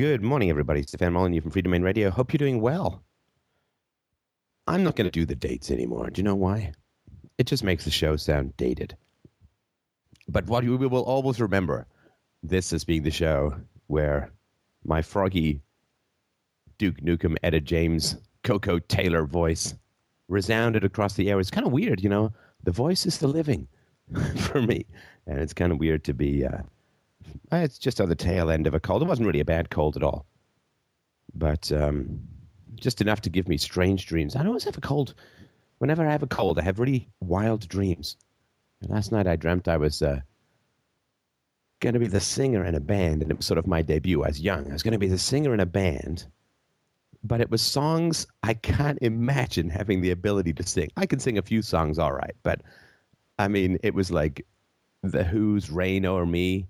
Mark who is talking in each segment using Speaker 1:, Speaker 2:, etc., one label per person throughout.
Speaker 1: Good morning, everybody. Stefan Molyneux from Freedomain Radio. Hope you're doing well. I'm not going to do the dates anymore. Do you know why? It just makes the show sound dated. But what we will always remember this as being the show where my froggy Duke Nukem, Etta James, Koko Taylor voice resounded across the air. It's kind of weird, you know. The voice is the living for me, and it's kind of weird to be. Uh, it's just on the tail end of a cold. It wasn't really a bad cold at all, but um, just enough to give me strange dreams. I always have a cold. Whenever I have a cold, I have really wild dreams. And last night I dreamt I was uh, going to be the singer in a band, and it was sort of my debut. I was young. I was going to be the singer in a band, but it was songs I can't imagine having the ability to sing. I can sing a few songs all right, but I mean, it was like The Who's Reign Over Me,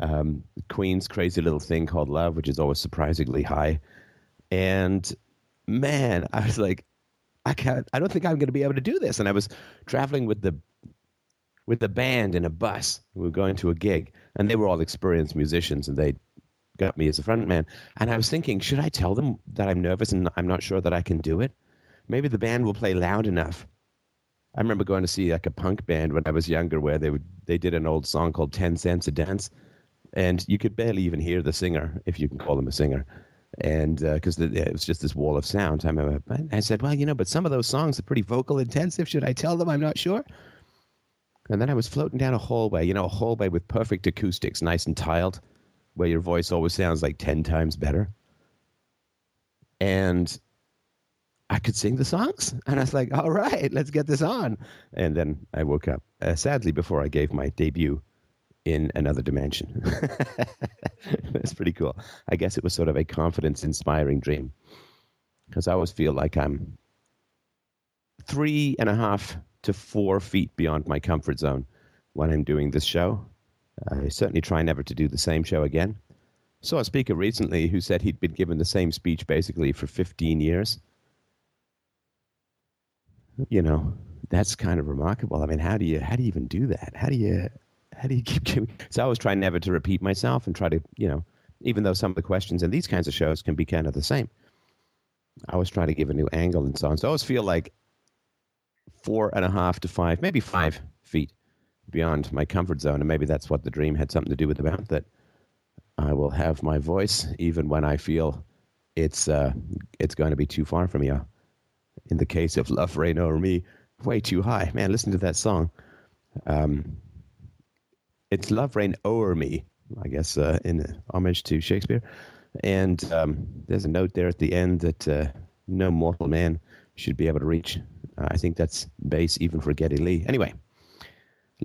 Speaker 1: um, Queen's Crazy Little Thing Called Love, which is always surprisingly high. And man, I was like, I can't, I don't think I'm going to be able to do this. And I was traveling with the with the band in a bus. We were going to a gig, and they were all experienced musicians, and they got me as a front man. And I was thinking, should I tell them that I'm nervous and I'm not sure that I can do it? Maybe the band will play loud enough. I remember going to see like a punk band when I was younger, where they would they did an old song called Ten Cents a Dance, and you could barely even hear the singer, if you can call him a singer. And because uh, it was just this wall of sound, I remember I said, "Well, you know, but some of those songs are pretty vocal intensive. Should I tell them I'm not sure?" And then I was floating down a hallway, you know, a hallway with perfect acoustics, nice and tiled, where your voice always sounds like 10 times better. And I could sing the songs. And I was like, all right, let's get this on. And then I woke up, uh, sadly, before I gave my debut in another dimension. That's pretty cool. I guess it was sort of a confidence inspiring dream because I always feel like I'm three and a half to four feet beyond my comfort zone when I'm doing this show. I certainly try never to do the same show again. Saw a speaker recently who said he'd been given the same speech basically for 15 years. You know, that's kind of remarkable. I mean, how do you how do you even do that? How do you how do you keep? So I was trying never to repeat myself and try to you know, even though some of the questions in these kinds of shows can be kind of the same. I was trying to give a new angle and so on. So I always feel like four and a half to five, maybe five feet beyond my comfort zone. And maybe that's what the dream had something to do with about that I will have my voice even when I feel it's uh, it's going to be too far from you. In the case of Love Reign Over Me, way too high. Man, listen to that song. Um, it's Love Reign Over Me, I guess, uh, in homage to Shakespeare. And um, there's a note there at the end that uh, no mortal man should be able to reach. Uh, I think that's base even for Geddy Lee. Anyway,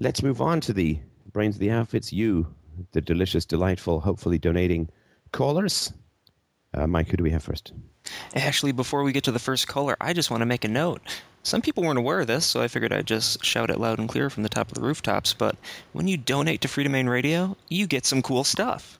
Speaker 1: let's move on to the brains of the outfits. You, the delicious, delightful, hopefully donating callers. Uh, Mike, who do we have first?
Speaker 2: Actually, before we get to the first caller, I just want to make a note. Some people weren't aware of this, so I figured I'd just shout it loud and clear from the top of the rooftops. But when you donate to Freedomain Radio, you get some cool stuff.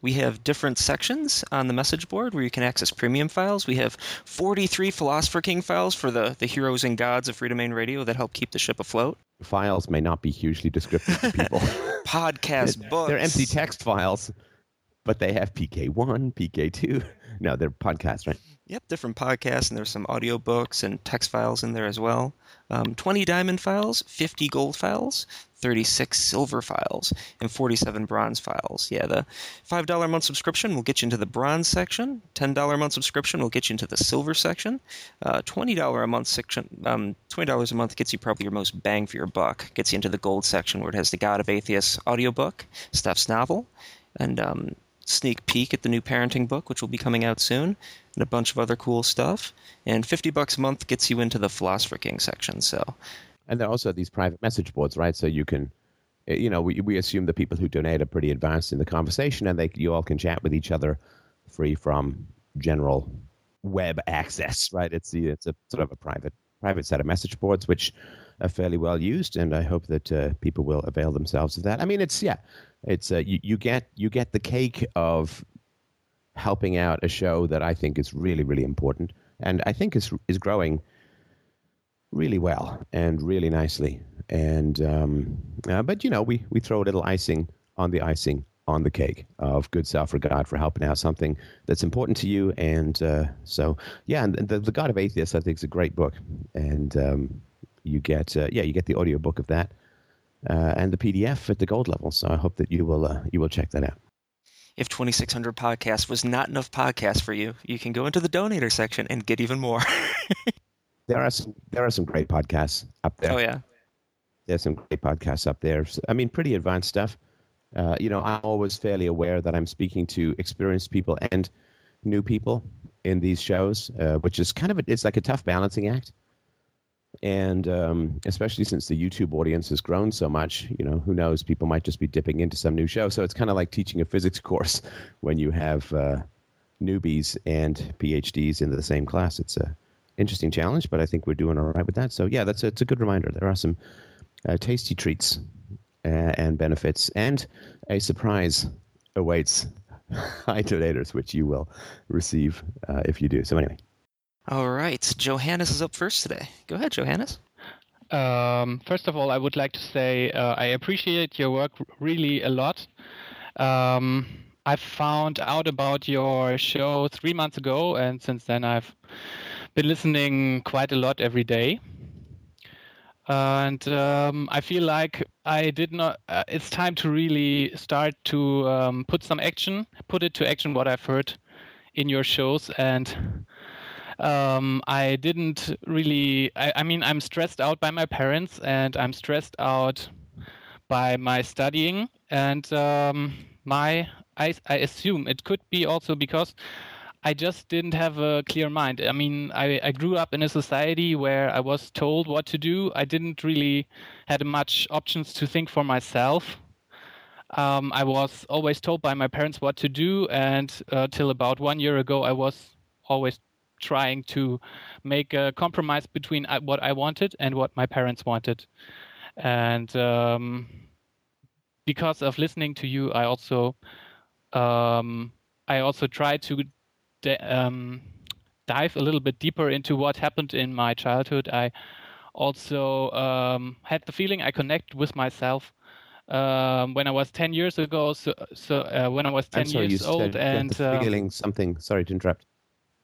Speaker 2: We have different sections on the message board where you can access premium files. We have 43 Philosopher King files for the, the heroes and gods of Freedomain Radio that help keep the ship afloat.
Speaker 1: Files may not be hugely descriptive to people.
Speaker 2: Podcast books.
Speaker 1: They're empty text files, but they have PK1, PK2. No, they're podcasts, right?
Speaker 2: Yep, different podcasts, and there's some audio books and text files in there as well. Um, 20 diamond files, 50 gold files, 36 silver files, and 47 bronze files. Yeah, the $5 a month subscription will get you into the bronze section. $10 a month subscription will get you into the silver section. Uh, $20 a month section, um, $20 a month gets you probably your most bang for your buck. Gets you into the gold section where it has the God of Atheists audiobook, Steph's novel, and um, sneak peek at the new parenting book, which will be coming out soon, and a bunch of other cool stuff. And 50 bucks a month gets you into the Philosopher King section. So
Speaker 1: and there are also these private message boards, right? So you can, eh, you know, we, we assume the people who donate are pretty advanced in the conversation, and they you all can chat with each other, free from general web access, right? It's the, it's a sort of a private private set of message boards which are fairly well used, and I hope that uh, people will avail themselves of that. I mean, it's yeah, it's uh, you, you get you get the cake of helping out a show that I think is really really important, and I think is is growing really well and really nicely. And um, uh, but you know, we we throw a little icing on the icing on the cake of good self-regard for helping out something that's important to you. And uh, so, yeah, and the, the God of Atheists, I think, is a great book. And um, you get, uh, yeah, you get the audio book of that uh, and the PDF at the gold level. So I hope that you will, uh, you will check that out.
Speaker 2: If 2600 podcasts was not enough podcasts for you, you can go into the donator section and get even more.
Speaker 1: there are some, there are some great podcasts up there.
Speaker 2: Oh yeah,
Speaker 1: there's some great podcasts up there. I mean, pretty advanced stuff. Uh, you know, I'm always fairly aware that I'm speaking to experienced people and new people in these shows, uh, which is kind of a, it's like a tough balancing act. And um, especially since the YouTube audience has grown so much, you know, who knows? People might just be dipping into some new show. So it's kind of like teaching a physics course when you have uh, newbies and PhDs into the same class. It's a interesting challenge, but I think we're doing all right with that. So yeah, that's a, it's a good reminder. There are some uh, tasty treats uh, and benefits, and a surprise awaits high donators, which you will receive uh, if you do. So anyway.
Speaker 2: All right, Johannes is up first today. Go ahead, Johannes.
Speaker 3: Um, first of all, I would like to say uh, I appreciate your work really a lot. Um, I found out about your show three months ago, and since then I've been listening quite a lot every day and um, I feel like I did not. Uh, it's time to really start to um, put some action, put it to action what I've heard in your shows, and um, I didn't really. I, I, mean, I'm stressed out by my parents, and I'm stressed out by my studying, and um, my. I, I assume it could be also because I just didn't have a clear mind. I mean, I, I grew up in a society where I was told what to do. I didn't really had much options to think for myself. Um, I was always told by my parents what to do, and uh, till about one year ago, I was always trying to make a compromise between uh, what I wanted and what my parents wanted. And um, because of listening to you, I also um, I also try to um, dive a little bit deeper into what happened in my childhood, I also um, had the feeling I connect with myself um, when I was 10 years ago. So, so uh, when I was 10
Speaker 1: sorry,
Speaker 3: years old, and
Speaker 1: the feeling something. Sorry to interrupt.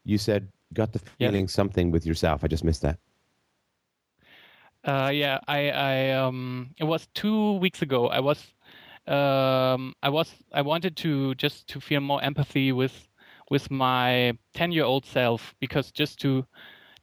Speaker 1: You said got the feeling something with yourself. I just missed that.
Speaker 3: Uh, yeah, I, I, um, it was two weeks ago. I was, um, I was, I wanted to just to feel more empathy with with my 10 year old self because just to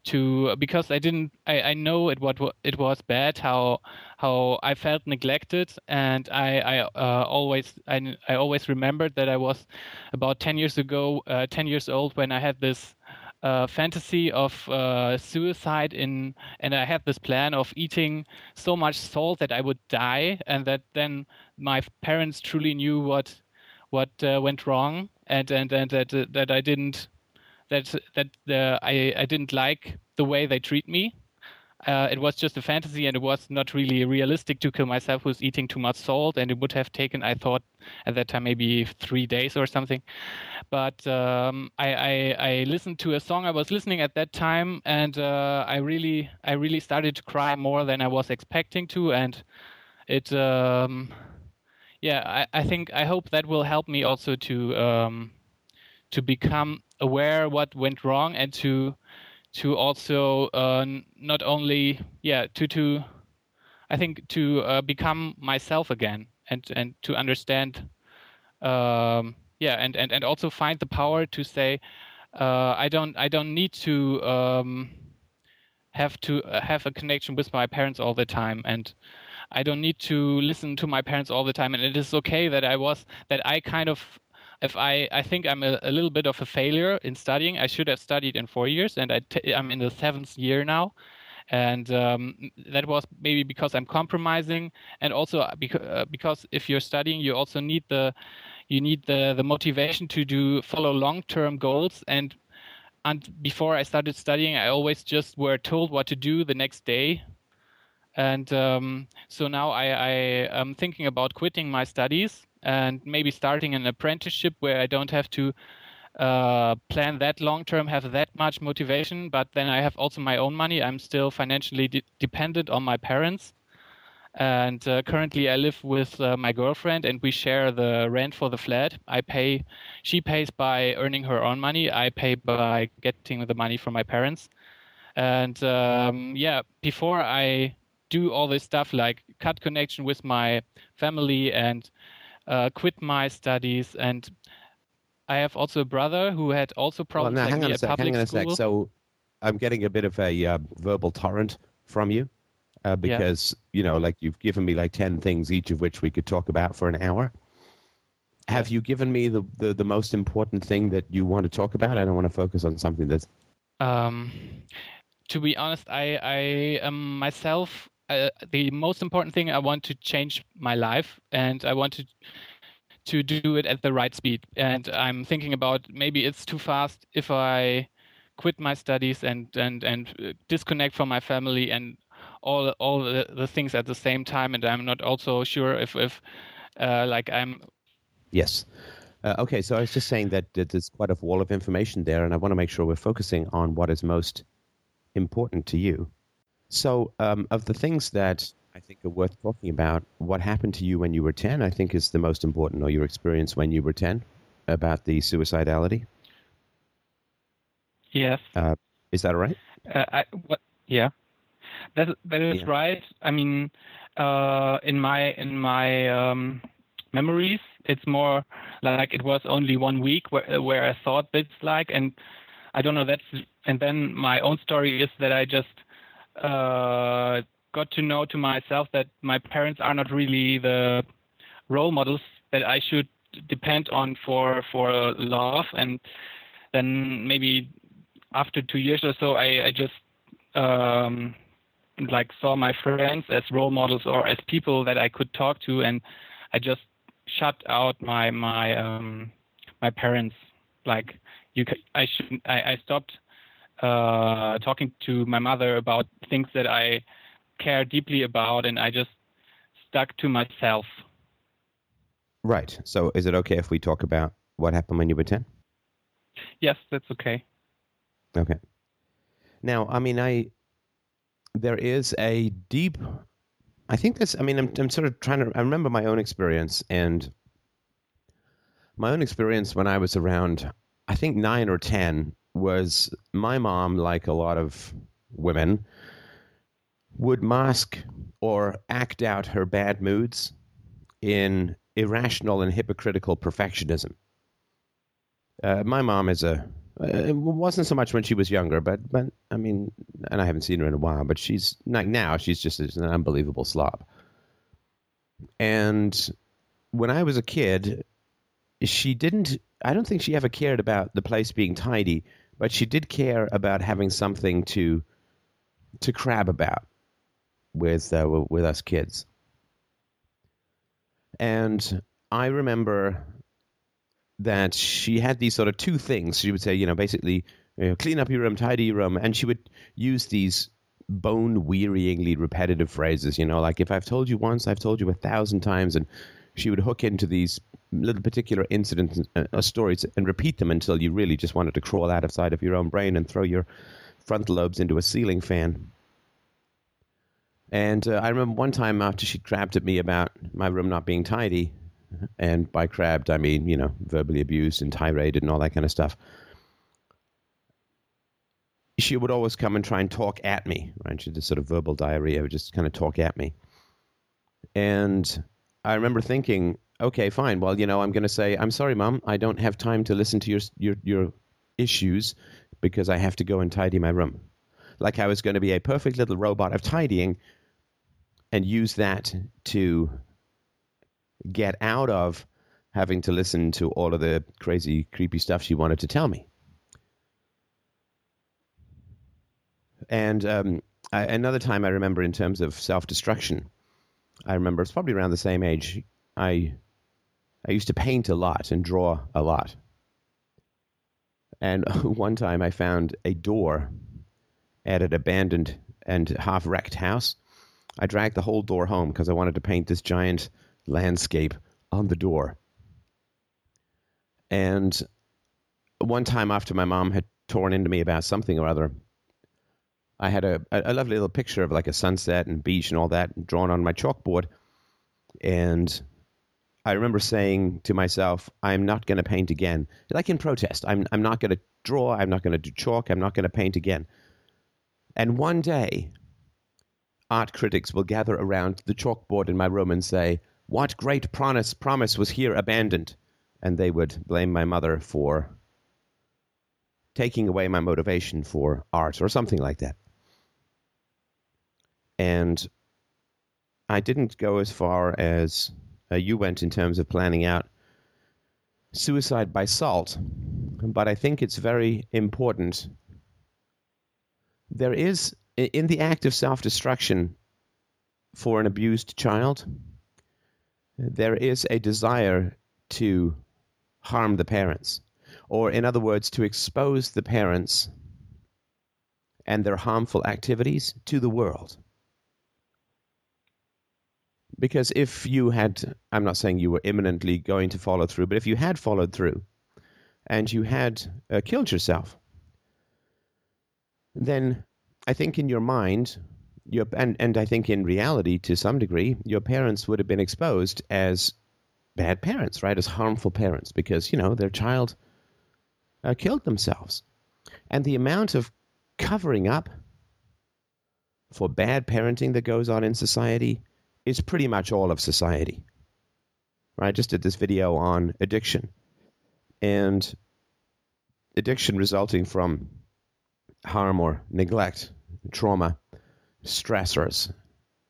Speaker 3: to because I didn't I, I know it what it was bad how how I felt neglected and I I uh, always I, I always remembered that I was about 10 years ago uh, 10 years old when I had this uh, fantasy of uh, suicide in and I had this plan of eating so much salt that I would die and that then my parents truly knew what what uh, went wrong and and and that uh, that I didn't that that the I I didn't like the way they treat me. Uh, it was just a fantasy, and it was not really realistic to kill myself with eating too much salt. And it would have taken, I thought, at that time maybe three days or something. But um, I, I, I listened to a song I was listening at that time, and uh, I really I really started to cry more than I was expecting to, and it. Um, yeah, I, I think I hope that will help me also to um, to become aware what went wrong and to to also uh, not only yeah to to I think to uh, become myself again and and to understand um, yeah and, and and also find the power to say uh, I don't I don't need to um, have to uh, have a connection with my parents all the time. And I don't need to listen to my parents all the time, and it is okay that I was that I kind of if I, I think I'm a, a, little bit of a failure in studying. I should have studied in four years, and I t- I'm in the seventh year now, and um, that was maybe because I'm compromising, and also because, uh, because if you're studying, you also need the you need the the motivation to do follow long term goals and. And before I started studying, I always just were told what to do the next day and um, so now I, I am thinking about quitting my studies and maybe starting an apprenticeship where I don't have to uh, plan that long term, have that much motivation, but then I have also my own money. I'm still financially de- dependent on my parents. and uh, currently I live with uh, my girlfriend, and we share the rent for the flat. I pay, she pays by earning her own money. I pay by getting the money from my parents. And um, yeah, before I do all this stuff like cut connection with my family and uh, quit my studies, and I have also a brother who had also problems
Speaker 1: well, now,
Speaker 3: like
Speaker 1: hang on a sec.
Speaker 3: public
Speaker 1: Hang on a
Speaker 3: school.
Speaker 1: sec. So, I'm getting a bit of a uh, verbal torrent from you uh, because you know, like you've given me like ten things, each of which we could talk about for an hour. Have you given me the, the, the most important thing that you want to talk about? I don't want to focus on something that's
Speaker 3: Um, to be honest, I I am myself. The most important thing I want to change my life, and I want to to do it at the right speed. And I'm thinking about maybe it's too fast if I quit my studies and and and uh, disconnect from my family and all all the, the things at the same time. And I'm not also sure if if uh, like I'm
Speaker 1: Yes. Uh, okay, so I was just saying that there's quite a wall of information there, and I want to make sure we're focusing on what is most important to you. So, um, of the things that I think are worth talking about, what happened to you when you were 10, I think is the most important, or your experience when you were 10 about the suicidality.
Speaker 3: yes.
Speaker 1: Uh, is that all right?
Speaker 3: Uh, I, what? Yeah, that that is
Speaker 1: Yeah.
Speaker 3: right. I mean, uh, in my in my um, memories, it's more like it was only one week where where I thought this like, and I don't know. That's and then my own story is that I just uh, got to know to myself that my parents are not really the role models that I should depend on for for love, and then maybe after two years or so, I, I just um, like saw my friends as role models or as people that I could talk to, and I just shut out my my um, my parents. Like you, I should I, I stopped uh, talking to my mother about things that I care deeply about, and I just stuck to myself.
Speaker 1: Right. So, is it okay if we talk about what happened when you were 10?
Speaker 3: Yes, that's okay.
Speaker 1: Okay. Now, I mean, I there is a deep. I think that's. I mean, I'm I'm sort of trying to. I remember my own experience and my own experience when I was around. I think nine or ten was my mom, like a lot of women, would mask or act out her bad moods in irrational and hypocritical perfectionism. Uh, my mom is a uh, it wasn't so much when she was younger, but but I mean, and I haven't seen her in a while. But she's like now, she's just an unbelievable slob. And when I was a kid, she didn't. I don't think she ever cared about the place being tidy, but she did care about having something to to crab about with uh, with us kids. And I remember that she had these sort of two things. She would say, you know, basically, you know, clean up your room, tidy your room, and she would use these bone wearyingly repetitive phrases. You know, like if I've told you once, I've told you a thousand times, and she would hook into these little particular incidents uh, uh, stories and repeat them until you really just wanted to crawl out of sight of your own brain and throw your frontal lobes into a ceiling fan. And uh, I remember one time after she crabbed at me about my room not being tidy, and by crabbed I mean you know verbally abused and tiraded and all that kind of stuff. She would always come and try and talk at me, right? She did sort of verbal diarrhea, would just kind of talk at me. And I remember thinking, okay, fine. Well, you know, I'm going to say, I'm sorry, mom. I don't have time to listen to your your your issues because I have to go and tidy my room. Like I was going to be a perfect little robot of tidying and use that to get out of having to listen to all of the crazy, creepy stuff she wanted to tell me. And um, I, another time I remember in terms of self destruction, I remember it's probably around the same age. I I used to paint a lot and draw a lot. And one time I found a door at an abandoned and half wrecked house. I dragged the whole door home because I wanted to paint this giant landscape on the door. And one time after my mom had torn into me about something or other, I had a, a lovely little picture of like a sunset and beach and all that drawn on my chalkboard. And I remember saying to myself, I'm not going to paint again. Like in protest, I'm, I'm not going to draw, I'm not going to do chalk, I'm not going to paint again. And one day, art critics will gather around the chalkboard in my room and say, What great promise, promise was here abandoned? And they would blame my mother for taking away my motivation for art or something like that. And I didn't go as far as Uh, you went in terms of planning out suicide by salt, but I think it's very important. There is, in the act of self destruction for an abused child, there is a desire to harm the parents, or in other words, to expose the parents and their harmful activities to the world because if you had, I'm not saying you were imminently going to follow through, but if you had followed through and you had uh, killed yourself, then I think in your mind, your, and, and I think in reality to some degree, your parents would have been exposed as bad parents, right? As harmful parents because, you know, their child uh, killed themselves. And the amount of covering up for bad parenting that goes on in society is pretty much all of society. Right? I just did this video on addiction and addiction resulting from harm or neglect, trauma, stressors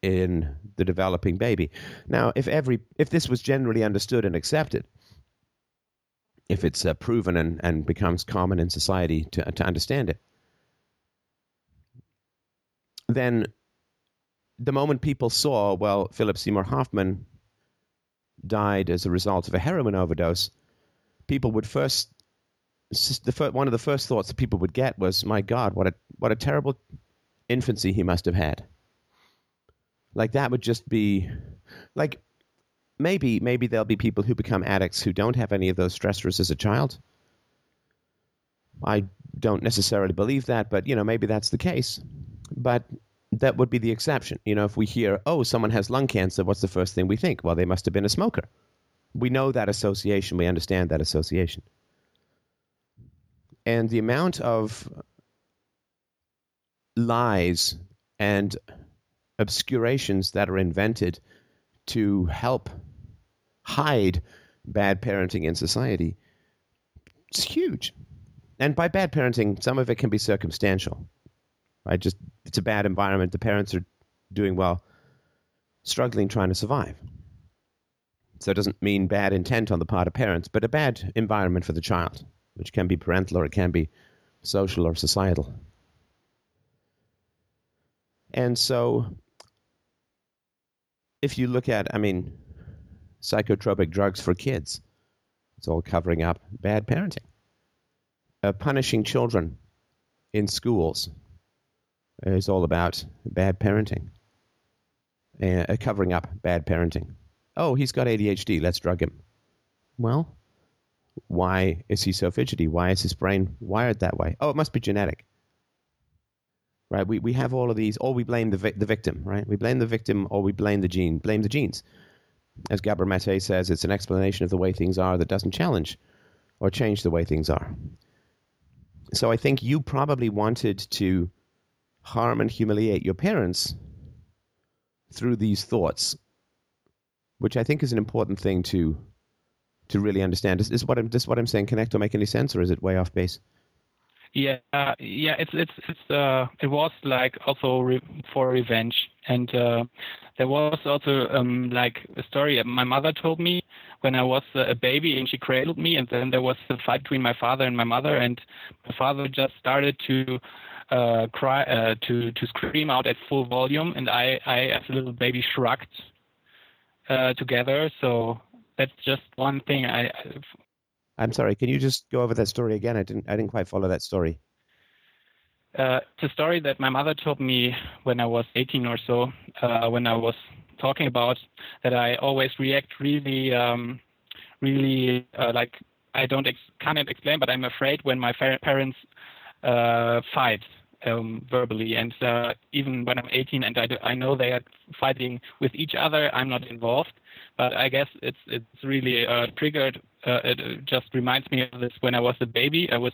Speaker 1: in the developing baby. Now, if every if this was generally understood and accepted, if it's uh, proven and, and becomes common in society to, to understand it, then the moment people saw, well, Philip Seymour Hoffman died as a result of a heroin overdose, people would first, the, one of the first thoughts that people would get was, my God, what a, what a terrible infancy he must have had. Like that would just be, like, maybe, maybe there'll be people who become addicts who don't have any of those stressors as a child. I don't necessarily believe that, but, you know, maybe that's the case. But that would be the exception. You know, if we hear, oh, someone has lung cancer, what's the first thing we think? Well, they must have been a smoker. We know that association, we understand that association. And the amount of lies and obscurations that are invented to help hide bad parenting in society is huge. And by bad parenting, some of it can be circumstantial. Right? Just it's a bad environment. The parents are doing well, struggling, trying to survive. So it doesn't mean bad intent on the part of parents, but a bad environment for the child, which can be parental or it can be social or societal. And so, if you look at, I mean, psychotropic drugs for kids, it's all covering up bad parenting. Uh, punishing children in schools is all about bad parenting, uh, covering up bad parenting. Oh, he's got ADHD. Let's drug him. Well, why is he so fidgety? Why is his brain wired that way? Oh, it must be genetic. Right? We, we have all of these, or we blame the, vi- the victim, right? We blame the victim or we blame the gene, blame the genes. As Gabor Mate says, it's an explanation of the way things are that doesn't challenge or change the way things are. So I think you probably wanted to harm and humiliate your parents through these thoughts, which I think is an important thing to to really understand. Is, is what I'm this what I'm saying connect or make any sense, or is it way off base?
Speaker 3: Yeah, uh, yeah, it's it's it's uh, it was like also re- for revenge, and uh, there was also um, like a story my mother told me when I was a baby, and she cradled me, and then there was a fight between my father and my mother, and my father just started to uh, cry uh, to to scream out at full volume, and I, I as a little baby shrugged uh, together. So that's just one thing. I.
Speaker 1: I'm sorry. Can you just go over that story again? I didn't. I didn't quite follow that story.
Speaker 3: Uh, it's a story that my mother told me when I was 18 or so. Uh, when I was talking about that, I always react really, um, really uh, like I don't ex- can't explain, but I'm afraid when my parents uh, fight um, verbally. And uh, even when I'm 18 and I, do, I know they are fighting with each other, I'm not involved. But I guess it's it's really uh, triggered. Uh, it just reminds me of this when I was a baby. I was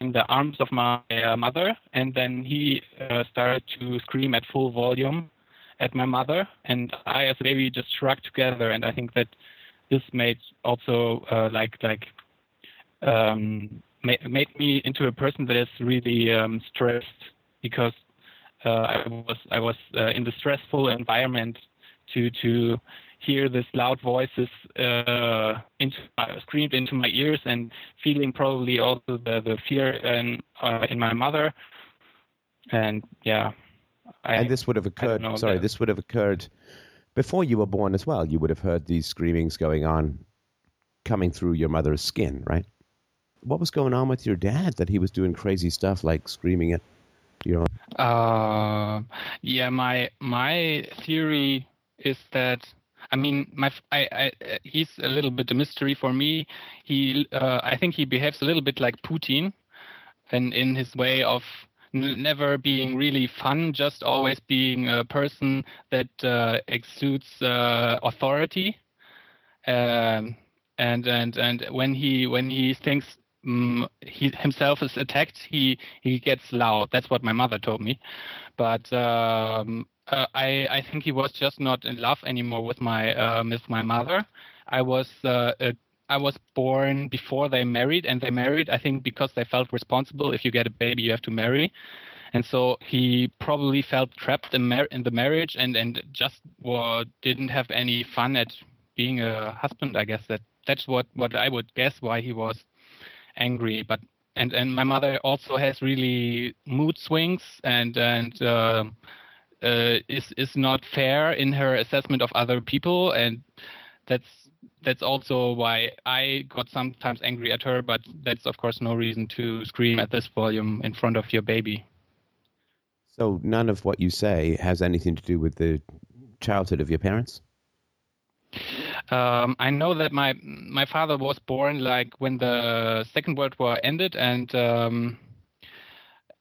Speaker 3: in the arms of my uh, mother, and then he uh, started to scream at full volume at my mother, and I, as a baby, just shrugged together. And I think that this made also uh, like like um, made, made me into a person that is really um, stressed because uh, I was I was uh, in the stressful environment to to hear these loud voices uh, into uh, screamed into my ears and feeling probably also the the fear in uh, in my mother and yeah
Speaker 1: I, and this would have occurred sorry that. this would have occurred before you were born as well you would have heard these screamings going on coming through your mother's skin right what was going on with your dad that he was doing crazy stuff like screaming at you know
Speaker 3: uh, yeah my my theory is that I mean, my I, I, he's a little bit a mystery for me. He, uh, I think he behaves a little bit like Putin, and in his way of never being really fun, just always being a person that uh, exudes uh, authority. Um, and and and when he when he thinks um, he himself is attacked, he he gets loud. That's what my mother told me. But um, uh, I I think he was just not in love anymore with my uh, with my mother. I was uh, a, I was born before they married, and they married I think because they felt responsible. If you get a baby, you have to marry. And so he probably felt trapped in, mar- in the marriage and, and just didn't have any fun at being a husband. I guess that that's what, what I would guess why he was angry. But and and my mother also has really mood swings and and uh, uh, is is not fair in her assessment of other people, and that's that's also why I got sometimes angry at her. But that's of course no reason to scream at this volume in front of your baby.
Speaker 1: So none of what you say has anything to do with the childhood of your parents.
Speaker 3: Um, I know that my my father was born like when the Second World War ended, and um,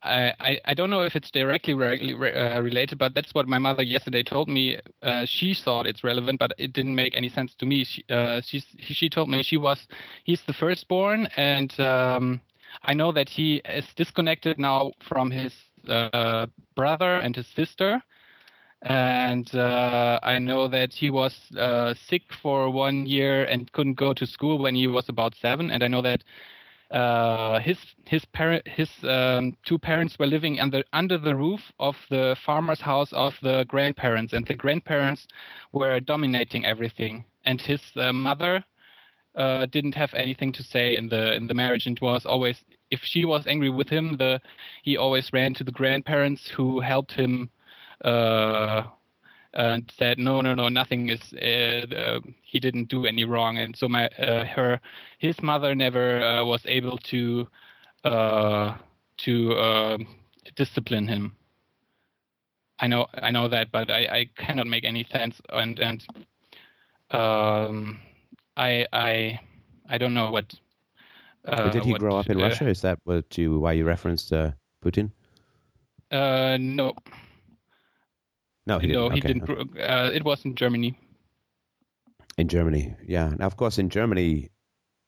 Speaker 3: I, I don't know if it's directly re- uh, related, but that's what my mother yesterday told me. Uh, she thought it's relevant, but it didn't make any sense to me. She uh, she told me she was he's the firstborn, and um, I know that he is disconnected now from his uh, brother and his sister, and uh, I know that he was uh, sick for one year and couldn't go to school when he was about seven, and I know that uh, his his parent his um, two parents were living under under the roof of the farmer's house of the grandparents, and the grandparents were dominating everything. And his uh, mother uh, didn't have anything to say in the in the marriage, and was always if she was angry with him, the he always ran to the grandparents who helped him uh, and said no no no nothing is uh, uh, he didn't do any wrong. And so my uh, her his mother never uh, was able to uh, to uh, discipline him. I know i know that but i i cannot make any sense. And and um i i i don't know what uh,
Speaker 1: did he
Speaker 3: what,
Speaker 1: grow up in russia? Is that what you why you referenced uh, putin?
Speaker 3: Uh no
Speaker 1: no, he didn't.
Speaker 3: No, he okay. didn't. Uh, it was in Germany.
Speaker 1: In Germany, yeah. Now, of course, in Germany,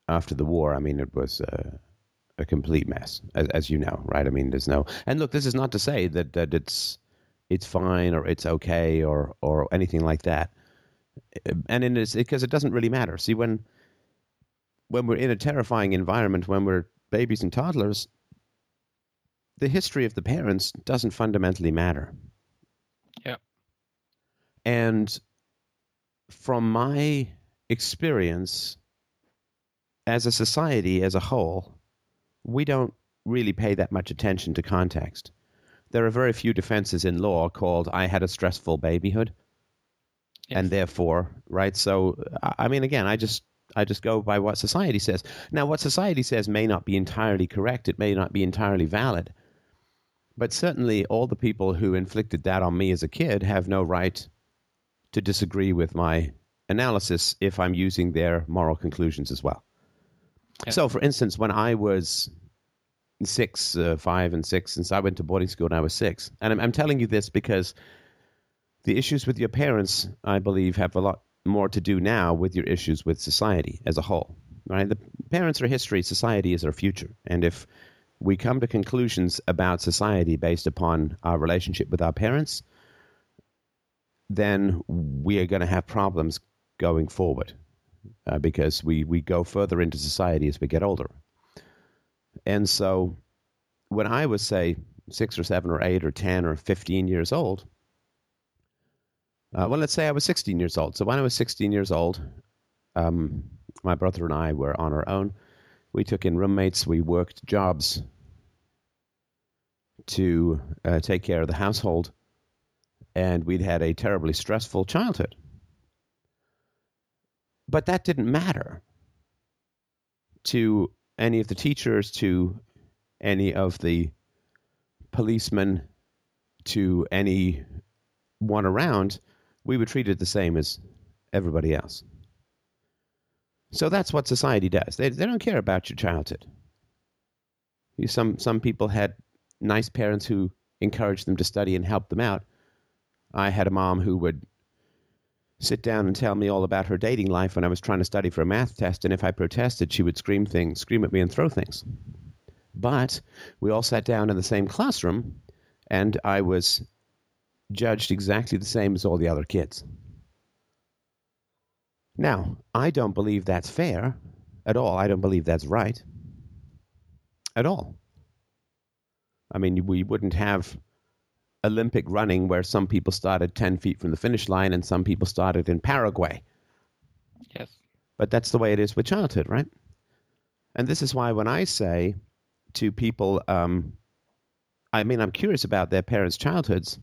Speaker 1: after the war, I mean, it was uh, a complete mess, as, as, you know, right? I mean, there's no. And look, this is not to say that that it's it's fine or it's okay or or anything like that. And in this, because it doesn't really matter. See, when when we're in a terrifying environment, when we're babies and toddlers, the history of the parents doesn't fundamentally matter. And from my experience as a society as a whole, we don't really pay that much attention to context. There are very few defenses in law called I had a stressful babyhood. Yes. And therefore, right? So I mean again, I just I just go by what society says. Now what society says may not be entirely correct, it may not be entirely valid. But certainly all the people who inflicted that on me as a kid have no right to disagree with my analysis if I'm using their moral conclusions as well. Yeah. So, for instance, when I was six, uh, five, and six since I went to boarding school when I was six. And I'm, I'm telling you this because the issues with your parents, I believe, have a lot more to do now with your issues with society as a whole. Right? The parents are history, society is our future. And if we come to conclusions about society based upon our relationship with our parents, then we are going to have problems going forward uh, because we, we go further into society as we get older. And so when I was, say, six or seven or eight or 10 or 15 years old, uh, well, let's say I was 16 years old. So when I was 16 years old, um, my brother and I were on our own. We took in roommates. We worked jobs to uh, take care of the household, and we'd had a terribly stressful childhood. But that didn't matter to any of the teachers, to any of the policemen, to any one around. We were treated the same as everybody else. So that's what society does. They, they don't care about your childhood. Some, some people had nice parents who encouraged them to study and helped them out. I had a mom who would sit down and tell me all about her dating life when I was trying to study for a math test, and if I protested, she would scream things, scream at me, and throw things. But we all sat down in the same classroom, and I was judged exactly the same as all the other kids. Now, I don't believe that's fair at all. I don't believe that's right at all. I mean, we wouldn't have Olympic running where some people started 10 feet from the finish line and some people started in Paraguay.
Speaker 3: Yes.
Speaker 1: But that's the way it is with childhood, right? And this is why when I say to people, um, I mean, I'm curious about their parents' childhoods,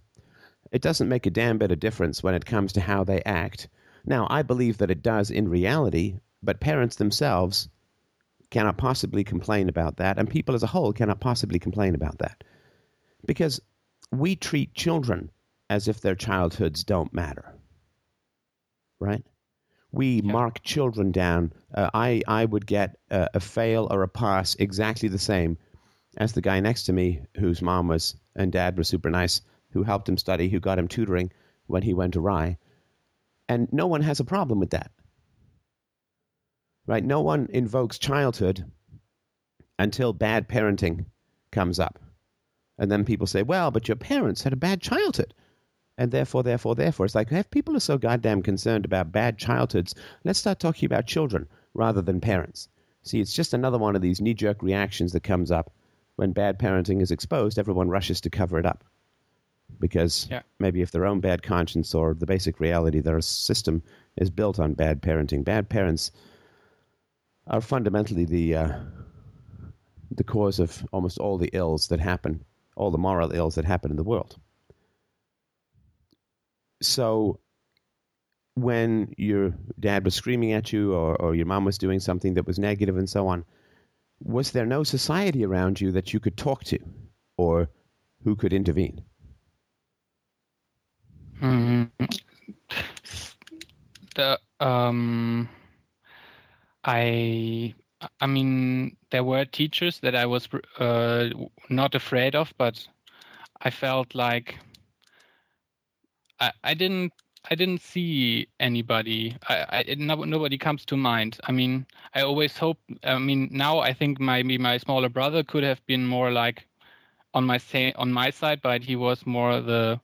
Speaker 1: it doesn't make a damn bit of difference when it comes to how they act. Now, I believe that it does in reality, but parents themselves cannot possibly complain about that, and people as a whole cannot possibly complain about that. Because we treat children as if their childhoods don't matter. Right? We yeah. mark children down. Uh, I, I would get a, a fail or a pass exactly the same as the guy next to me whose mom was and dad were super nice, who helped him study, who got him tutoring when he went awry. And no one has a problem with that right? No one invokes childhood until bad parenting comes up. And then people say, well, but your parents had a bad childhood. And therefore, therefore, therefore. It's like, if people are so goddamn concerned about bad childhoods, let's start talking about children rather than parents. See, it's just another one of these knee jerk reactions that comes up when bad parenting is exposed. Everyone rushes to cover it up because yeah. maybe if their own bad conscience or the basic reality their system is built on bad parenting. Bad parents are fundamentally the uh, the cause of almost all the ills that happen, all the moral ills that happen in the world. So, when your dad was screaming at you, or, or your mom was doing something that was negative, and so on, was there no society around you that you could talk to, or who could intervene?
Speaker 3: Mm-hmm. The um I I mean, there were teachers that I was uh, not afraid of, but I felt like I, I didn't I didn't see anybody. I, I no, nobody comes to mind. I mean, I always hope. I mean, now I think maybe my smaller brother could have been more like on my say on my side, but he was more the.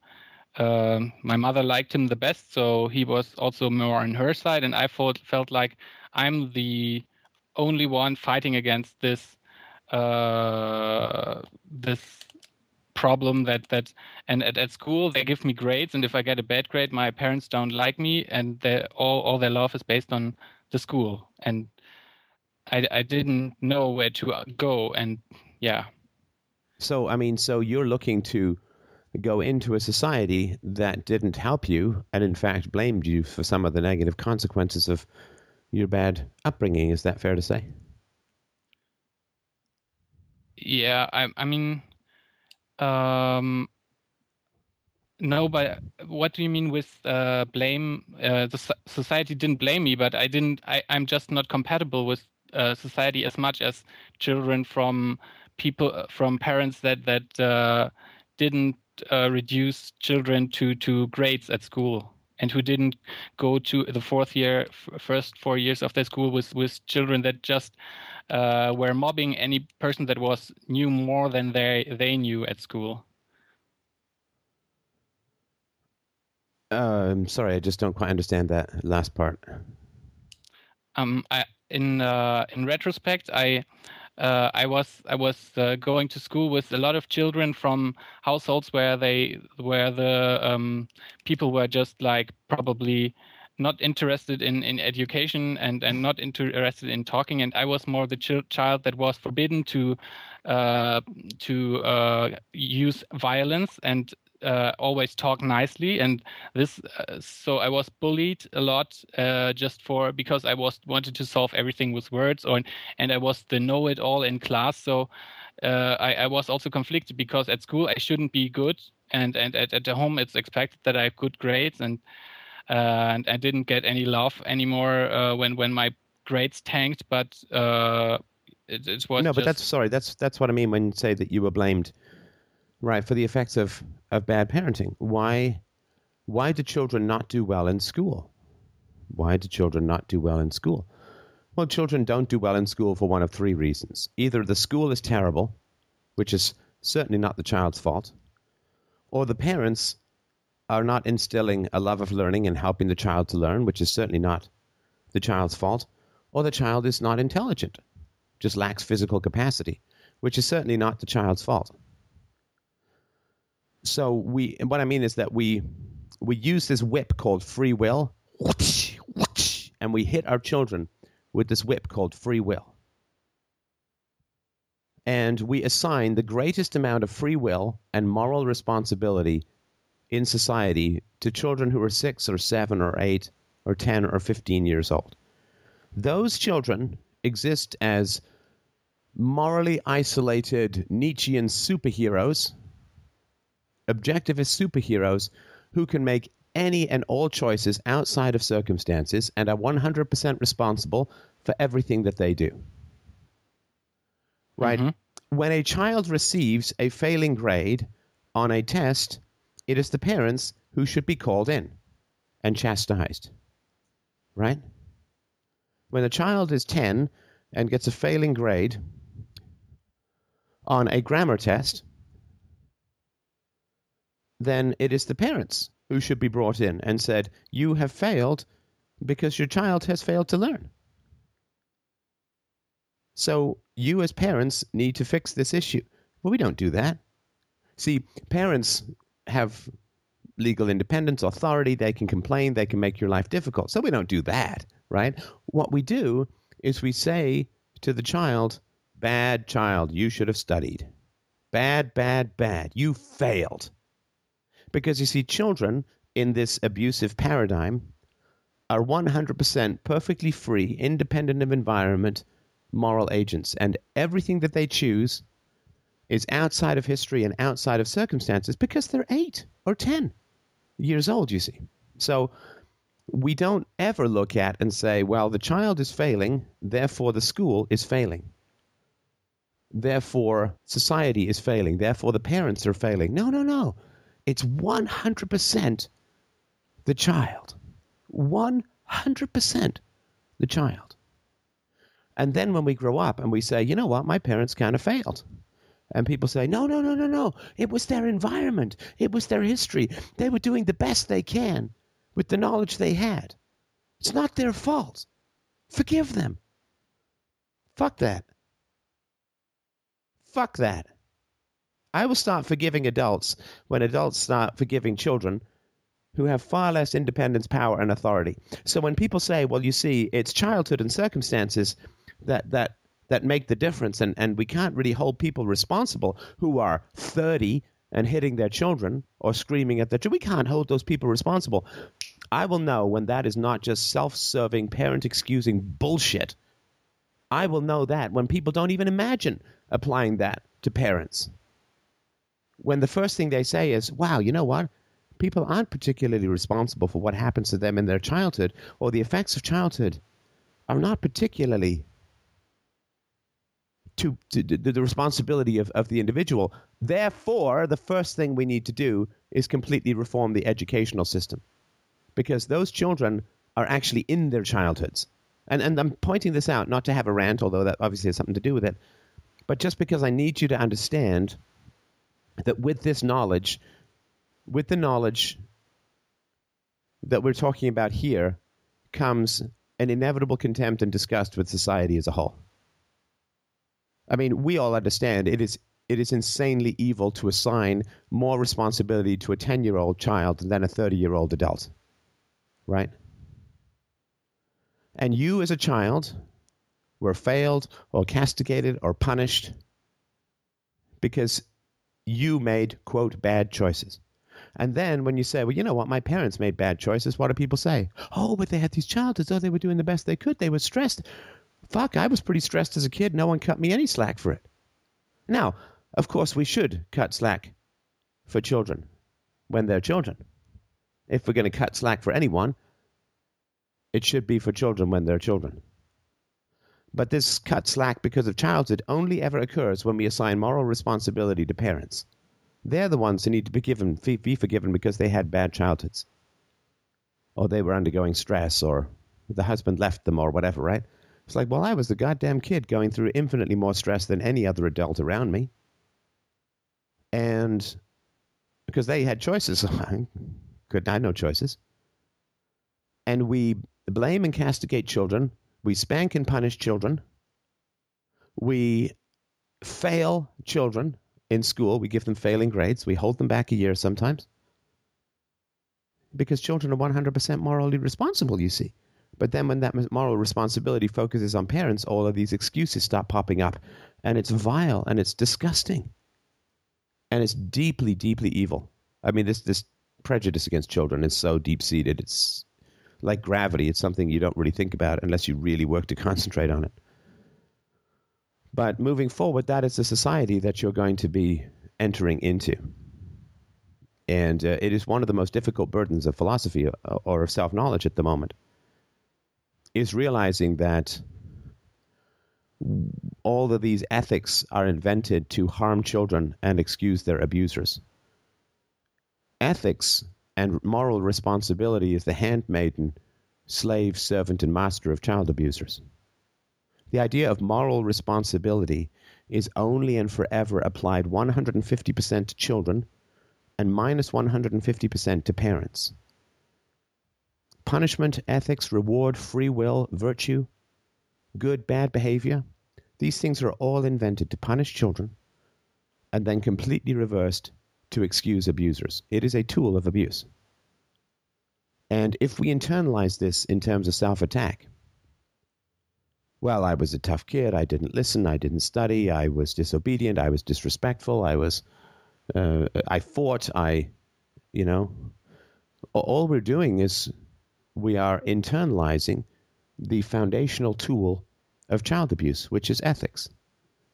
Speaker 3: Uh, my mother liked him the best, so he was also more on her side, and I felt felt like I'm the only one fighting against this uh, this problem that that and at, at school they give me grades and if I get a bad grade my parents don't like me and all all their love is based on the school and I I didn't know where to go and yeah.
Speaker 1: So I mean, so you're looking to go into a society that didn't help you and in fact blamed you for some of the negative consequences of your bad upbringing. Is that fair to say?
Speaker 3: Yeah, I, I mean, um, no, but what do you mean with uh, blame? Uh, the society didn't blame me, but I didn't. I, I'm just not compatible with uh, society as much as children from people from parents that that uh, didn't uh, reduce children to to grades at school and who didn't go to the fourth year f- first four years of their school with with children that just uh, were mobbing any person that was knew more than they they knew at school
Speaker 1: Um, sorry, I just don't quite understand that last part.
Speaker 3: um, I, in uh, in retrospect, I uh, I was I was uh, going to school with a lot of children from households where they where the um, people were just like probably not interested in, in education and, and not interested in talking. And I was more the ch- child that was forbidden to uh, to uh, use violence. And uh, always talk nicely and this uh, so i was bullied a lot uh, just for because i was wanted to solve everything with words or and i was the know-it-all in class so uh, I, I was also conflicted because at school i shouldn't be good and and at, at home it's expected that i have good grades and uh, and i didn't get any love anymore uh, when when my grades tanked but it, it was
Speaker 1: no,
Speaker 3: just,
Speaker 1: but that's sorry. That's that's what I mean when you say that you were blamed, right, for the effects of of bad parenting. Why why do children not do well in school? Why do children not do well in school? Well, children don't do well in school for one of three reasons. Either the school is terrible, which is certainly not the child's fault, or the parents are not instilling a love of learning and helping the child to learn, which is certainly not the child's fault, or the child is not intelligent, just lacks physical capacity, which is certainly not the child's fault. So we, what I mean is that we we use this whip called free will, and we hit our children with this whip called free will. And we assign the greatest amount of free will and moral responsibility in society to children who are six or seven or eight or 10 or 15 years old. Those children exist as morally isolated Nietzschean superheroes, objectivist superheroes who can make any and all choices outside of circumstances and are 100% responsible for everything that they do. Right?
Speaker 3: Mhm.
Speaker 1: When a child receives a failing grade on a test, it is the parents who should be called in and chastised. Right? When a child is 10 and gets a failing grade on a grammar test, then it is the parents who should be brought in and said, You have failed because your child has failed to learn. So you, as parents, need to fix this issue. Well, we don't do that. See, parents have legal independence, authority. They can complain, they can make your life difficult. So we don't do that, right? What we do is we say to the child, Bad child, you should have studied. Bad, bad, bad. You failed. Because you see, children in this abusive paradigm are 100% perfectly free, independent of environment, moral agents. And everything that they choose is outside of history and outside of circumstances because they're eight or 10 years old, you see. So we don't ever look at and say, well, the child is failing, therefore the school is failing. Therefore, society is failing. Therefore, the parents are failing. No, no, no. It's 100% the child. 100% the child. And then when we grow up and we say, you know what, my parents kind of failed. And people say, no, no, no, no, no. It was their environment. It was their history. They were doing the best they can with the knowledge they had. It's not their fault. Forgive them. Fuck that. Fuck that. I will start forgiving adults when adults start forgiving children who have far less independence, power, and authority. So when people say, well, you see, it's childhood and circumstances that, that, that make the difference, and, and we can't really hold people responsible who are 30 and hitting their children or screaming at their children. We can't hold those people responsible. I will know when that is not just self serving, parent excusing bullshit. I will know that when people don't even imagine applying that to parents. When the first thing they say is, wow, you know what? People aren't particularly responsible for what happens to them in their childhood, or the effects of childhood are not particularly to, to, to the responsibility of, of the individual. Therefore, the first thing we need to do is completely reform the educational system because those children are actually in their childhoods. And, and I'm pointing this out not to have a rant, although that obviously has something to do with it, but just because I need you to understand that with this knowledge, with the knowledge that we're talking about here, comes an inevitable contempt and disgust with society as a whole. I mean, we all understand it is it is insanely evil to assign more responsibility to a 10 year old child than a 30 year old adult. Right? And you, as a child, were failed or castigated or punished because you made, quote, bad choices. And then when you say, well, you know what, my parents made bad choices, what do people say? Oh, but they had these childhoods. Oh, they were doing the best they could. They were stressed. Fuck, I was pretty stressed as a kid. No one cut me any slack for it. Now, of course, we should cut slack for children when they're children. If we're going to cut slack for anyone, it should be for children when they're children. But this cut slack because of childhood only ever occurs when we assign moral responsibility to parents. They're the ones who need to be, given, be forgiven because they had bad childhoods. Or they were undergoing stress, or the husband left them, or whatever, right? It's like, well, I was the goddamn kid going through infinitely more stress than any other adult around me. And because they had choices, I could I had no choices. And we blame and castigate children. We spank and punish children. We fail children in school. We give them failing grades. We hold them back a year sometimes. Because children are 100% morally responsible, you see. But then when that moral responsibility focuses on parents, all of these excuses start popping up. And it's vile and it's disgusting. And it's deeply, deeply evil. I mean, this, this prejudice against children is so deep seated. It's like gravity. It's something you don't really think about unless you really work to concentrate on it. But moving forward, that is the society that you're going to be entering into. And uh, it is one of the most difficult burdens of philosophy uh, or of self knowledge at the moment is realizing that all of these ethics are invented to harm children and excuse their abusers. Ethics and moral responsibility is the handmaiden, slave, servant, and master of child abusers. The idea of moral responsibility is only and forever applied 150% to children and minus 150% to parents punishment, ethics, reward, free will, virtue, good, bad behavior, these things are all invented to punish children and then completely reversed to excuse abusers. It is a tool of abuse. And if we internalize this in terms of self attack, well, I was a tough kid. I didn't listen. I didn't study. I was disobedient. I was disrespectful. I was, uh, I fought. I, you know, all we're doing is we are internalizing the foundational tool of child abuse, which is ethics,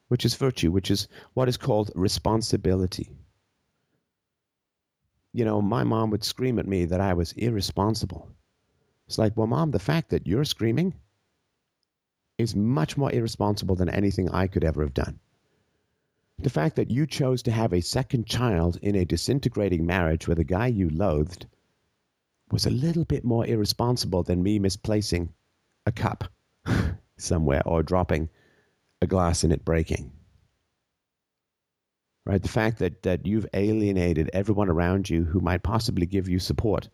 Speaker 1: which is virtue, which is what is called responsibility. You know, my mom would scream at me that I was irresponsible. It's like, well, mom, the fact that you're screaming is much more irresponsible than anything I could ever have done. The fact that you chose to have a second child in a disintegrating marriage with a guy you loathed was a little bit more irresponsible than me misplacing a cup somewhere or dropping a glass and it breaking. Right? The fact that, that you've alienated everyone around you who might possibly give you support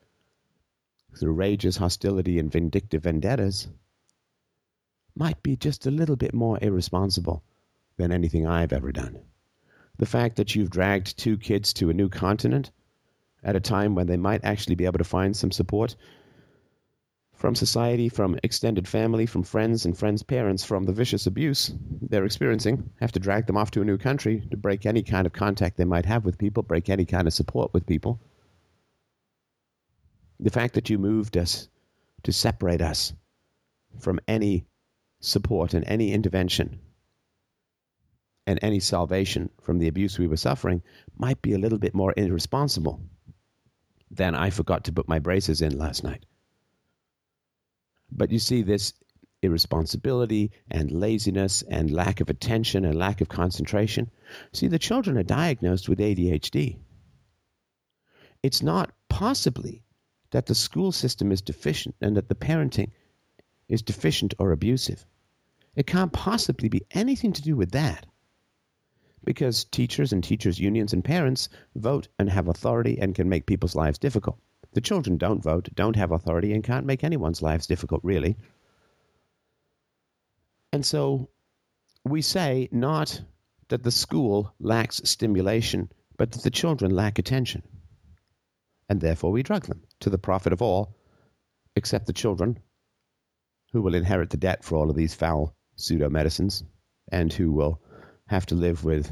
Speaker 1: through rages, hostility, and vindictive vendettas might be just a little bit more irresponsible than anything I've ever done. The fact that you've dragged two kids to a new continent at a time when they might actually be able to find some support from society, from extended family, from friends and friends' parents, from the vicious abuse they're experiencing, have to drag them off to a new country to break any kind of contact they might have with people, break any kind of support with people. The fact that you moved us to separate us from any support and any intervention and any salvation from the abuse we were suffering might be a little bit more irresponsible than I forgot to put my braces in last night. But you see, this irresponsibility and laziness and lack of attention and lack of concentration. See, the children are diagnosed with ADHD. It's not possibly that the school system is deficient and that the parenting is deficient or abusive. It can't possibly be anything to do with that. Because teachers and teachers' unions and parents vote and have authority and can make people's lives difficult. The children don't vote, don't have authority, and can't make anyone's lives difficult, really. And so we say not that the school lacks stimulation, but that the children lack attention. And therefore we drug them to the profit of all, except the children, who will inherit the debt for all of these foul pseudo medicines and who will have to live with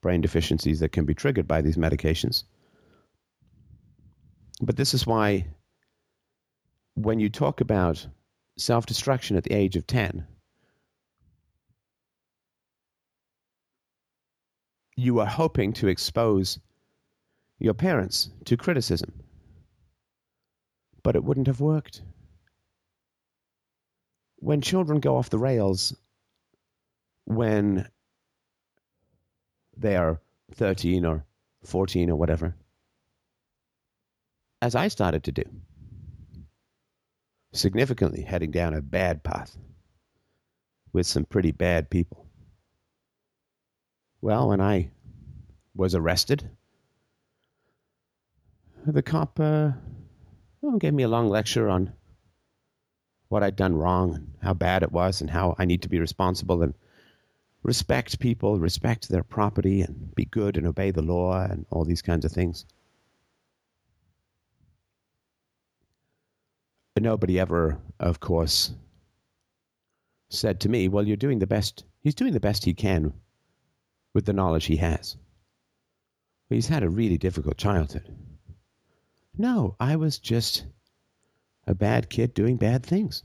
Speaker 1: brain deficiencies that can be triggered by these medications. But this is why, when you talk about self destruction at the age of 10, you are hoping to expose your parents to criticism. But it wouldn't have worked. When children go off the rails, when they are 13 or 14 or whatever, as I started to do, significantly heading down a bad path with some pretty bad people. Well, when I was arrested, the cop uh, gave me a long lecture on what I'd done wrong and how bad it was and how I need to be responsible and respect people, respect their property, and be good and obey the law and all these kinds of things. But nobody ever, of course, said to me, Well, you're doing the best. He's doing the best he can with the knowledge he has. he's had a really difficult childhood. No, I was just a bad kid doing bad things.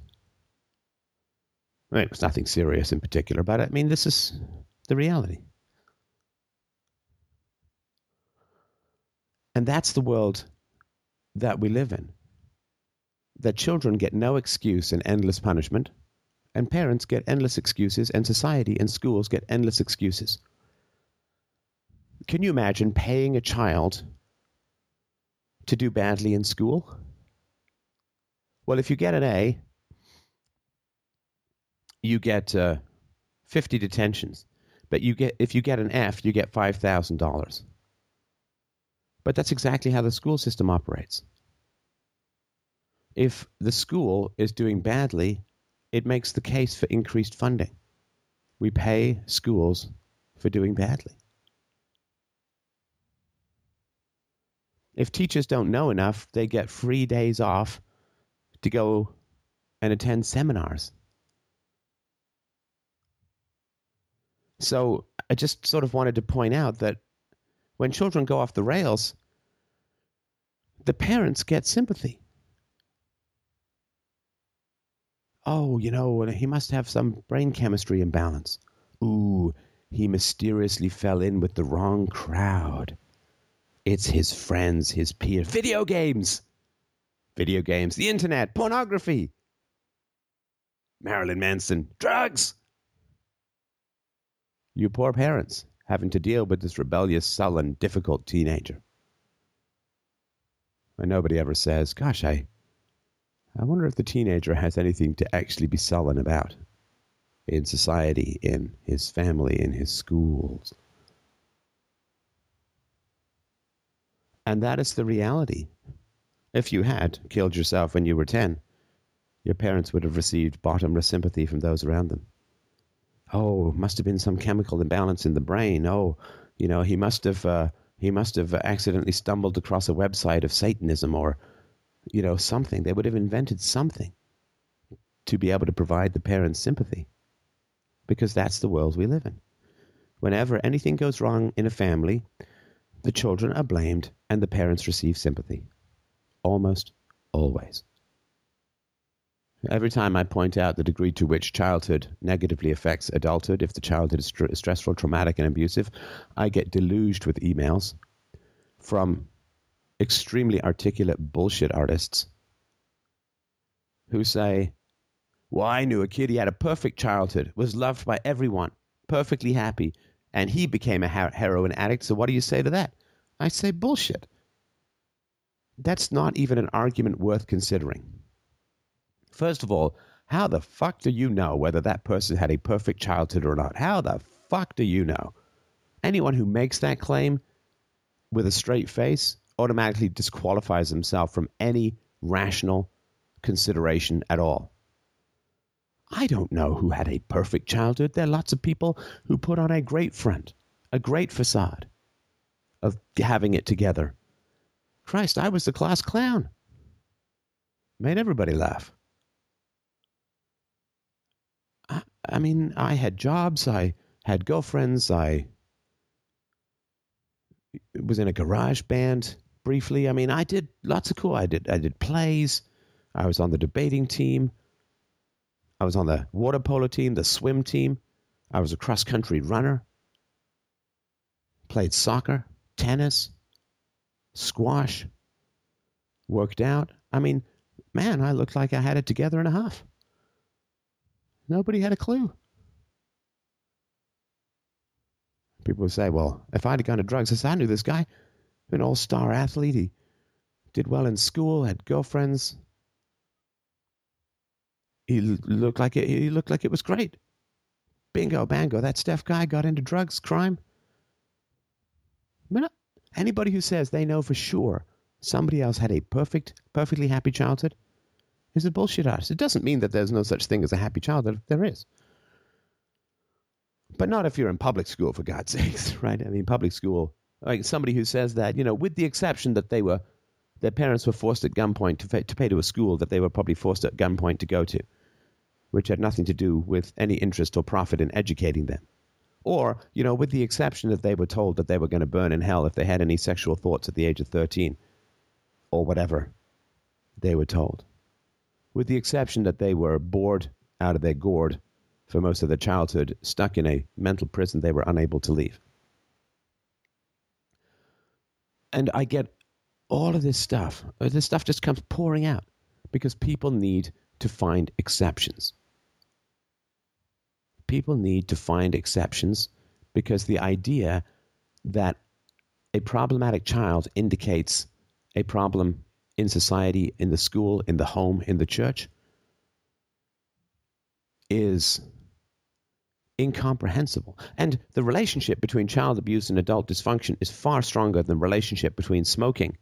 Speaker 1: I mean, it was nothing serious in particular, but I mean, this is the reality. And that's the world that we live in that children get no excuse and endless punishment, and parents get endless excuses, and society and schools get endless excuses. Can you imagine paying a child to do badly in school? Well, if you get an A, you get uh, 50 detentions. But you get if you get an F, you get $5,000. But that's exactly how the school system operates if the school is doing badly, it makes the case for increased funding. We pay schools for doing badly. If teachers don't know enough, they get free days off to go and attend seminars. So I just sort of wanted to point out that when children go off the rails, the parents get sympathy. Oh, you know, he must have some brain chemistry imbalance. Ooh, he mysteriously fell in with the wrong crowd. It's his friends, his peers. Video games! Video games, the internet, pornography, Marilyn Manson, drugs! You poor parents having to deal with this rebellious, sullen, difficult teenager. And nobody ever says, Gosh, I I wonder if the teenager has anything to actually be sullen about in society, in his family, in his schools. And that is the reality. If you had killed yourself when you were 10, your parents would have received bottomless sympathy from those around them. Oh, must have been some chemical imbalance in the brain. Oh, you know, he must have uh, he must have accidentally stumbled across a website of Satanism or you know, something. They would have invented something to be able to provide the parents sympathy because that's the world we live in. Whenever anything goes wrong in a family, the children are blamed and the parents receive sympathy. Almost always. Every time I point out the degree to which childhood negatively affects adulthood, if the childhood is stressful, traumatic, and abusive, I get deluged with emails from extremely articulate bullshit artists who say, Well, I knew a kid, he had a perfect childhood, was loved by everyone, perfectly happy, and he became a heroin addict. So what do you say to that? I say bullshit. That's not even an argument worth considering. First of all, how the fuck do you know whether that person had a perfect childhood or not? How the fuck do you know? Anyone who makes that claim with a straight face automatically disqualifies himself from any rational consideration at all. I don't know who had a perfect childhood. There are lots of people who put on a great front, a great facade of having it together. Christ, I was the class clown. Made everybody laugh. I, I mean, I had jobs, I had girlfriends, I was in a garage band briefly. I mean, I did lots of cool. I did I did plays. I was on the debating team. I was on the water polo team, the swim team. I was a cross country runner. Played soccer, tennis, squash. Worked out. I mean, man, I looked like I had it together and a half. Nobody had a clue. People would say, well, if I'd gone to drugs, I I knew this guy, an all star athlete. He did well in school, had girlfriends. He looked like it, he looked like it was great. Bingo, bango. That Steph guy got into drugs, crime. But uh, anybody who says they know for sure somebody else had a perfect, perfectly happy childhood is a bullshit artist. It doesn't mean that there's no such thing as a happy childhood. There is. But not if you're in public school, for God's sakes, right? I mean, public school, like somebody who says that, you know, with the exception that they were, their parents were forced at gunpoint to, pay, to pay to a school that they were probably forced at gunpoint to go to, which had nothing to do with any interest or profit in educating them. Or, you know, with the exception that they were told that they were going to burn in hell if they had any sexual thoughts at the age of 13, or whatever they were told. With the exception that they were bored out of their gourd for most of their childhood, stuck in a mental prison they were unable to leave. And I get all of this stuff. Uh, this stuff just comes pouring out because people need to find exceptions. People need to find exceptions because the idea that a problematic child indicates a problem in society, in the school, in the home, in the church is incomprehensible. And the relationship between child abuse and adult dysfunction is far stronger than the relationship between smoking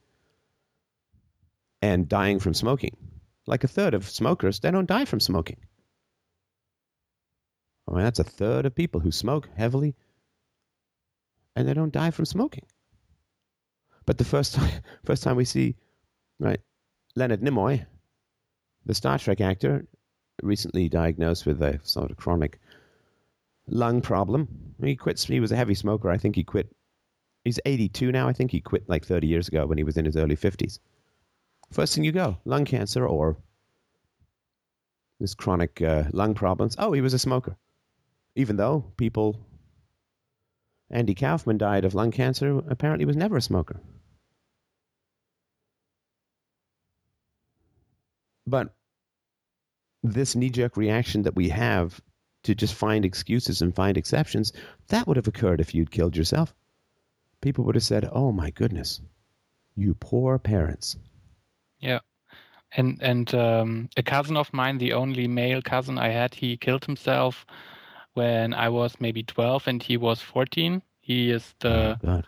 Speaker 1: and dying from smoking. Like a third of smokers, they don't die from smoking. I mean, that's a third of people who smoke heavily and they don't die from smoking. But the first time, first time we see, right, Leonard Nimoy, the Star Trek actor, recently diagnosed with a sort of chronic lung problem. He quits. He was a heavy smoker. I think he quit. He's 82 now. I think he quit like 30 years ago when he was in his early 50s. First thing you go, lung cancer or this chronic uh, lung problems. Oh, he was a smoker. Even though people, Andy Kaufman died of lung cancer, apparently was never a smoker. But this knee jerk reaction that we have to just find excuses and find exceptions, that would have occurred if you'd killed yourself. People would have said, "Oh my goodness, you poor parents."
Speaker 3: Yeah, and and um, a cousin of mine, the only male cousin I had, he killed himself when I was maybe twelve, and he was fourteen. He is the
Speaker 1: oh,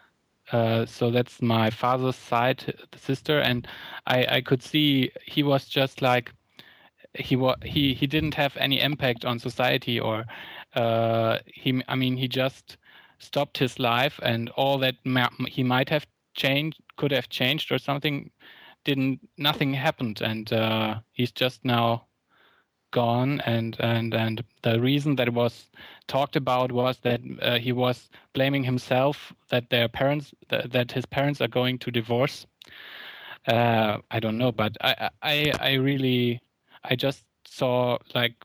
Speaker 3: uh, so that's my father's side, the sister, and I I could see he was just like he wa- he he didn't have any impact on society or uh, he I mean he just stopped his life and all that ma- he might have changed could have changed or something didn't nothing happened. And uh, he's just now gone and and and the reason that it was talked about was that uh, he was blaming himself that their parents that, that his parents are going to divorce. Uh, I don't know but I I I really I just saw like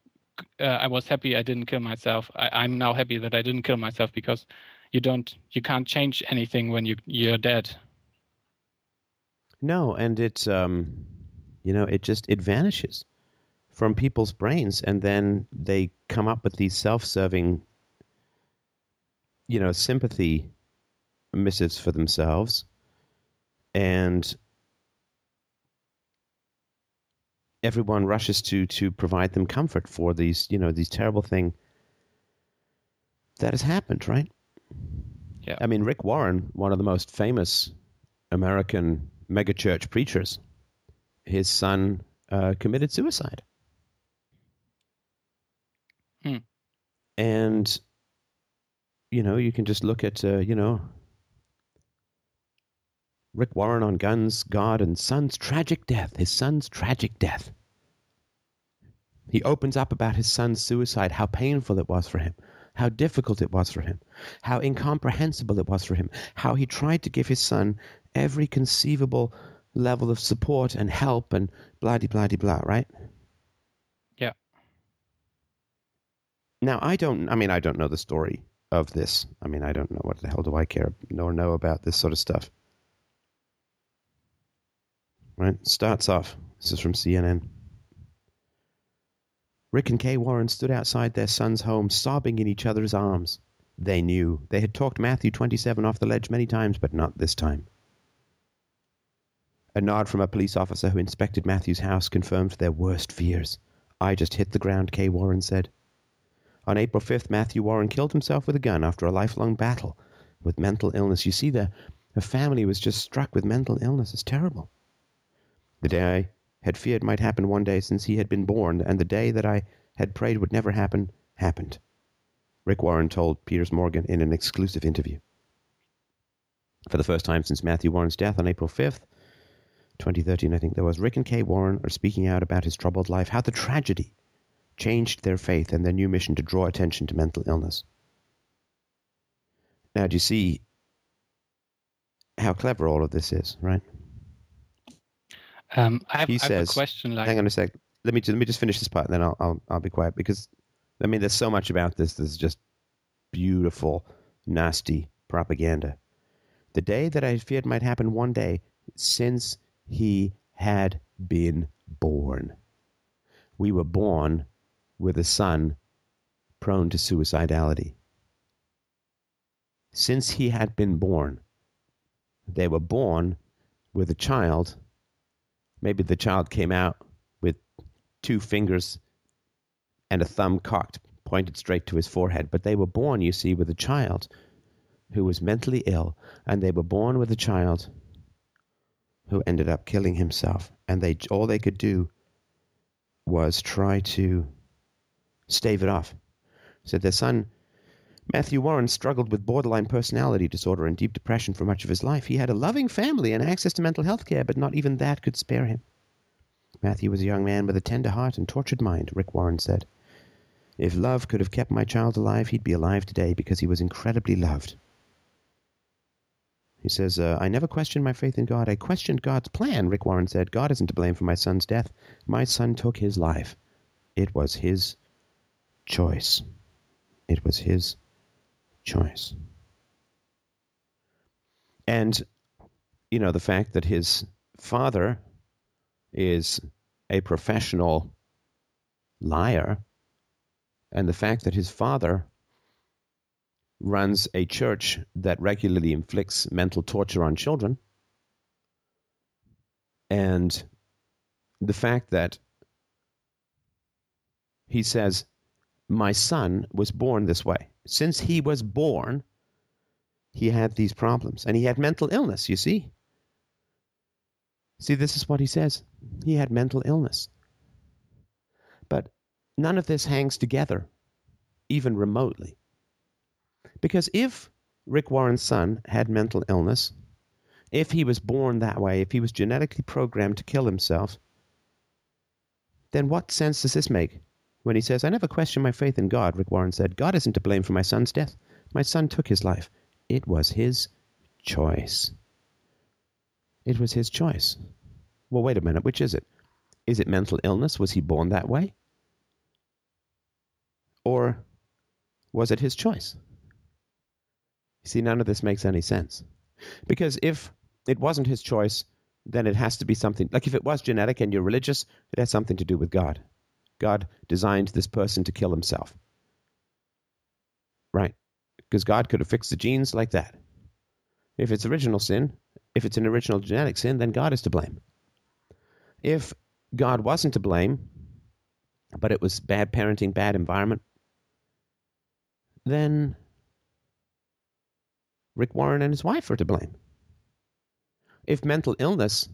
Speaker 3: uh, I was happy I didn't kill myself. I, am now happy that I didn't kill myself because you don't you can't change anything when you you're dead.
Speaker 1: No, and it's um, you know, it just it vanishes from people's brains, and then they come up with these self-serving, you know, sympathy missives for themselves, and everyone rushes to to provide them comfort for these, you know, these terrible thing that has happened, right?
Speaker 3: Yeah.
Speaker 1: I mean, Rick Warren, one of the most famous American megachurch preachers, his son uh, committed suicide.
Speaker 3: Hmm.
Speaker 1: And, you know, you can just look at, uh, you know, Rick Warren on guns, God, and son's tragic death, his son's tragic death. He opens up about his son's suicide, how painful it was for him, how difficult it was for him, how incomprehensible it was for him, how he tried to give his son every conceivable level of support and help and blah blah blah blah, right?
Speaker 3: Yeah.
Speaker 1: Now I don't. I mean, I don't know the story of this. I mean, I don't know what the hell do I care nor know about this sort of stuff. Right? Starts off. This is from CNN. Rick and Kay Warren stood outside their son's home, sobbing in each other's arms. They knew. They had talked Matthew 27 off the ledge many times, but not this time. A nod from a police officer who inspected Matthew's house confirmed their worst fears. I just hit the ground, Kay Warren said. On April 5th, Matthew Warren killed himself with a gun after a lifelong battle with mental illness. You see, the, the family was just struck with mental illness. It's terrible. The day I had feared might happen one day since he had been born, and the day that I had prayed would never happen, happened. Rick Warren told Piers Morgan in an exclusive interview. For the first time since Matthew Warren's death on April 5th, 2013, I think there was, Rick and Kay Warren are speaking out about his troubled life, how the tragedy changed their faith and their new mission to draw attention to mental illness. Now, do you see how clever all of this is, right?
Speaker 3: Um, I have,
Speaker 1: He
Speaker 3: I have
Speaker 1: says-
Speaker 3: a question. Like,
Speaker 1: Hang on a sec. Let me let me just finish this part, and then I'll I'll, I'll be quiet because I mean there's so much about this. This is just beautiful, nasty propaganda. The day that I feared might happen one day, since he had been born. We were born with a son prone to suicidality. Since he had been born, they were born with a child. Maybe the child came out with two fingers and a thumb cocked, pointed straight to his forehead. But they were born, you see, with a child who was mentally ill, and they were born with a child who ended up killing himself. And they all they could do was try to stave it off. So their son Matthew Warren struggled with borderline personality disorder and deep depression for much of his life. He had a loving family and access to mental health care, but not even that could spare him. Matthew was a young man with a tender heart and tortured mind, Rick Warren said. If love could have kept my child alive, he'd be alive today because he was incredibly loved. He says, uh, I never questioned my faith in God. I questioned God's plan, Rick Warren said. God isn't to blame for my son's death. My son took his life. It was his choice. It was his choice. And, you know, the fact that his father is a professional liar, and the fact that his father runs a church that regularly inflicts mental torture on children, and the fact that he says, My son was born this way. Since he was born, he had these problems. And he had mental illness, you see. See, this is what he says. He had mental illness. But none of this hangs together, even remotely. Because if Rick Warren's son had mental illness, if he was born that way, if he was genetically programmed to kill himself, then what sense does this make? When he says, I never questioned my faith in God, Rick Warren said, God isn't to blame for my son's death. My son took his life. It was his choice. It was his choice. Well, wait a minute. Which is it? Is it mental illness? Was he born that way? Or was it his choice? See, none of this makes any sense. Because if it wasn't his choice, then it has to be something like if it was genetic and you're religious, it has something to do with God. God designed this person to kill himself. Right? Because God could have fixed the genes like that. If it's original sin, if it's an original genetic sin, then God is to blame. If God wasn't to blame, but it was bad parenting, bad environment, then Rick Warren and his wife are to blame. If mental illness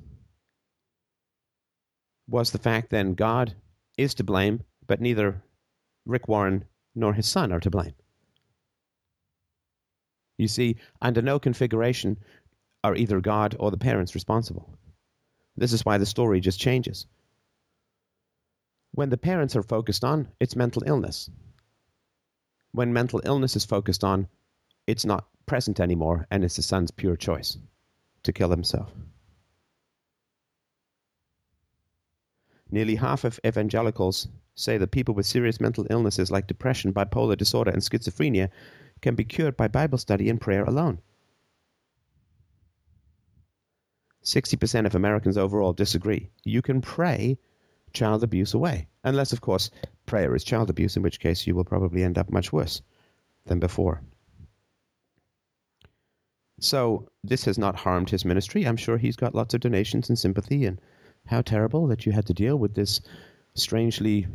Speaker 1: was the fact, then God is to blame, but neither Rick Warren nor his son are to blame. You see, under no configuration are either God or the parents responsible. This is why the story just changes. When the parents are focused on, it's mental illness. When mental illness is focused on, it's not present anymore and it's the son's pure choice to kill himself. Nearly half of evangelicals say that people with serious mental illnesses like depression, bipolar disorder, and schizophrenia can be cured by Bible study and prayer alone. 60% of Americans overall disagree. You can pray child abuse away. Unless, of course, prayer is child abuse, in which case you will probably end up much worse than before. So, this has not harmed his ministry. I'm sure he's got lots of donations and sympathy, and how terrible that you had to deal with this strangely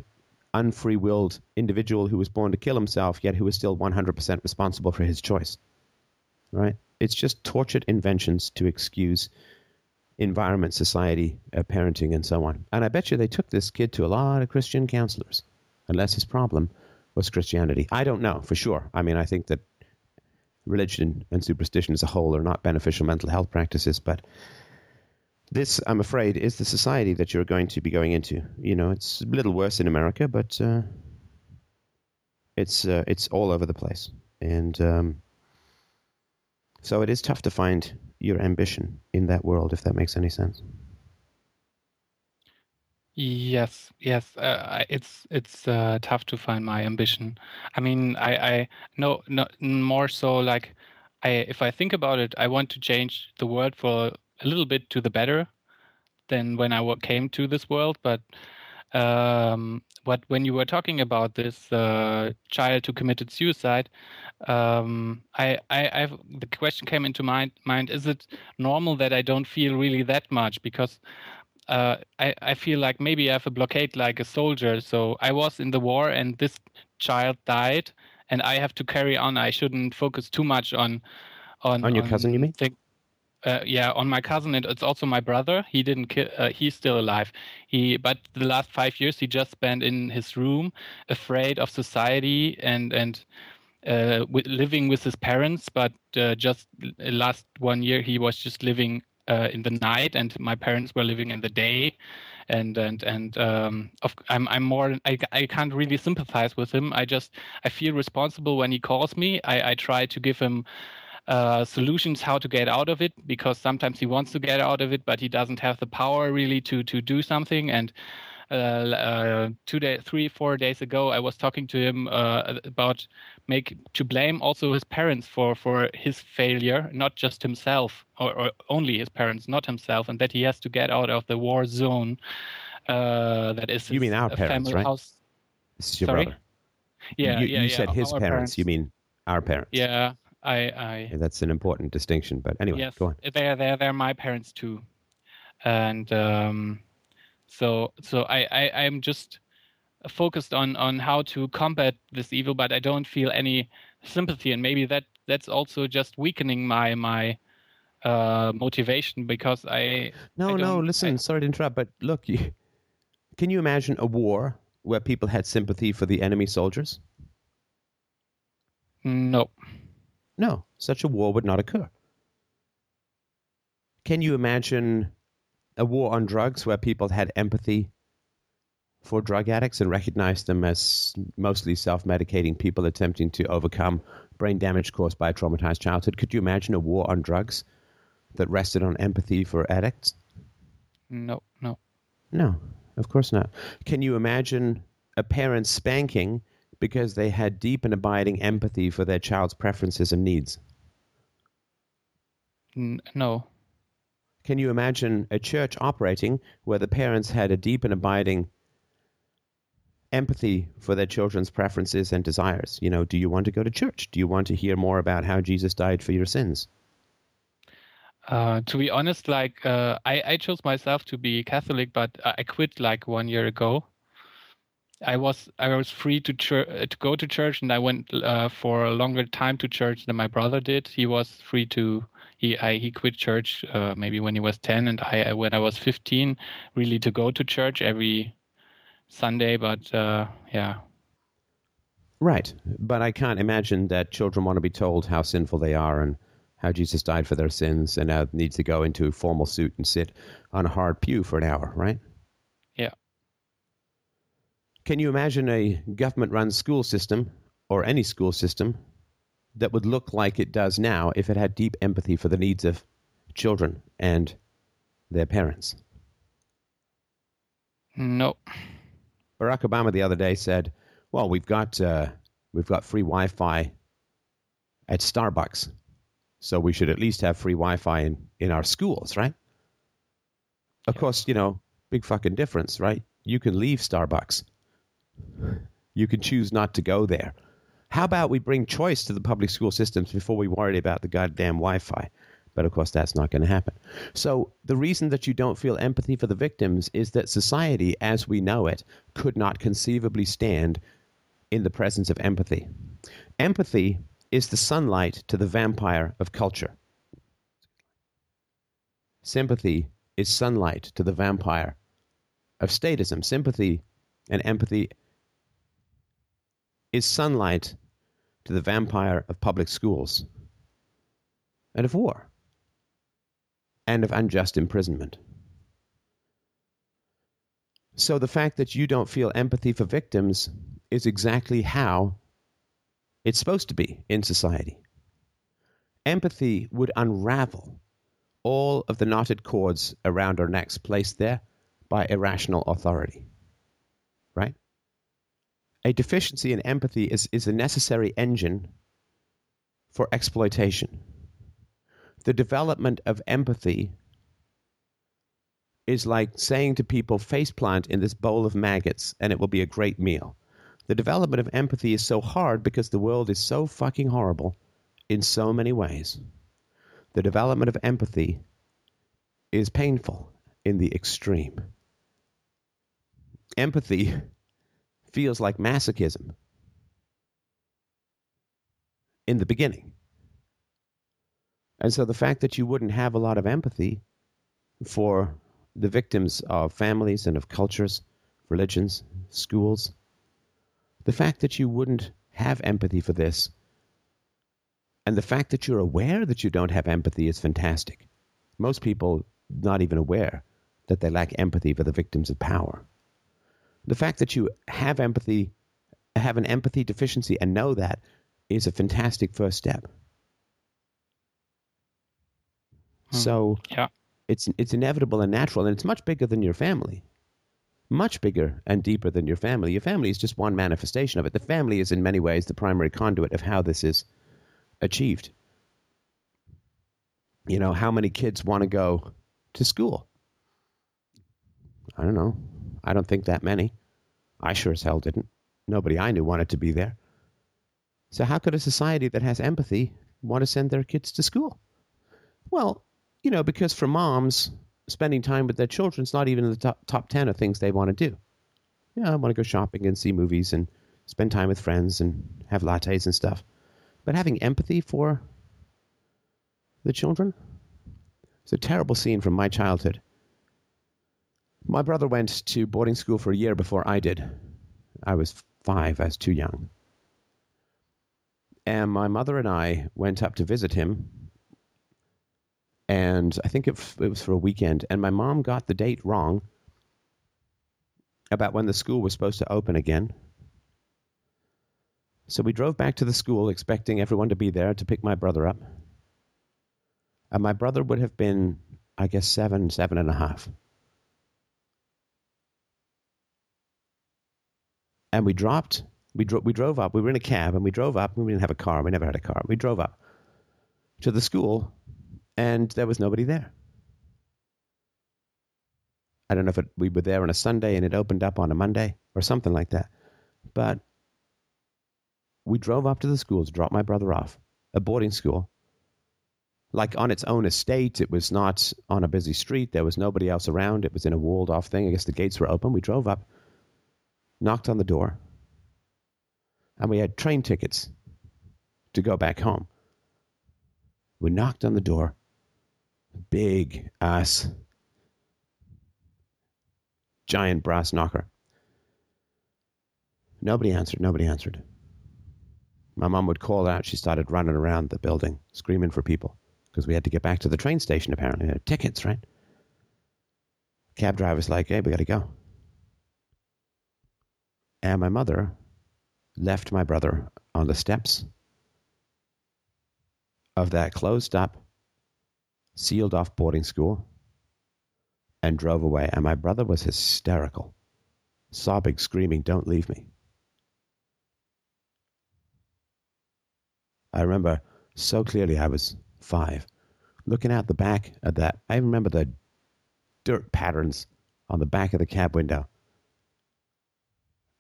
Speaker 1: unfree willed individual who was born to kill himself, yet who is still 100% responsible for his choice. Right? It's just tortured inventions to excuse environment, society, uh, parenting, and so on. And I bet you they took this kid to a lot of Christian counselors, unless his problem was Christianity. I don't know for sure. I mean, I think that religion and superstition as a whole are not beneficial mental health practices, but this, I'm afraid, is the society that you're going to be going into. You know, it's a little worse in America, but uh, it's uh, it's all over the place, and um, so it is tough to find your ambition in that world, if that makes any sense.
Speaker 3: Yes, yes, uh, it's it's uh, tough to find my ambition. I mean, I I no no more so like I if I think about it, I want to change the world for a little bit to the better than when I came to this world. But um, what when you were talking about this uh, child who committed suicide, um, I, I I've, the question came into my mind: Is it normal that I don't feel really that much because uh, I, I feel like maybe I have a blockade like a soldier. So I was in the war and this child died, and I have to carry on. I shouldn't focus too much on on
Speaker 1: on your on cousin. You mean?
Speaker 3: Uh, yeah, on my cousin, and it's also my brother. He didn't. Ki- uh, he's still alive. He, but the last five years he just spent in his room, afraid of society and and uh, living with his parents. But uh, just last one year he was just living uh, in the night, and my parents were living in the day. And and and um, of, I'm I'm more I, I can't really sympathize with him. I just I feel responsible when he calls me. I, I try to give him uh, solutions how to get out of it because sometimes he wants to get out of it, but he doesn't have the power really to to do something. And uh, uh, two days, three, four days ago, I was talking to him uh, about make to blame also his parents for for his failure, not just himself or, or only his parents, not himself, and that he has to get out of the war zone. Uh, that is,
Speaker 1: you mean our parents, right? House. This is your
Speaker 3: Sorry?
Speaker 1: brother.
Speaker 3: Yeah,
Speaker 1: you,
Speaker 3: yeah,
Speaker 1: you
Speaker 3: yeah.
Speaker 1: said his parents, parents, You mean our parents?
Speaker 3: Yeah, I, I
Speaker 1: that's an important distinction. But anyway,
Speaker 3: yes,
Speaker 1: go on.
Speaker 3: They're they're they're my parents too, and um, so so I, I I'm just focused on on how to combat this evil, but I don't feel any sympathy, and maybe that that's also just weakening my my uh, motivation because I
Speaker 1: no
Speaker 3: I
Speaker 1: no listen
Speaker 3: I,
Speaker 1: sorry to interrupt, but look, you, can you imagine a war where people had sympathy for the enemy soldiers?
Speaker 3: No.
Speaker 1: No, such a war would not occur. Can you imagine a war on drugs where people had empathy for drug addicts and recognized them as mostly self medicating people attempting to overcome brain damage caused by a traumatized childhood? Could you imagine a war on drugs that rested on empathy for addicts?
Speaker 3: No, no.
Speaker 1: No, of course not. Can you imagine a parent spanking because they had deep and abiding empathy for their child's preferences and needs?
Speaker 3: No.
Speaker 1: Can you imagine a church operating where the parents had a deep and abiding empathy for their children's preferences and desires. You know, do you want to go to church? Do you want to hear more about how Jesus died for your sins?
Speaker 3: Uh, to be honest, like uh, I, I chose myself to be Catholic, but I quit like one year ago. I was I was free to church to go to church, and I went uh, for a longer time to church than my brother did. He was free to he I, he quit church uh, maybe when he was ten, and I when I was fifteen, really to go to church every Sunday. But uh, yeah,
Speaker 1: right. But I can't imagine that children want to be told how sinful they are and how Jesus died for their sins and now needs to go into a formal suit and sit on a hard pew for an hour, right?
Speaker 3: Yeah.
Speaker 1: Can you imagine a government run school system or any school system that would look like it does now if it had deep empathy for the needs of children and their parents?
Speaker 3: No.
Speaker 1: Barack Obama the other day said, "Well, we've got uh, we've got free Wi-Fi at Starbucks so we should at least have free Wi-Fi in, in our schools, right? Of course, you know, big fucking difference, right? You can leave Starbucks. You can choose not to go there. How about we bring choice to the public school systems before we worry about the goddamn Wi-Fi? But of course, that's not going to happen. So the reason that you don't feel empathy for the victims is that society, as we know it, could not conceivably stand in the presence of empathy. Empathy is the sunlight to the vampire of culture. Sympathy is sunlight to the vampire of statism. Sympathy and empathy is sunlight to the vampire of public schools and of war and of unjust imprisonment. So the fact that you don't feel empathy for victims is exactly how it's supposed to be in society. Empathy would unravel all of the knotted cords around our necks placed there by irrational authority. A deficiency in empathy is, is a necessary engine for exploitation. The development of empathy is like saying to people, faceplant in this bowl of maggots and it will be a great meal. The development of empathy is so hard because the world is so fucking horrible in so many ways. The development of empathy is painful in the extreme. Empathy feels like masochism in the beginning. And so the fact that you wouldn't have a lot of empathy for the victims of families and of cultures, religions, schools, the fact that you wouldn't have empathy for this and the fact that you're aware that you don't have empathy is fantastic. Most people not even aware that they lack empathy for the victims of power. The fact that you have empathy, have an empathy deficiency and know that is a fantastic first step. Hmm. So
Speaker 3: yeah.
Speaker 1: it's it's inevitable and natural and it's much bigger than your family much bigger and deeper than your family. Your family is just one manifestation of it. The family is, in many ways, the primary conduit of how this is achieved. You know, how many kids want to go to school? I don't know. I don't think that many. I sure as hell didn't. Nobody I knew wanted to be there. So, how could a society that has empathy want to send their kids to school? Well, you know, because for moms, spending time with their children is not even in the top, top 10 of things they want to do. Yeah, I want to go shopping and see movies and spend time with friends and have lattes and stuff. But having empathy for the children? It's a terrible scene from my childhood. My brother went to boarding school for a year before I did. I was five, I was too young. And my mother and I went up to visit him and I think it, it was for a weekend. And my mom got the date wrong about when the school was supposed to open again. So we drove back to the school expecting everyone to be there to pick my brother up. And my brother would have been, I guess, seven, seven and a half. And we dropped, we, dro- we drove up, we were in a cab and we drove up, we didn't have a car, we never had a car. We drove up to the school and there was nobody there. I don't know if it, we were there on a Sunday and it opened up on a Monday or something like that. But we drove up to the school to drop my brother off, a boarding school. Like on its own estate, it was not on a busy street. There was nobody else around. It was in a walled off thing. I guess the gates were open. We drove up, knocked on the door, and we had train tickets to go back home. We knocked on the door. Big ass, giant brass knocker. Nobody answered. Nobody answered. My mom would call out. She started running around the building, screaming for people because we had to get back to the train station, apparently. Tickets, right? Cab driver's like, hey, we got to go. And my mother left my brother on the steps of that closed up, sealed off boarding school and drove away. And my brother was hysterical, sobbing, screaming, Don't leave me. I remember so clearly I was five, looking out the back of that. I remember the dirt patterns on the back of the cab window.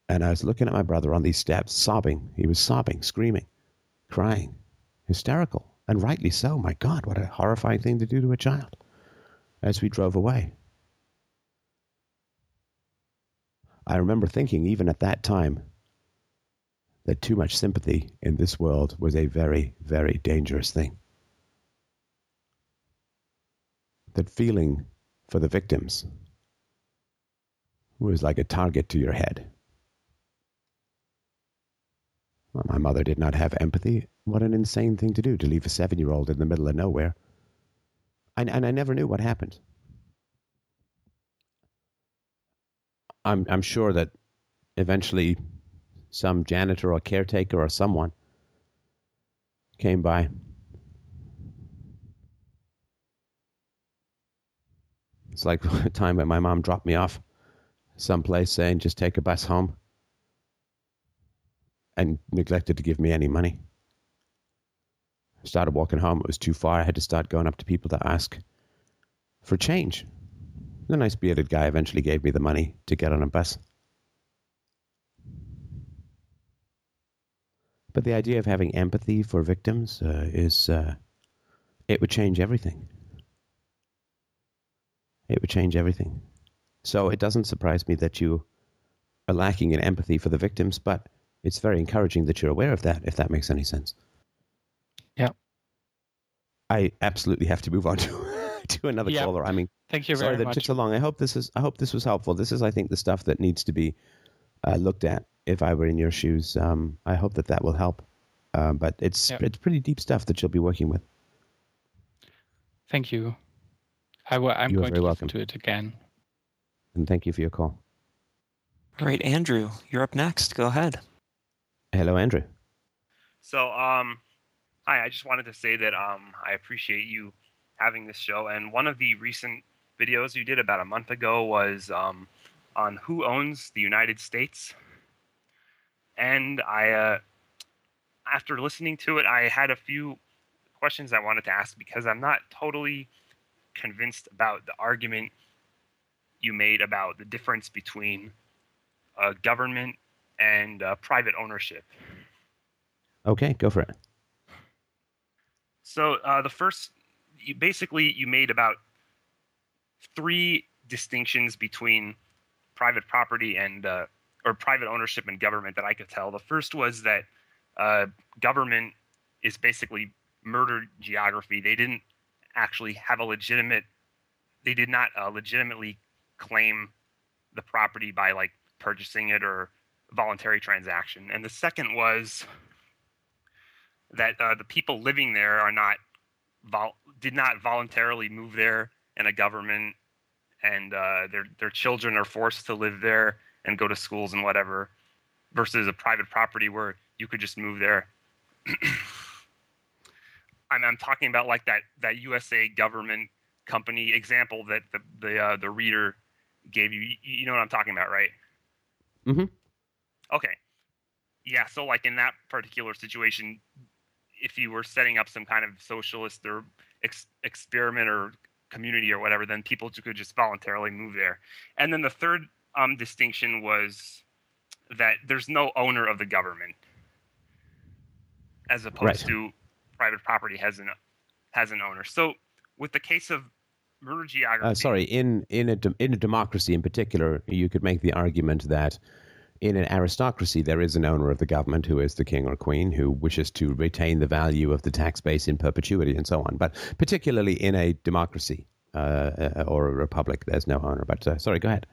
Speaker 1: And I was looking at my brother on these steps, sobbing. He was sobbing, screaming, crying, hysterical, and rightly so. My God, what a horrifying thing to do to a child as we drove away. I remember thinking, even at that time, that too much sympathy in this world was a very, very dangerous thing. That feeling for the victims was like a target to your head. My mother did not have empathy. What an insane thing to do to leave a seven year old in the middle of nowhere. And, and I never knew what happened. I'm, I'm sure that eventually some janitor or caretaker or someone came by. It's like a time when my mom dropped me off someplace saying, just take a bus home, and neglected to give me any money. I started walking home. It was too far. I had to start going up to people to ask for change. The nice bearded guy eventually gave me the money to get on a bus. But the idea of having empathy for victims uh, is, uh, it would change everything. It would change everything. So it doesn't surprise me that you are lacking in empathy for the victims, but it's very encouraging that you're aware of that, if that makes any sense.
Speaker 3: Yeah.
Speaker 1: I absolutely have to move on to, to another
Speaker 3: Yeah.
Speaker 1: caller. I mean,
Speaker 3: Thank you
Speaker 1: sorry
Speaker 3: very
Speaker 1: that
Speaker 3: much.
Speaker 1: took so long. I hope this is. I hope this was helpful. This is, I think, the stuff that needs to be uh, looked at. If I were in your shoes, um, I hope that that will help. Um, but it's
Speaker 3: Yeah.
Speaker 1: it's pretty deep stuff that you'll be working with.
Speaker 3: Thank you. I will, I'm
Speaker 1: You're
Speaker 3: going
Speaker 1: very
Speaker 3: to
Speaker 1: welcome.
Speaker 3: listen to it again.
Speaker 1: And thank you for your call.
Speaker 2: All right, Andrew, you're up next. Go ahead.
Speaker 1: Hello, Andrew.
Speaker 4: So, um, hi. I just wanted to say that um, I appreciate you having this show. And one of the recent videos you did about a month ago was um, on who owns the United States. And I, uh, after listening to it, I had a few questions I wanted to ask because I'm not totally convinced about the argument you made about the difference between a government and uh, private ownership.
Speaker 1: Okay, go for it.
Speaker 4: So uh, the first, you, basically, you made about three distinctions between private property and uh, or private ownership and government that I could tell. The first was that uh, government is basically murder geography. They didn't actually have a legitimate. They did not uh, legitimately claim the property by like purchasing it or voluntary transaction. And the second was that uh, the people living there are not vol- did not voluntarily move there in a government and uh, their their children are forced to live there and go to schools and whatever versus a private property where you could just move there I'm, I'm talking about like that that USA government company example that the the uh, the reader gave you. You- know what I'm talking about, right?
Speaker 1: Mhm.
Speaker 4: Okay. Yeah. So like in that particular situation, if you were setting up some kind of socialist or ex- experiment or community or whatever, then people could just voluntarily move there. And then the third um, distinction was that there's no owner of the government, as opposed
Speaker 1: Right.
Speaker 4: to private property has an has an owner. So with the case of murder geography,
Speaker 1: Uh, sorry, in in a de- in a democracy in particular, you could make the argument that in an aristocracy there is an owner of the government who is the king or queen who wishes to retain the value of the tax base in perpetuity and so on. But particularly in a democracy uh, uh, or a republic, there's no owner. But uh, sorry, go ahead.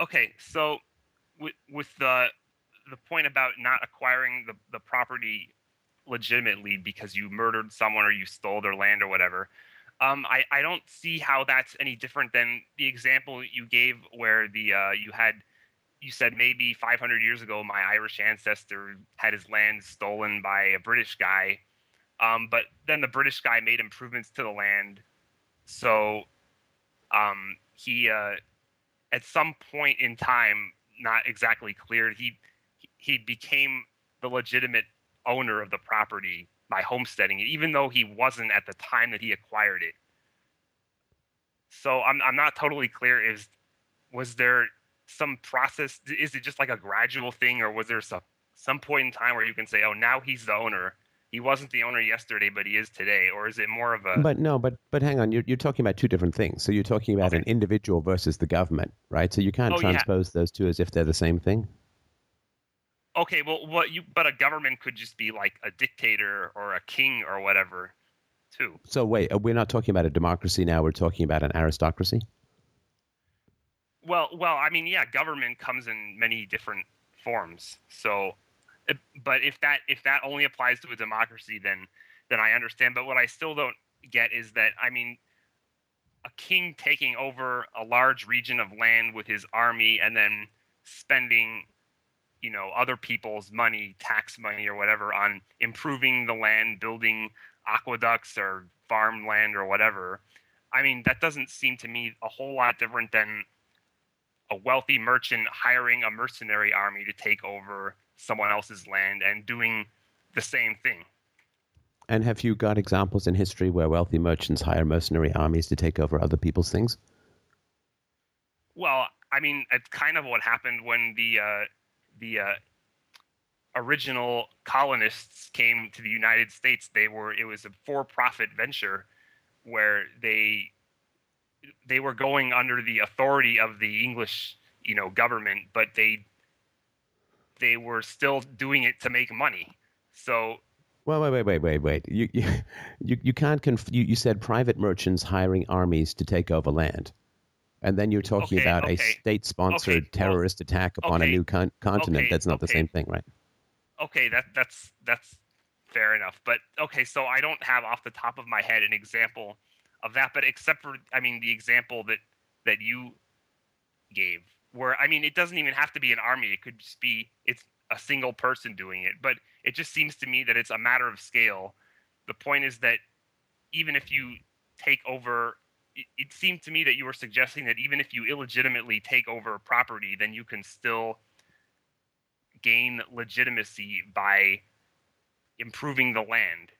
Speaker 4: okay, so with with the the point about not acquiring the, the property legitimately because you murdered someone or you stole their land or whatever, um, I, I don't see how that's any different than the example you gave where the uh, you had you said maybe 500 years ago my Irish ancestor had his land stolen by a British guy, um, but then the British guy made improvements to the land, so um, he uh, at some point in time, not exactly clear, he he became the legitimate owner of the property by homesteading it, even though he wasn't at the time that he acquired it. So I'm I'm not totally clear. Is was there some process? Is it just like a gradual thing, or was there some some point in time where you can say, oh, now he's the owner? He wasn't the owner yesterday, but he is today, or is it more of a
Speaker 1: But no, but but hang on, you're you're talking about two different things. So you're talking about
Speaker 4: Okay.
Speaker 1: an individual versus the government, right? So you can't
Speaker 4: Oh, yeah.
Speaker 1: transpose those two as if they're the same thing.
Speaker 4: okay? Well, what you but a government could just be like a dictator or a king or whatever, too.
Speaker 1: So wait, uh, we're not talking about a democracy now. We're talking about an aristocracy.
Speaker 4: Well, well, I mean, yeah, government comes in many different forms. So, but if that if that only applies to a democracy, then then I understand. But what I still don't get is that I mean, a king taking over a large region of land with his army and then spending, you know, other people's money, tax money or whatever, on improving the land, building aqueducts or farmland or whatever. I mean, that doesn't seem to me a whole lot different than a wealthy merchant hiring a mercenary army to take over someone else's land and doing the same thing.
Speaker 1: And have you got examples in history where wealthy merchants hire mercenary armies to take over other people's things?
Speaker 4: Well, I mean, it's kind of what happened when the uh, the uh, original colonists came to the United States. They were it was a for-profit venture where they they were going under the authority of the English, you know, government, but they they were still doing it to make money. So
Speaker 1: Well, wait, wait, wait, wait, wait. You you you, you can't conf- you, you said private merchants hiring armies to take over land. And then you're talking
Speaker 4: Okay,
Speaker 1: about a state-sponsored
Speaker 4: Okay, well,
Speaker 1: terrorist attack upon
Speaker 4: okay,
Speaker 1: a new con- continent.
Speaker 4: okay,
Speaker 1: That's not the same thing, right?
Speaker 4: okay that that's that's fair enough but okay so i don't have off the top of my head an example of that but except for i mean the example that that you gave where i mean it doesn't even have to be an army it could just be it's a single person doing it but it just seems to me that it's a matter of scale the point is that even if you take over it, it seemed to me that you were suggesting that even if you illegitimately take over property then you can still gain legitimacy by improving the land.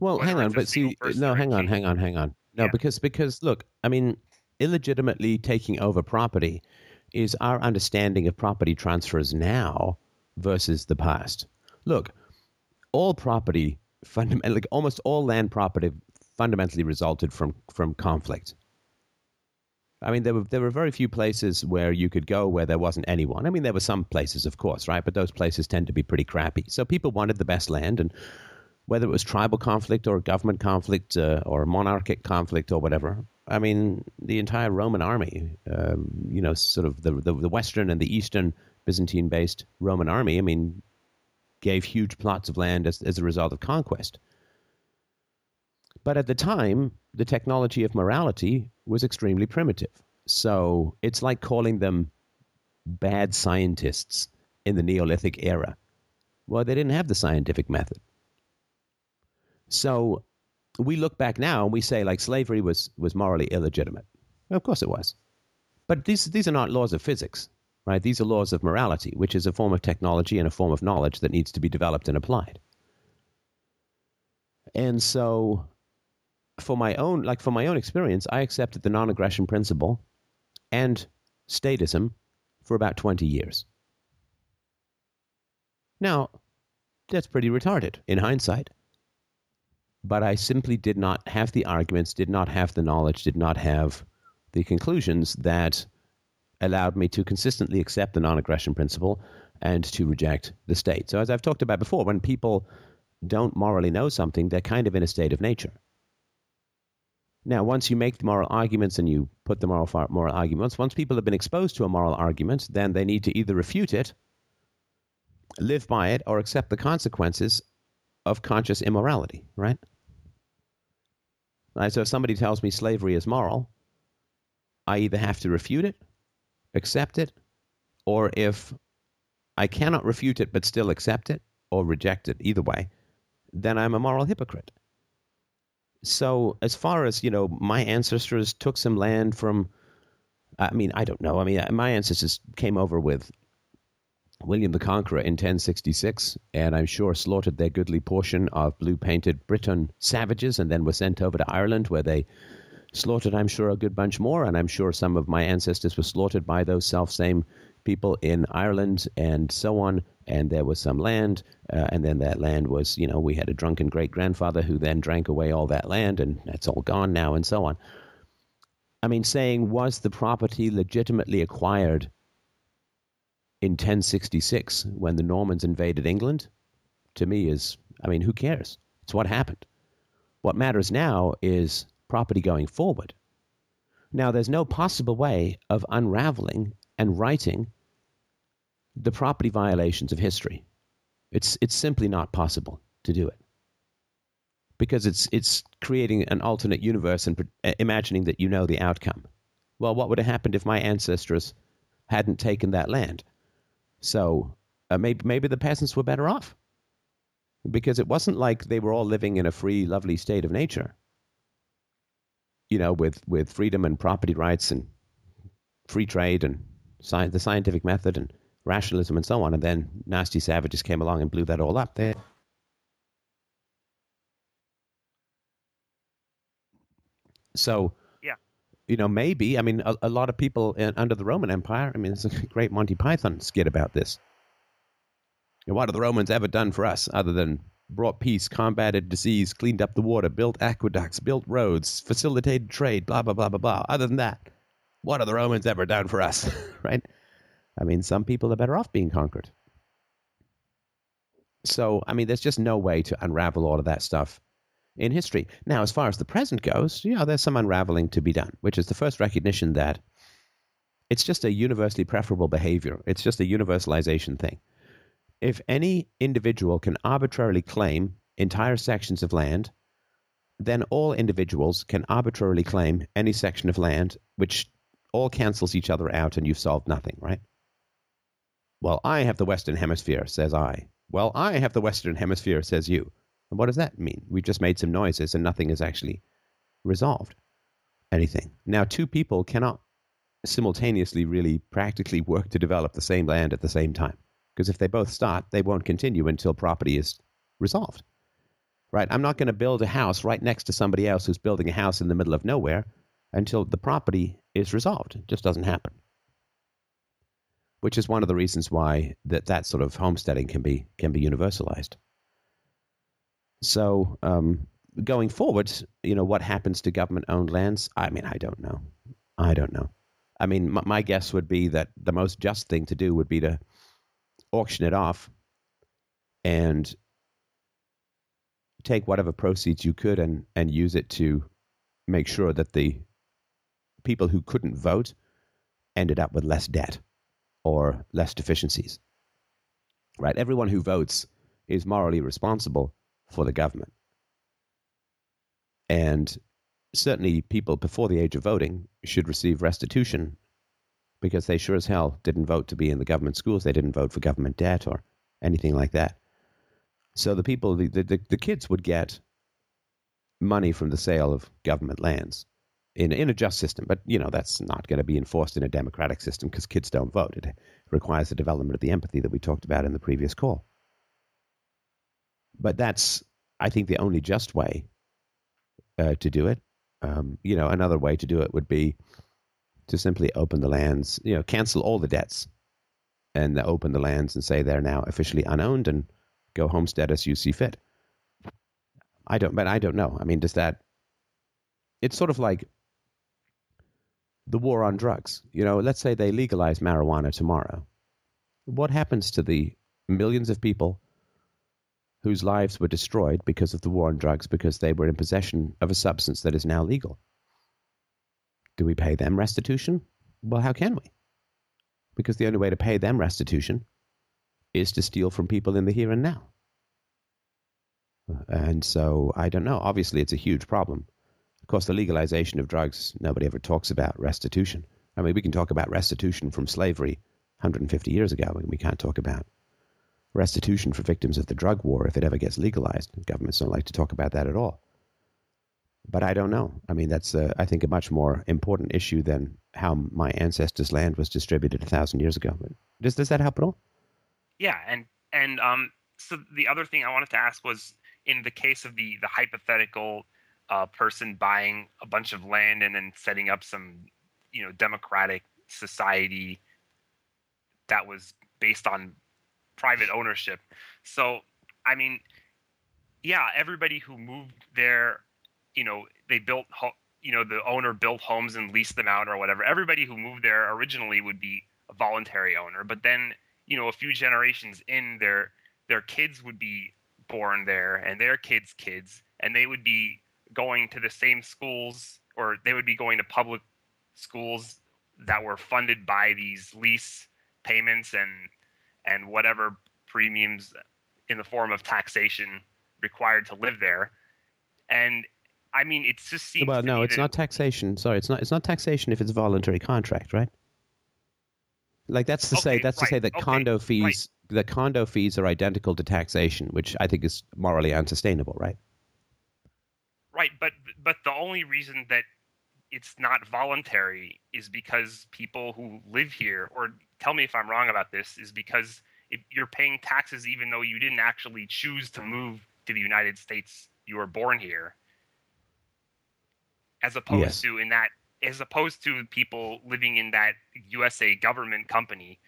Speaker 1: Well,
Speaker 4: Whether
Speaker 1: hang on, but see, no, hang on, hang on, hang on. No,
Speaker 4: Yeah.
Speaker 1: because because look, I mean, illegitimately taking over property is our understanding of property transfers now versus the past. Look, all property fundamentally, like almost all land property, fundamentally resulted from from conflict. I mean, there were there were very few places where you could go where there wasn't anyone. I mean, there were some places, of course, right? But those places tend to be pretty crappy. So people wanted the best land, and whether it was tribal conflict or government conflict uh, or monarchic conflict or whatever. I mean, the entire Roman army, um, you know, sort of the, the the Western and the Eastern Byzantine-based Roman army. I mean, gave huge plots of land as as a result of conquest. But at the time, the technology of morality was extremely primitive. So it's like calling them bad scientists in the Neolithic era. Well, they didn't have the scientific method. So we look back now and we say like slavery was, was morally illegitimate. Well, of course it was. But these, these are not laws of physics, right? These are laws of morality, which is a form of technology and a form of knowledge that needs to be developed and applied. And so for my own like for my own experience, I accepted the non-aggression principle and statism for about 20 years. Now, that's pretty retarded in hindsight. But I simply did not have the arguments, did not have the knowledge, did not have the conclusions that allowed me to consistently accept the non aggression principle and to reject the state. So, as I've talked about before, when people don't morally know something, they're kind of in a state of nature. Now, once you make the moral arguments and you put the moral, moral arguments, once people have been exposed to a moral argument, then they need to either refute it, live by it, or accept the consequences of conscious immorality, right? Right? So if somebody tells me slavery is moral, I either have to refute it, accept it, or if I cannot refute it but still accept it or reject it, either way, then I'm a moral hypocrite. So, as far as, you know, my ancestors took some land from, I mean, I don't know. I mean, my ancestors came over with William the Conqueror in 1066, and I'm sure slaughtered their goodly portion of blue painted Briton savages and then were sent over to Ireland where they slaughtered, I'm sure, a good bunch more. And I'm sure some of my ancestors were slaughtered by those self same people in Ireland and so on. And there was some land, uh, and then that land was, you know, we had a drunken great grandfather who then drank away all that land, and that's all gone now, and so on. I mean, saying, was the property legitimately acquired in 1066 when the Normans invaded England? To me, is, I mean, who cares? It's what happened. What matters now is property going forward. Now, there's no possible way of unraveling and writing the property violations of history. It's, it's simply not possible to do it because it's, it's creating an alternate universe and uh, imagining that you know the outcome. Well, what would have happened if my ancestors hadn't taken that land? So uh, maybe, maybe the peasants were better off because it wasn't like they were all living in a free, lovely state of nature, you know, with, with freedom and property rights and free trade and sci- the scientific method and rationalism and so on. And then nasty savages came along and blew that all up. There. So, you know, maybe I mean, a, a lot of people in, under the Roman Empire. I mean, it's a great Monty Python skit about this. What have the Romans ever done for us other than brought peace, combated disease, cleaned up the water, built aqueducts, built roads, facilitated trade, blah blah blah blah blah. Other than that, what have the Romans ever done for us? right? I mean, some people are better off being conquered. So, I mean, there's just no way to unravel all of that stuff in history. Now, as far as the present goes, yeah, there's some unraveling to be done, which is the first recognition that it's just a universally preferable behavior. It's just a universalization thing. If any individual can arbitrarily claim entire sections of land, then all individuals can arbitrarily claim any section of land which all cancels each other out and you've solved nothing, right? Well, I have the Western Hemisphere, says I. Well, I have the Western Hemisphere, says you. And what does that mean? We've just made some noises and nothing is actually resolved. Anything. Now, two people cannot simultaneously really practically work to develop the same land at the same time. Because if they both start, they won't continue until property is resolved. Right? I'm not going to build a house right next to somebody else who's building a house in the middle of nowhere until the property is resolved. It just doesn't happen. Which is one of the reasons why that, that sort of homesteading can be can be universalized. So um, going forward, you know, what happens to government-owned lands? I mean, I don't know. I don't know. I mean, my, my guess would be that the most just thing to do would be to auction it off and take whatever proceeds you could and, and use it to make sure that the people who couldn't vote ended up with less debt or less deficiencies. Right? Everyone who votes is morally responsible for the government. And certainly people before the age of voting should receive restitution because they sure as hell didn't vote to be in the government schools. They didn't vote for government debt or anything like that. So the people, the, the, the kids would get money from the sale of government lands in in a just system. But you know that's not going to be enforced in a democratic system because kids don't vote. It requires the development of the empathy that we talked about in the previous call. But that's, I think, the only just way uh, to do it. Um, you know, another way to do it would be to simply open the lands. You know, cancel all the debts and open the lands and say they're now officially unowned and go homestead as you see fit. I don't, but I don't know. I mean, does that? It's sort of like the war on drugs. You know, let's say they legalize marijuana tomorrow. What happens to the millions of people whose lives were destroyed because of the war on drugs because they were in possession of a substance that is now legal? Do we pay them restitution? Well, how can we? Because the only way to pay them restitution is to steal from people in the here and now. And so I don't know. Obviously, it's a huge problem. Of course, the legalization of drugs, nobody ever talks about restitution. I mean, we can talk about restitution from slavery 150 years ago, and we can't talk about restitution for victims of the drug war if it ever gets legalized. Governments don't like to talk about that at all. But I don't know. I mean, that's, uh, I think, a much more important issue than how my ancestors' land was distributed a thousand years ago. Does, does that help at all?
Speaker 4: Yeah, and and um, so the other thing I wanted to ask was in the case of the the hypothetical uh, person buying a bunch of land and then setting up some you know democratic society that was based on private ownership. So I mean, yeah, everybody who moved there, you know, they built you know the owner built homes and leased them out or whatever. Everybody who moved there originally would be a voluntary owner, but then you know a few generations in their their kids would be born there and their kids' kids, and they would be going to the same schools or they would be going to public schools that were funded by these lease payments and and whatever premiums in the form of taxation required to live there. And I mean, it just seems.
Speaker 1: Well, no, it's not taxation. Sorry, it's not. It's not taxation if it's a voluntary contract, right? Like that's to say
Speaker 4: Okay,
Speaker 1: that's to say that
Speaker 4: okay,
Speaker 1: condo
Speaker 4: right.
Speaker 1: fees the condo fees are identical to taxation, which I think is morally unsustainable, right?
Speaker 4: Right, but but the only reason that it's not voluntary is because people who live here, or tell me if I'm wrong about this, is because if you're paying taxes even though you didn't actually choose to move to the United States, you were born here, as opposed
Speaker 1: Yes.
Speaker 4: to in that, as opposed to people living in that USA government company.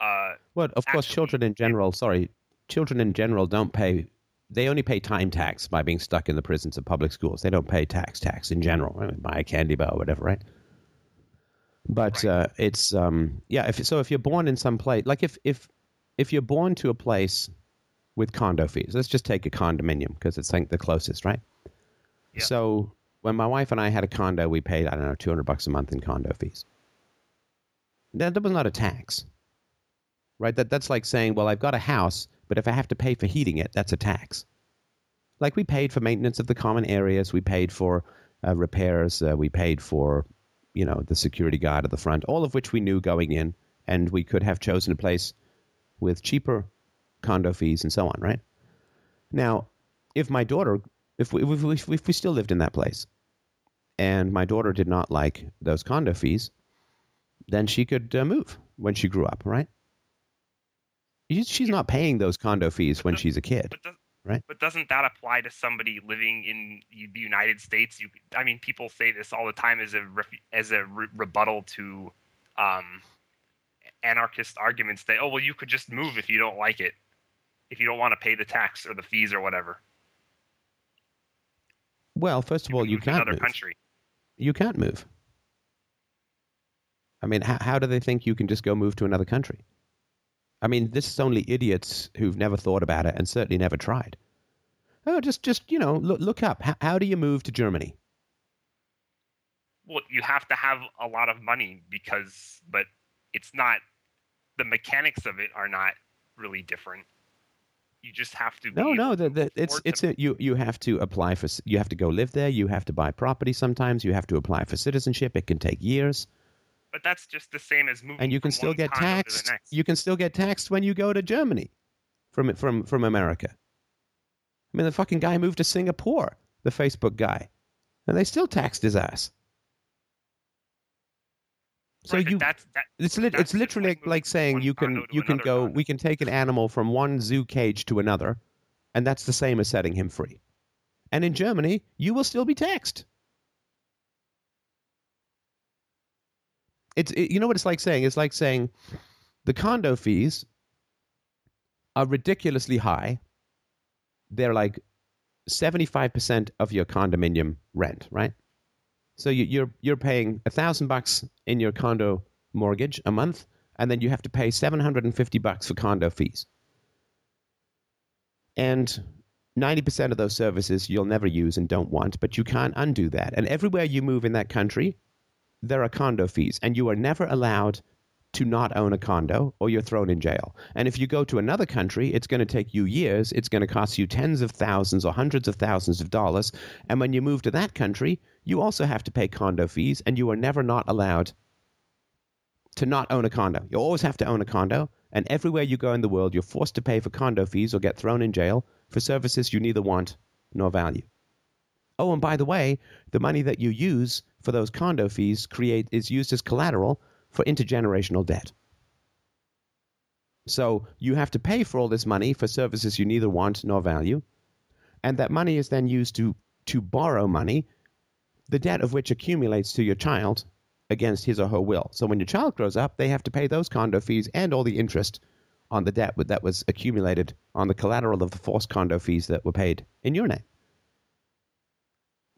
Speaker 4: Uh,
Speaker 1: Well, of course,
Speaker 4: Actually,
Speaker 1: children in general. Sorry, children in general don't pay. They only pay time tax by being stuck in the prisons of public schools. They don't pay tax tax in general. I mean, buy a candy bar or whatever, right? But
Speaker 4: Right.
Speaker 1: uh, it's um, yeah. If so, if you're born in some place, like if if if you're born to a place with condo fees, let's just take a condominium because it's like the closest, right?
Speaker 4: Yeah.
Speaker 1: So when my wife and I had a condo, we paid I don't know two hundred bucks a month in condo fees. That, that was not a tax right? That that's like saying, well, I've got a house, but if I have to pay for heating it, that's a tax. Like we paid for maintenance of the common areas, we paid for uh, repairs, uh, we paid for, you know, the security guard at the front, all of which we knew going in, and we could have chosen a place with cheaper condo fees and so on, right? Now, if my daughter, if we, if we, if we still lived in that place, and my daughter did not like those condo fees, then she could uh, move when she grew up, right? She's not paying those condo fees when she's a kid.
Speaker 4: but
Speaker 1: Right.
Speaker 4: But doesn't that apply to somebody living in the United States? You, I mean, people say this all the time as a as a re- rebuttal to um, anarchist arguments that oh well you could just move if you don't like it, if you don't want to pay the tax or the fees or whatever.
Speaker 1: Well, first of all, you
Speaker 4: move to
Speaker 1: can't
Speaker 4: another
Speaker 1: move.
Speaker 4: country.
Speaker 1: You can't move. I mean, how, how do they think you can just go move to another country? I mean, this is only idiots who've never thought about it and certainly never tried. Oh, just just you know, look look up. How, how do you move to Germany?
Speaker 4: Well, you have to have a lot of money because, but it's not. The mechanics of it are not really different. You just have to.
Speaker 1: No, no, the, the, it's it's a, you you have to apply for you have to go live there. You have to buy property. Sometimes you have to apply for citizenship. It can take years.
Speaker 4: But that's just the same as moving.
Speaker 1: and you can still get
Speaker 4: condo to the
Speaker 1: taxed. You can still get taxed when you go to Germany from from from America. I mean, the fucking guy moved to Singapore, the Facebook guy, and they still taxed his ass. So
Speaker 4: Right,
Speaker 1: you,
Speaker 4: that's that.
Speaker 1: it's lit,
Speaker 4: that's
Speaker 1: it's literally
Speaker 4: like
Speaker 1: like, saying you can you can go.
Speaker 4: condo.
Speaker 1: We can take an animal from one zoo cage to another, and that's the same as setting him free. And in Germany, you will still be taxed. It's it, you know what it's like saying. It's like saying The condo fees are ridiculously high. They're like 75% of your condominium rent, right? So you, you're you're paying a thousand bucks in your condo mortgage a month, and then you have to pay 750 bucks for condo fees. And 90% of those services you'll never use and don't want, but you can't undo that. And everywhere you move in that country, there are condo fees, and you are never allowed to not own a condo or you're thrown in jail. And if you go to another country, it's going to take you years. It's going to cost you tens of thousands or hundreds of thousands of dollars. And when you move to that country, you also have to pay condo fees, and you are never not allowed to not own a condo. You always have to own a condo, and everywhere you go in the world, you're forced to pay for condo fees or get thrown in jail for services you neither want nor value. Oh, and by the way, the money that you use for those condo fees create is used as collateral for intergenerational debt. So you have to pay for all this money for services you neither want nor value, and that money is then used to to borrow money, the debt of which accumulates to your child against his or her will. So when your child grows up, they have to pay those condo fees and all the interest on the debt that was accumulated on the collateral of the forced condo fees that were paid in your name.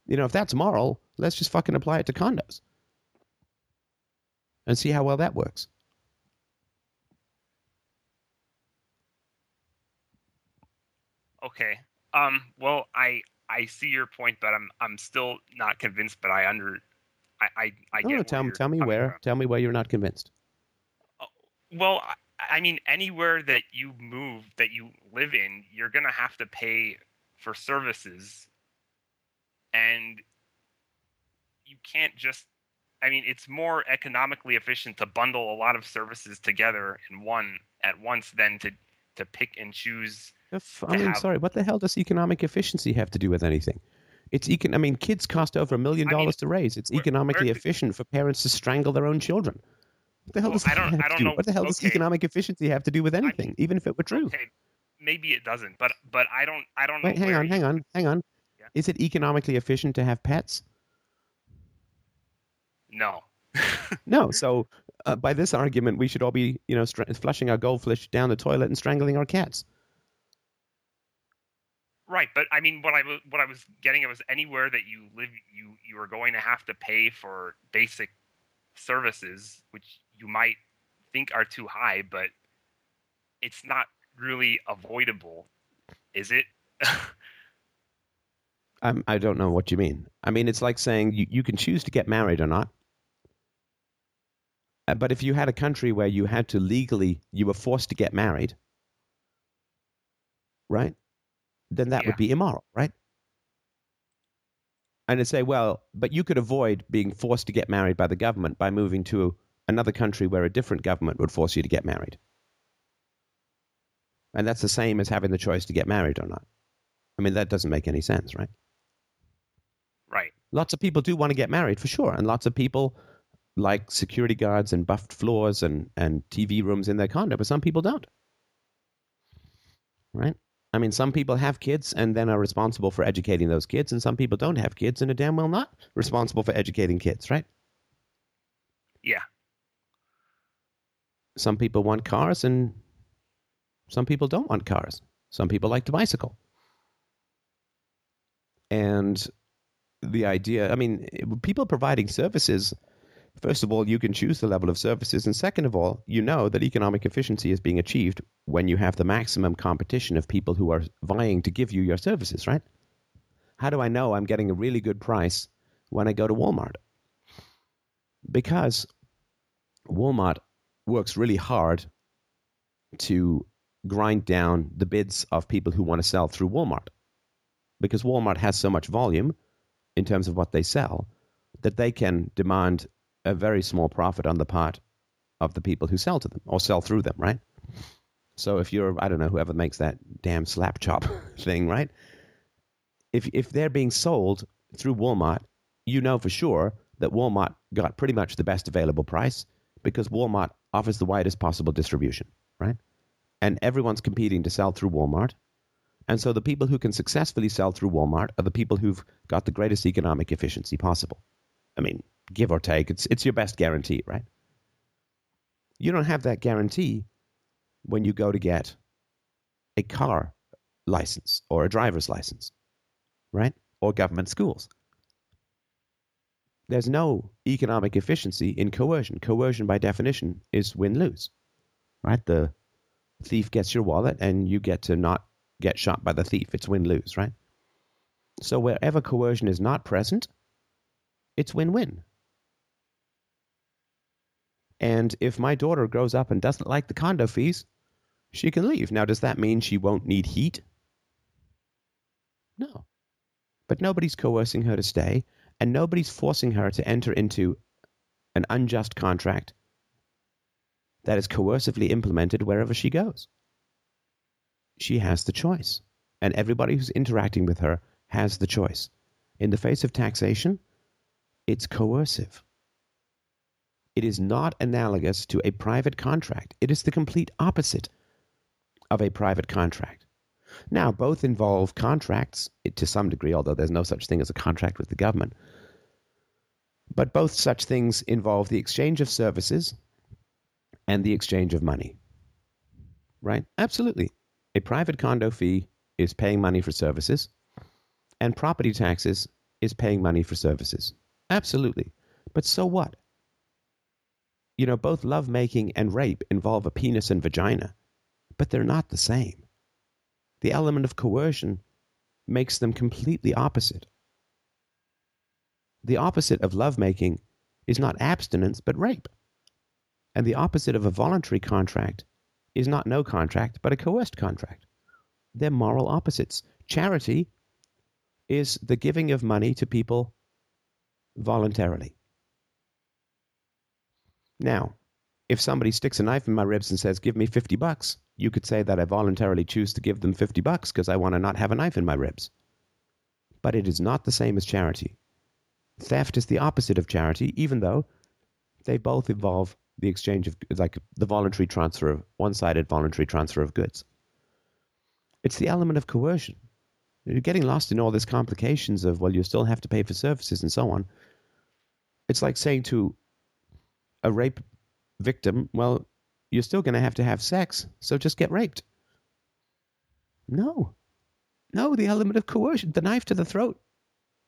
Speaker 1: You know, if that's moral, let's just fucking apply it to condos and see how well that works.
Speaker 4: Okay. Um. Well, I I see your point, but I'm I'm still not convinced. But I under I I, I
Speaker 1: No,
Speaker 4: get
Speaker 1: no, tell me, tell me where,
Speaker 4: from.
Speaker 1: tell me where you're not convinced.
Speaker 4: Well, I- I mean, anywhere that you move, that you live in, you're gonna have to pay for services, and you can't just. I mean, it's more economically efficient to bundle a lot of services together in one at once than to to pick and choose.
Speaker 1: If-
Speaker 4: to
Speaker 1: I mean,
Speaker 4: have-
Speaker 1: sorry, what the hell does economic efficiency have to do with anything? It's econ. I mean, kids cost over a million dollars to raise. It's economically efficient for parents to strangle their own children. What the hell
Speaker 4: Well,
Speaker 1: does that
Speaker 4: I don't-
Speaker 1: have
Speaker 4: I don't
Speaker 1: do?
Speaker 4: know-
Speaker 1: What the hell does economic efficiency have to do with anything, even if it were true?
Speaker 4: Okay, maybe it doesn't, but but I don't I don't
Speaker 1: Wait,
Speaker 4: know.
Speaker 1: hang on, hang on, hang on.
Speaker 4: Yeah.
Speaker 1: Is it economically efficient to have pets?
Speaker 4: No.
Speaker 1: No. So, uh, by this argument, we should all be, you know, str- flushing our goldfish down the toilet and strangling our cats.
Speaker 4: Right, but I mean, what I wa- what I was getting at was anywhere that you live, you you are going to have to pay for basic services, which you might think are too high, but it's not really avoidable, is it?
Speaker 1: Um, I don't know what you mean. I mean, it's like saying you, you can choose to get married or not. Uh, But if you had a country where you had to legally, you were forced to get married, right? Then that
Speaker 4: Yeah.
Speaker 1: would be immoral, right? And to say, well, but you could avoid being forced to get married by the government by moving to another country where a different government would force you to get married. And that's the same as having the choice to get married or not. I mean, that doesn't make any sense, right?
Speaker 4: right.
Speaker 1: Lots of people do want to get married for sure, and lots of people like security guards and buffed floors and, and TV rooms in their condo, but some people don't. Right? I mean, some people have kids and then are responsible for educating those kids, and some people don't have kids and are damn well not responsible for educating kids, right?
Speaker 4: Yeah.
Speaker 1: Some people want cars and some people don't want cars. Some people like to bicycle. And the idea, I mean, people providing services, first of all, you can choose the level of services. And second of all, you know that economic efficiency is being achieved when you have the maximum competition of people who are vying to give you your services, right? How do I know I'm getting a really good price when I go to Walmart? Because Walmart works really hard to grind down the bids of people who want to sell through Walmart. Because Walmart has so much volume in terms of what they sell that they can demand a very small profit on the part of the people who sell to them or sell through them, right? So if you're, I don't know, whoever makes that damn slap chop thing, right? If if they're being sold through Walmart, you know for sure that Walmart got pretty much the best available price because Walmart offers the widest possible distribution, right? And everyone's competing to sell through Walmart. And so the people who can successfully sell through Walmart are the people who've got the greatest economic efficiency possible. I mean, give or take, it's it's your best guarantee, right? You don't have that guarantee when you go to get a car license or a driver's license, right? Or government schools. There's no economic efficiency in coercion. Coercion, by definition, is win lose, right? The thief gets your wallet and you get to not get shot by the thief. It's win lose, right? So wherever coercion is not present, it's win win. And if my daughter grows up and doesn't like the condo fees, she can leave. Now, does that mean she won't need heat? No. But nobody's coercing her to stay, and nobody's forcing her to enter into an unjust contract that is coercively implemented wherever she goes. She has the choice, and everybody who's interacting with her has the choice. In the face of taxation, it's coercive. It is not analogous to a private contract. It is the complete opposite of a private contract. Now, both involve contracts to some degree, although there's no such thing as a contract with the government. But both such things involve the exchange of services and the exchange of money. Right? Absolutely. A private condo fee is paying money for services, and property taxes is paying money for services. Absolutely. But so what? You know, both lovemaking and rape involve a penis and vagina, but they're not the same. The element of coercion makes them completely opposite. The opposite of lovemaking is not abstinence, but rape. And the opposite of a voluntary contract is not no contract, but a coerced contract. They're moral opposites. Charity is the giving of money to people voluntarily. Now, if somebody sticks a knife in my ribs and says, Give me 50 bucks, you could say that I voluntarily choose to give them 50 bucks because I want to not have a knife in my ribs. But it is not the same as charity. Theft is the opposite of charity, even though they both involve the exchange of, like the voluntary transfer of, one sided voluntary transfer of goods. It's the element of coercion. You're getting lost in all these complications of, well, you still have to pay for services and so on. It's like saying to a rape victim, well, you're still going to have to have sex, so just get raped. No. No, the element of coercion, the knife to the throat,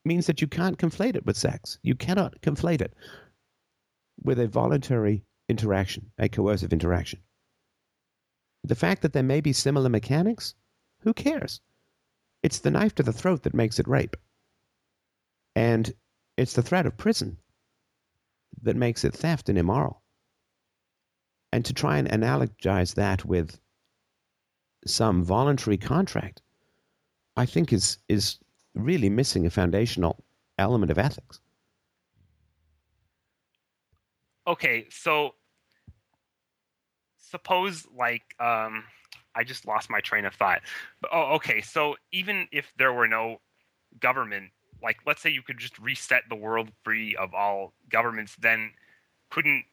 Speaker 1: means that you can't conflate it with sex. You cannot conflate it with a voluntary interaction, a coercive interaction. The fact that there may be similar mechanics, who cares? It's the knife to the throat that makes it rape. And it's the threat of prison that makes it theft and immoral. And to try and analogize that with some voluntary contract, I think is is really missing a foundational element of ethics.
Speaker 4: Okay, so suppose like um I just lost my train of thought. Oh, okay. So even if there were no government, like let's say you could just reset the world free of all governments, then couldn't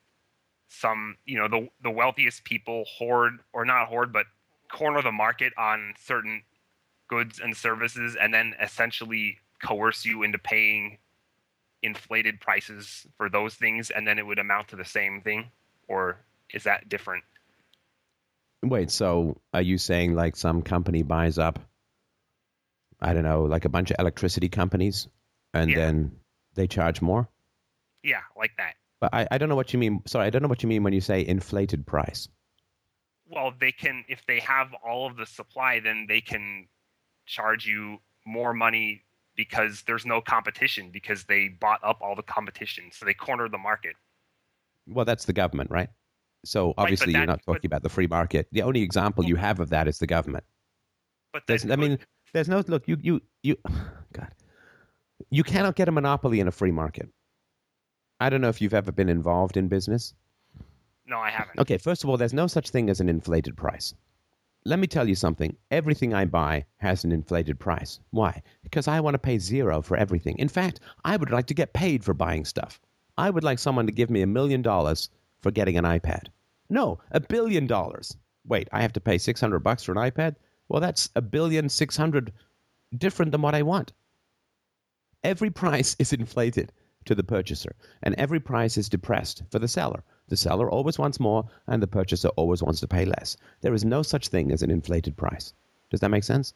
Speaker 4: some, you know, the the wealthiest people hoard or not hoard, but corner the market on certain goods and services, and then essentially coerce you into paying inflated prices for those things, and then it would amount to the same thing, or is that different?
Speaker 1: Wait, so are you saying like some company buys up, I don't know, like a bunch of electricity companies, and
Speaker 4: Yeah.
Speaker 1: then they charge more?
Speaker 4: Yeah, like that.
Speaker 1: But I, I don't know what you mean. Sorry, I don't know what you mean when you say inflated price.
Speaker 4: Well, they can if they have all of the supply, then they can charge you more money because there's no competition because they bought up all the competition, so they cornered the market.
Speaker 1: Well, that's the government, right? So obviously,
Speaker 4: that-
Speaker 1: you're not talking
Speaker 4: but-
Speaker 1: about the free market. The only example you have of that is the government.
Speaker 4: But
Speaker 1: There's, I mean, there's no look. You, you, you. God, you cannot get a monopoly in a free market. I don't know if you've ever been involved in business.
Speaker 4: no, I haven't.
Speaker 1: Okay, first of all, there's no such thing as an inflated price. Let me tell you something. Everything I buy has an inflated price. Why? Because I want to pay zero for everything. In fact, I would like to get paid for buying stuff. I would like someone to give me a million dollars for getting an iPad. No, a billion dollars. Wait, I have to pay 600 bucks for an iPad? Well, that's a billion six hundred different than what I want. Every price is inflated to the purchaser, and every price is depressed for the seller. The seller always wants more, and the purchaser always wants to pay less. There is no such thing as an inflated price. Does that make sense?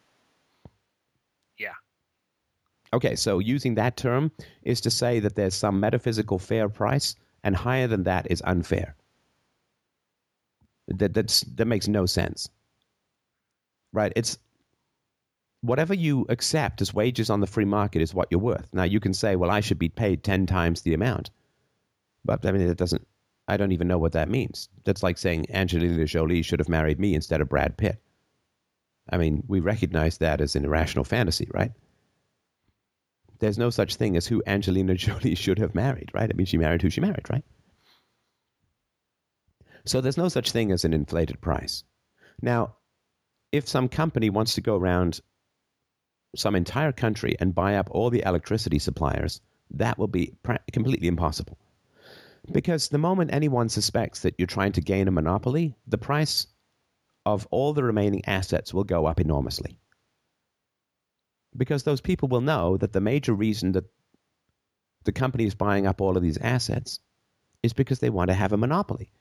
Speaker 4: Yeah.
Speaker 1: Okay, so using that term is to say that there's some metaphysical fair price, and higher than that is unfair. That that's, that makes no sense, right? It's whatever you accept as wages on the free market is what you're worth. Now you can say, well, I should be paid ten times the amount, but I mean it doesn't. I don't even know what that means. That's like saying Angelina Jolie should have married me instead of Brad Pitt. I mean, we recognize that as an irrational fantasy, right? There's no such thing as who Angelina Jolie should have married, right? I mean, she married who she married, right? So there's no such thing as an inflated price. Now, if some company wants to go around some entire country and buy up all the electricity suppliers, that will be completely impossible. Because the moment anyone suspects that you're trying to gain a monopoly, the price of all the remaining assets will go up enormously. Because those people will know that the major reason that the company is buying up all of these assets is because they want to have a monopoly.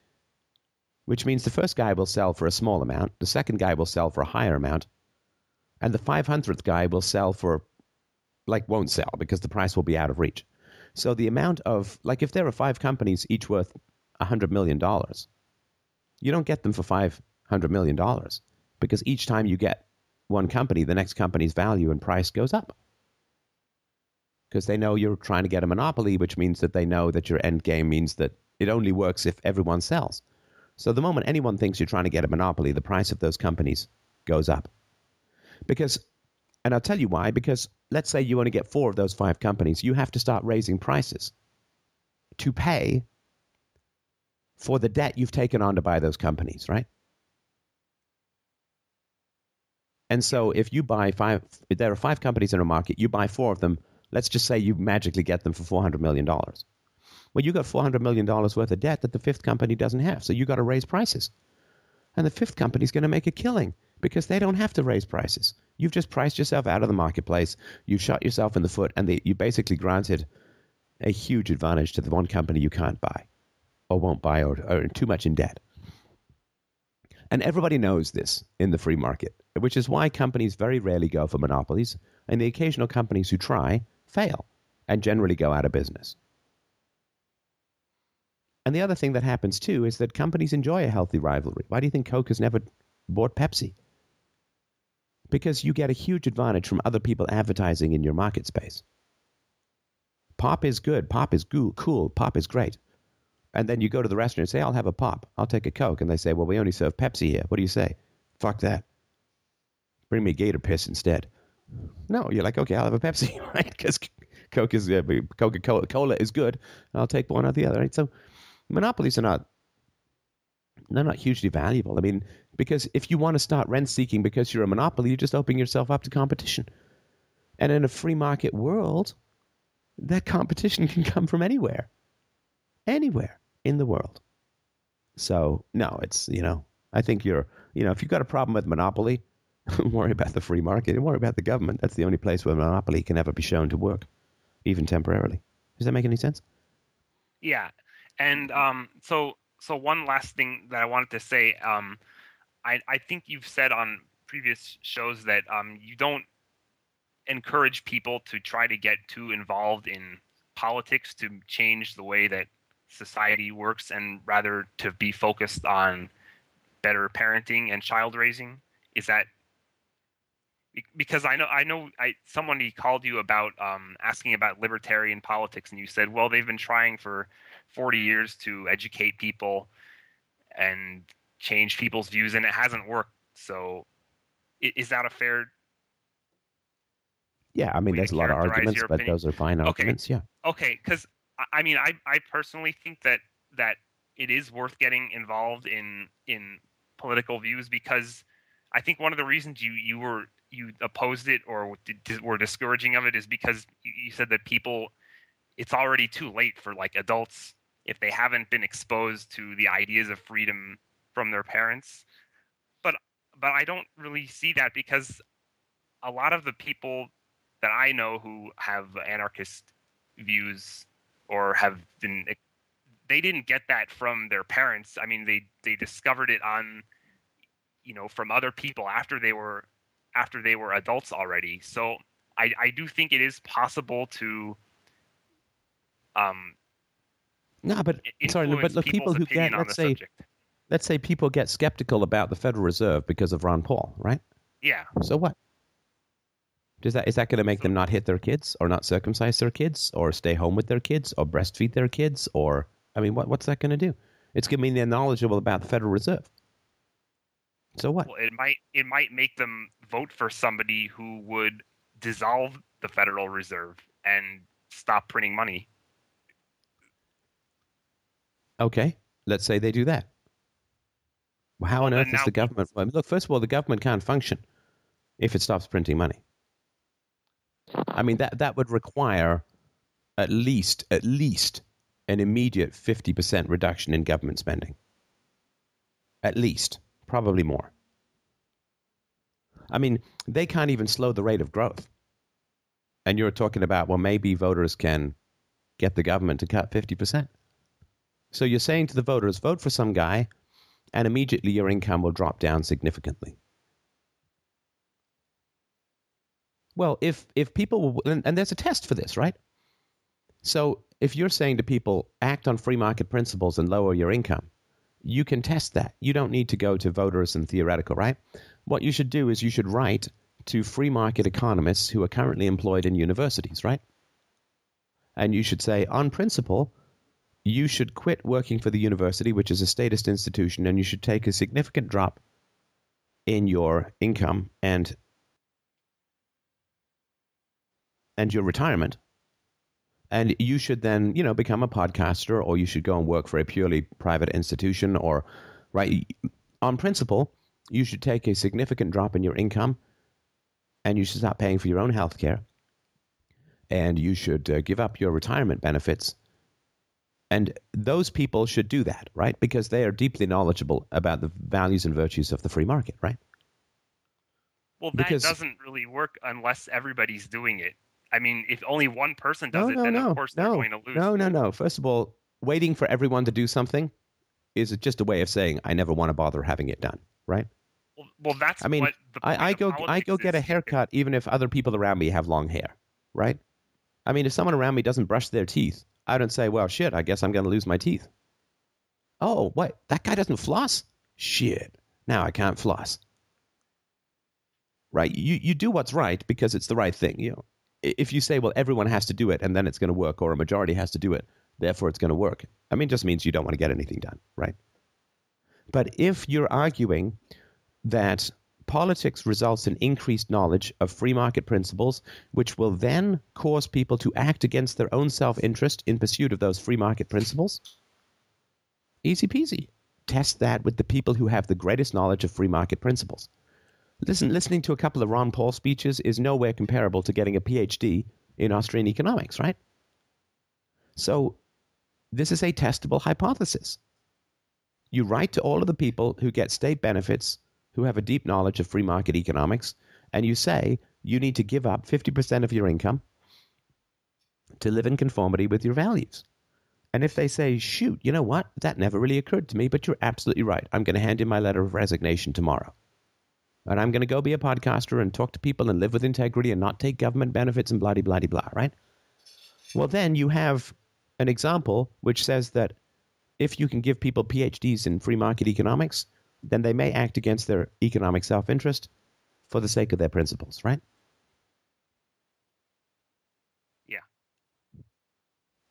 Speaker 1: Which means the first guy will sell for a small amount, the second guy will sell for a higher amount, and the 500th guy will sell for, like, won't sell because the price will be out of reach. So the amount of, like, if there are five companies each worth $100 million, you don't get them for $500 million because each time you get one company, the next company's value and price goes up. Because they know you're trying to get a monopoly, which means that they know that your end game means that it only works if everyone sells. So the moment anyone thinks you're trying to get a monopoly, the price of those companies goes up. Because, and I'll tell you why, because let's say you only get four of those five companies, you have to start raising prices to pay for the debt you've taken on to buy those companies, right? And so if you buy five, there are five companies in a market, you buy four of them, let's just say you magically get them for $400 million. Well, you got $400 million worth of debt that the fifth company doesn't have. So you got to raise prices. And the fifth company is going to make a killing because they don't have to raise prices. You've just priced yourself out of the marketplace. You've shot yourself in the foot, and they, you basically granted a huge advantage to the one company you can't buy or won't buy or are too much in debt. And everybody knows this in the free market, which is why companies very rarely go for monopolies, and the occasional companies who try fail and generally go out of business. And the other thing that happens too is that companies enjoy a healthy rivalry. Why do you think Coke has never bought Pepsi? because you get a huge advantage from other people advertising in your market space. Pop is good. Pop is cool. Pop is great. And then you go to the restaurant and say, I'll have a pop. I'll take a Coke. And they say, Well, we only serve Pepsi here. What do you say? Fuck that. Bring me Gator piss instead. No, you're like, okay, I'll have a Pepsi, right? Because Coke is uh, Coca Cola is good. I'll take one or the other, right? So monopolies are not they're not hugely valuable. I mean, because if you want to start rent seeking because you're a monopoly, you're just opening yourself up to competition. And in a free market world, that competition can come from anywhere, anywhere in the world. So, no, it's, you know, I think you're, you know, if you've got a problem with monopoly, worry about the free market and worry about the government. That's the only place where monopoly can ever be shown to work, even temporarily. Does that make any sense?
Speaker 4: Yeah. And um, so, so one last thing that I wanted to say, um, I, I think you've said on previous shows that um, you don't encourage people to try to get too involved in politics to change the way that society works and rather to be focused on better parenting and child raising. Is that because I know I know I somebody called you about um, asking about libertarian politics and you said well they've been trying for 40 years to educate people and change people's views, and it hasn't worked. So, is that a fair?
Speaker 1: Yeah, I mean, there's a lot of arguments, but those are fine
Speaker 4: okay.
Speaker 1: arguments. Yeah.
Speaker 4: Okay, because I mean, I I personally think that that it is worth getting involved in in political views because I think one of the reasons you you were you opposed it or were discouraging of it is because you said that people it's already too late for like adults if they haven't been exposed to the ideas of freedom from their parents. But but I don't really see that because a lot of the people that I know who have anarchist views or have been they didn't get that from their parents. I mean, they they discovered it on you know from other people after they were after they were adults already. So I I do think it is possible to um
Speaker 1: no, but sorry, but the people who get let's say subject. let's say people get skeptical about the Federal Reserve because of Ron Paul, right?
Speaker 4: Yeah.
Speaker 1: So what? Does that is that going to make so, them not hit their kids or not circumcise their kids or stay home with their kids or breastfeed their kids or I mean what what's that going to do? It's going to mean they're knowledgeable about the Federal Reserve. So what?
Speaker 4: Well, it might it might make them vote for somebody who would dissolve the Federal Reserve and stop printing money.
Speaker 1: Okay, let's say they do that. Well, how on earth is the government? Well, look, first of all, the government can't function if it stops printing money. I mean that that would require at least at least an immediate fifty percent reduction in government spending. At least, probably more. I mean, they can't even slow the rate of growth. And you're talking about, well, maybe voters can get the government to cut 50%. So you're saying to the voters, vote for some guy, and immediately your income will drop down significantly. Well, if if people and, and there's a test for this, right? So if you're saying to people, act on free market principles and lower your income, you can test that. You don't need to go to voters and theoretical, right? What you should do is you should write to free market economists who are currently employed in universities, right? And you should say, on principle, you should quit working for the university, which is a statist institution, and you should take a significant drop in your income and and your retirement. And you should then, you know, become a podcaster or you should go and work for a purely private institution or right on principle, you should take a significant drop in your income and you should start paying for your own health care and you should uh, give up your retirement benefits and those people should do that, right? Because they are deeply knowledgeable about the values and virtues of the free market, right?
Speaker 4: Well, that because, doesn't really work unless everybody's doing it. I mean, if only one person does no, it, no, then
Speaker 1: no,
Speaker 4: of course they're going to lose.
Speaker 1: No, no, no. First of all, waiting for everyone to do something is just a way of saying I never want to bother having it done, right?
Speaker 4: Well, well that's I mean, I,
Speaker 1: I go I go get a haircut even if other people around me have long hair, right? I mean, if someone around me doesn't brush their teeth, I don't say, well, shit, I guess I'm going to lose my teeth. Oh, what? That guy doesn't floss? Shit. Now I can't floss. Right? You, you do what's right because it's the right thing. You know, if you say, well, everyone has to do it and then it's going to work, or a majority has to do it, therefore it's going to work, I mean, just means you don't want to get anything done, right? But if you're arguing that politics results in increased knowledge of free market principles, which will then cause people to act against their own self interest in pursuit of those free market principles. Easy peasy. Test that with the people who have the greatest knowledge of free market principles. Listen, listening to a couple of Ron Paul speeches is nowhere comparable to getting a PhD in Austrian economics, right? So, this is a testable hypothesis. You write to all of the people who get state benefits who have a deep knowledge of free market economics, and you say you need to give up 50% of your income to live in conformity with your values. And if they say, shoot, you know what? That never really occurred to me, but you're absolutely right. I'm going to hand in my letter of resignation tomorrow. And I'm going to go be a podcaster and talk to people and live with integrity and not take government benefits and blah, blah, blah, blah, right? Well, then you have an example which says that if you can give people PhDs in free market economics, then they may act against their economic self interest for the sake of their principles, right?
Speaker 4: Yeah.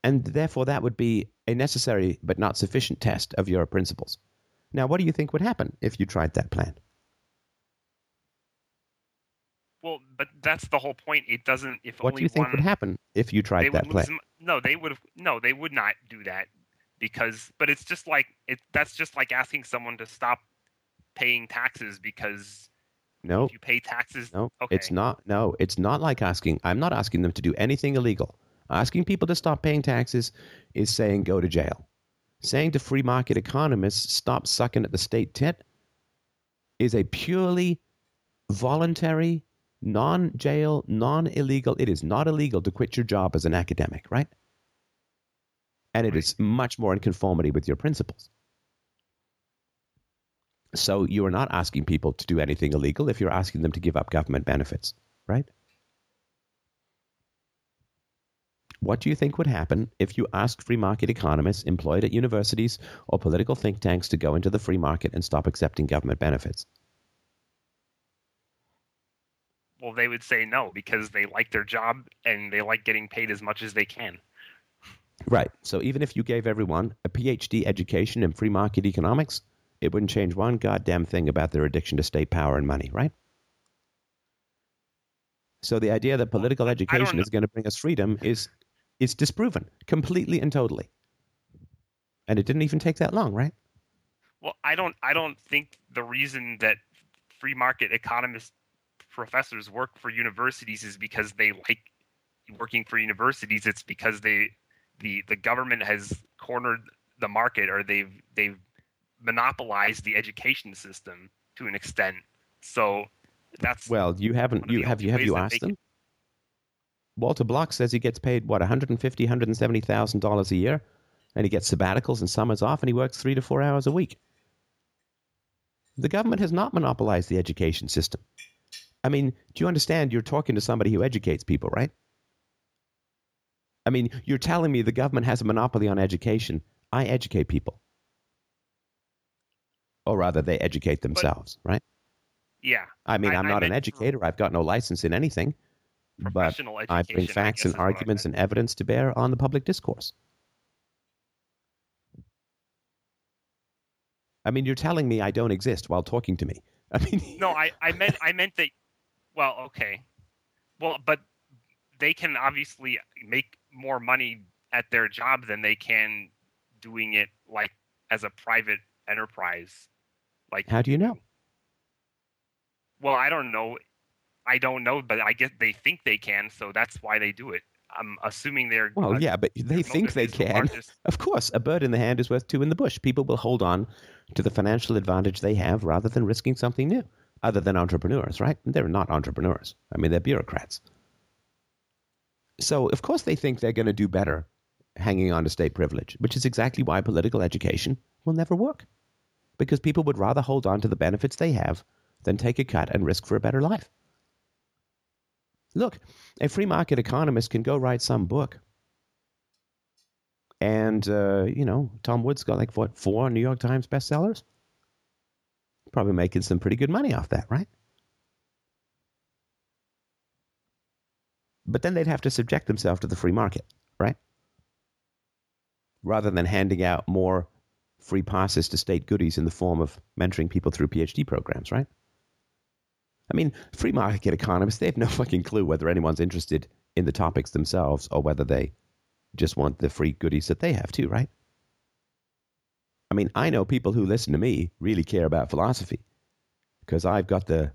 Speaker 1: And therefore, that would be a necessary but not sufficient test of your principles. Now, what do you think would happen if you tried that plan?
Speaker 4: Well, but that's the whole point. It doesn't. If
Speaker 1: what do you think
Speaker 4: one,
Speaker 1: would happen if you tried that plan?
Speaker 4: Lose, no, they would have. No, they would not do that because. But it's just like it. That's just like asking someone to stop paying taxes because
Speaker 1: no,
Speaker 4: you pay taxes.
Speaker 1: No, okay. it's not. No, it's not like asking. I'm not asking them to do anything illegal. Asking people to stop paying taxes is saying go to jail. Saying to free market economists stop sucking at the state tit is a purely voluntary, non-jail, non-illegal. It is not illegal to quit your job as an academic, right? and it is much more in conformity with your principles. So you are not asking people to do anything illegal if you're asking them to give up government benefits, right? What do you think would happen if you asked free market economists employed at universities or political think tanks to go into the free market and stop accepting government benefits?
Speaker 4: Well, they would say no because they like their job and they like getting paid as much as they can.
Speaker 1: Right. So even if you gave everyone a PhD education in free market economics, it wouldn't change one goddamn thing about their addiction to state power and money, right? So the idea that political education is going to bring us freedom is is disproven completely and totally. And it didn't even take that long, right?
Speaker 4: Well, I don't I don't think the reason that free market economist professors work for universities is because they like working for universities. It's because they the the government has cornered the market or they've they've monopolized the education system to an extent. So that's
Speaker 1: well, you haven't you have you have you asked them? Walter Block says he gets paid what 150 170,000 dollars a year and he gets sabbaticals and summers off and he works 3 to 4 hours a week. The government has not monopolized the education system. I mean, do you understand you're talking to somebody who educates people, right? I mean, you're telling me the government has a monopoly on education. I educate people. Or rather, they educate themselves, but, right?
Speaker 4: Yeah.
Speaker 1: I mean, I, am not an educator. I've got no license in anything. But I bring facts I and arguments and evidence to bear on the public discourse. I mean, you're telling me I don't exist while talking to me. I mean,
Speaker 4: no, I, I meant I meant that. Well, okay, well, but they can obviously make more money at their job than they can doing it like as a private enterprise. Like,
Speaker 1: how do you know?
Speaker 4: Well, I don't know. I don't know, but I guess they think they can, so that's why they do it. I'm assuming they're
Speaker 1: well, uh, yeah, but they think they can. Of course, a bird in the hand is worth two in the bush. People will hold on to the financial advantage they have rather than risking something new. Other than entrepreneurs, right? They're not entrepreneurs. I mean, they're bureaucrats. So, of course, they think they're going to do better hanging on to state privilege, which is exactly why political education will never work. Because people would rather hold on to the benefits they have than take a cut and risk for a better life. Look, a free market economist can go write some book. And, uh, you know, Tom Woods got like, what, four New York Times bestsellers? Probably making some pretty good money off that, right? But then they'd have to subject themselves to the free market, right? Rather than handing out more free passes to state goodies in the form of mentoring people through PhD programs, right? I mean, free market economists, they have no fucking clue whether anyone's interested in the topics themselves or whether they just want the free goodies that they have too, right? I mean, I know people who listen to me really care about philosophy because I've got the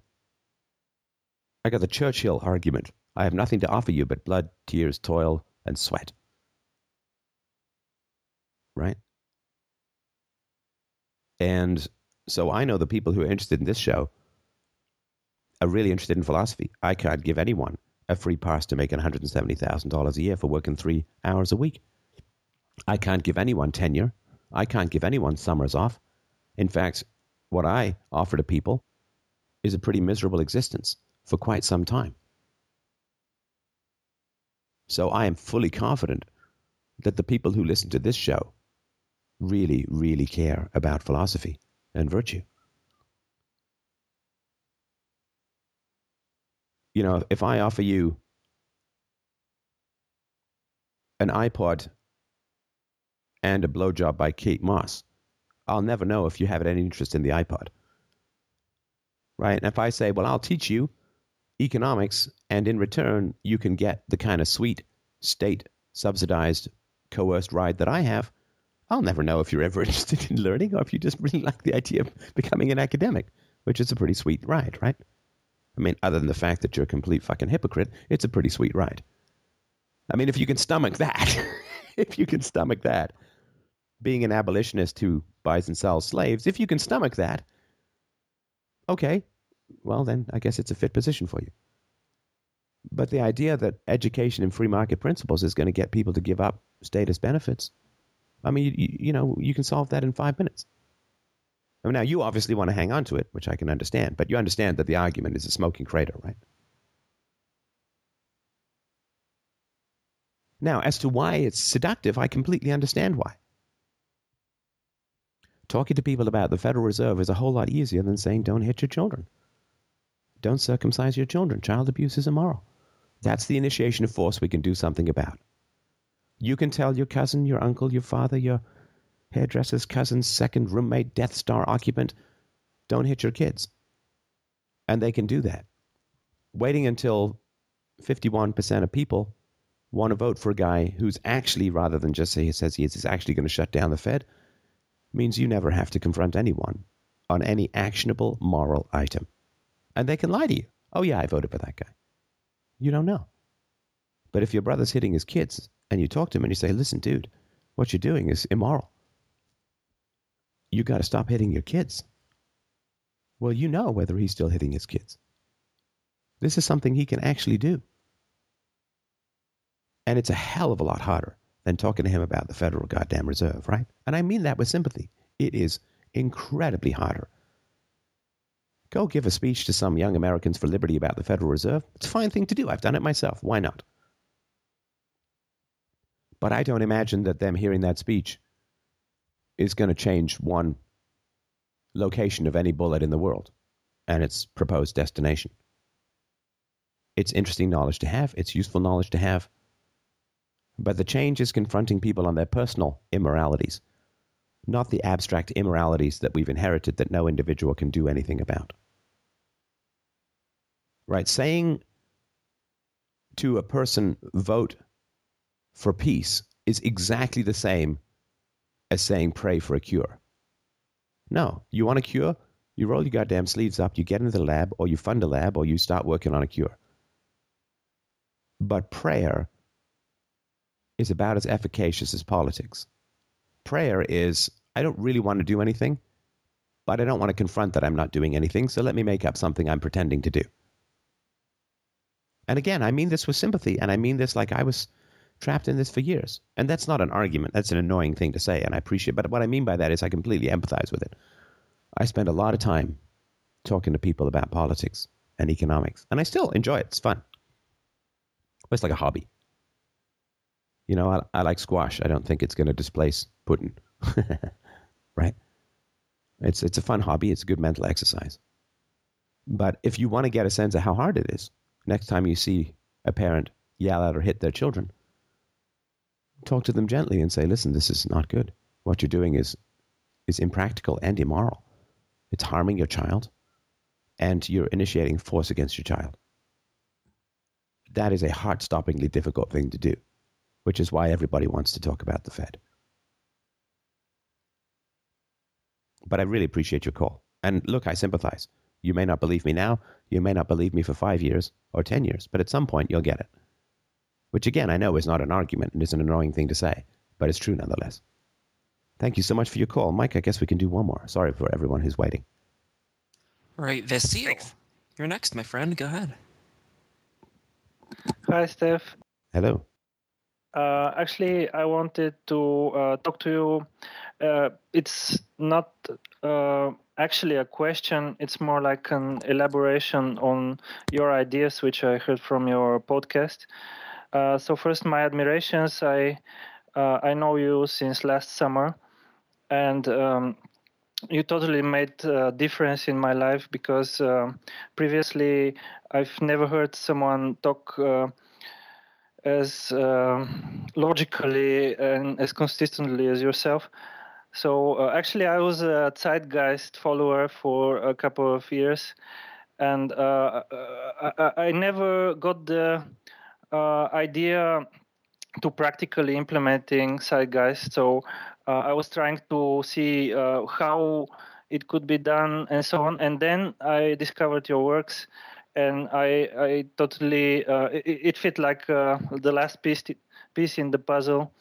Speaker 1: I got the Churchill argument I have nothing to offer you but blood, tears, toil, and sweat. Right? And so I know the people who are interested in this show are really interested in philosophy. I can't give anyone a free pass to making $170,000 a year for working three hours a week. I can't give anyone tenure. I can't give anyone summers off. In fact, what I offer to people is a pretty miserable existence for quite some time. So I am fully confident that the people who listen to this show really, really care about philosophy and virtue. You know, if I offer you an iPod and a blowjob by Kate Moss, I'll never know if you have any interest in the iPod. Right? And if I say, well, I'll teach you economics, and in return, you can get the kind of sweet, state subsidized, coerced ride that I have, I'll never know if you're ever interested in learning or if you just really like the idea of becoming an academic, which is a pretty sweet ride, right? I mean, other than the fact that you're a complete fucking hypocrite, it's a pretty sweet ride. I mean, if you can stomach that, if you can stomach that, being an abolitionist who buys and sells slaves, if you can stomach that, okay, well, then I guess it's a fit position for you. But the idea that education and free market principles is going to get people to give up status benefits, I mean, you, you know, you can solve that in five minutes. Now, you obviously want to hang on to it, which I can understand, but you understand that the argument is a smoking crater, right? Now, as to why it's seductive, I completely understand why. Talking to people about the Federal Reserve is a whole lot easier than saying don't hit your children. Don't circumcise your children. Child abuse is immoral. That's the initiation of force we can do something about. You can tell your cousin, your uncle, your father, your hairdresser's cousin's second roommate, Death Star occupant, don't hit your kids. And they can do that. Waiting until 51% of people want to vote for a guy who's actually, rather than just say he says he is, is actually going to shut down the Fed, means you never have to confront anyone on any actionable moral item. And they can lie to you. Oh, yeah, I voted for that guy. You don't know. But if your brother's hitting his kids and you talk to him and you say, listen, dude, what you're doing is immoral. You got to stop hitting your kids. Well, you know whether he's still hitting his kids. This is something he can actually do. And it's a hell of a lot harder than talking to him about the Federal Goddamn Reserve, right? And I mean that with sympathy. It is incredibly harder. Go give a speech to some young Americans for liberty about the Federal Reserve. It's a fine thing to do. I've done it myself. Why not? But I don't imagine that them hearing that speech is going to change one location of any bullet in the world and its proposed destination. It's interesting knowledge to have, it's useful knowledge to have. But the change is confronting people on their personal immoralities, not the abstract immoralities that we've inherited that no individual can do anything about. Right? Saying to a person, vote for peace is exactly the same as saying pray for a cure. No, you want a cure? You roll your goddamn sleeves up, you get into the lab, or you fund a lab, or you start working on a cure. But prayer is about as efficacious as politics. Prayer is, I don't really want to do anything, but I don't want to confront that I'm not doing anything, so let me make up something I'm pretending to do. And again, I mean this with sympathy, and I mean this like I was trapped in this for years. And that's not an argument. That's an annoying thing to say, and I appreciate. But what I mean by that is I completely empathize with it. I spend a lot of time talking to people about politics and economics, and I still enjoy it. It's fun. It's like a hobby. You know, I, I like squash. I don't think it's going to displace Putin, right? It's it's a fun hobby. It's a good mental exercise. But if you want to get a sense of how hard it is, next time you see a parent yell at or hit their children, talk to them gently and say, listen, this is not good. What you're doing is, is impractical and immoral. It's harming your child, and you're initiating force against your child. That is a heart stoppingly difficult thing to do, which is why everybody wants to talk about the Fed. But I really appreciate your call. And look, I sympathize. You may not believe me now. You may not believe me for five years or 10 years, but at some point you'll get it which again I know is not an argument and is an annoying thing to say, but it's true nonetheless. Thank you so much for your call. Mike, I guess we can do one more. Sorry for everyone who's waiting.
Speaker 2: Right, Vasil. You're next, my friend. Go ahead.
Speaker 5: Hi, Steph.
Speaker 1: Hello.
Speaker 5: Uh, actually, I wanted to uh, talk to you. Uh, it's not uh, actually a question, it's more like an elaboration on your ideas, which I heard from your podcast. Uh, so first, my admirations. I uh, I know you since last summer, and um, you totally made a difference in my life because uh, previously I've never heard someone talk uh, as uh, logically and as consistently as yourself. So uh, actually, I was a Zeitgeist follower for a couple of years, and I, I, never got the uh, idea to practically implementing Zeitgeist. So uh, I was trying to see uh, how it could be done and so on. And then I discovered your works, and I I totally uh, it, it, fit like uh, the last piece piece in the puzzle.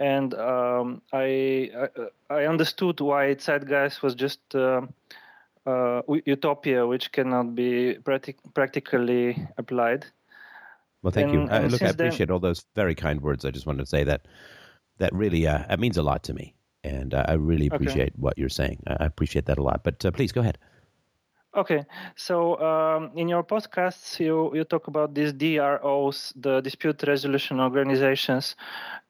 Speaker 5: And um, I, I, I understood why Zeitgeist was just uh, utopia, which cannot be practic- practically applied.
Speaker 1: Well, thank and, you. Uh, look, I appreciate then, all those very kind words. I just wanted to say that that really uh, it means a lot to me, and uh, I really
Speaker 5: Okay.
Speaker 1: appreciate what you're saying. I I appreciate that a lot. But uh, please go ahead.
Speaker 5: Okay, so um, in your podcasts, you, you talk about these DROs, the dispute resolution organizations,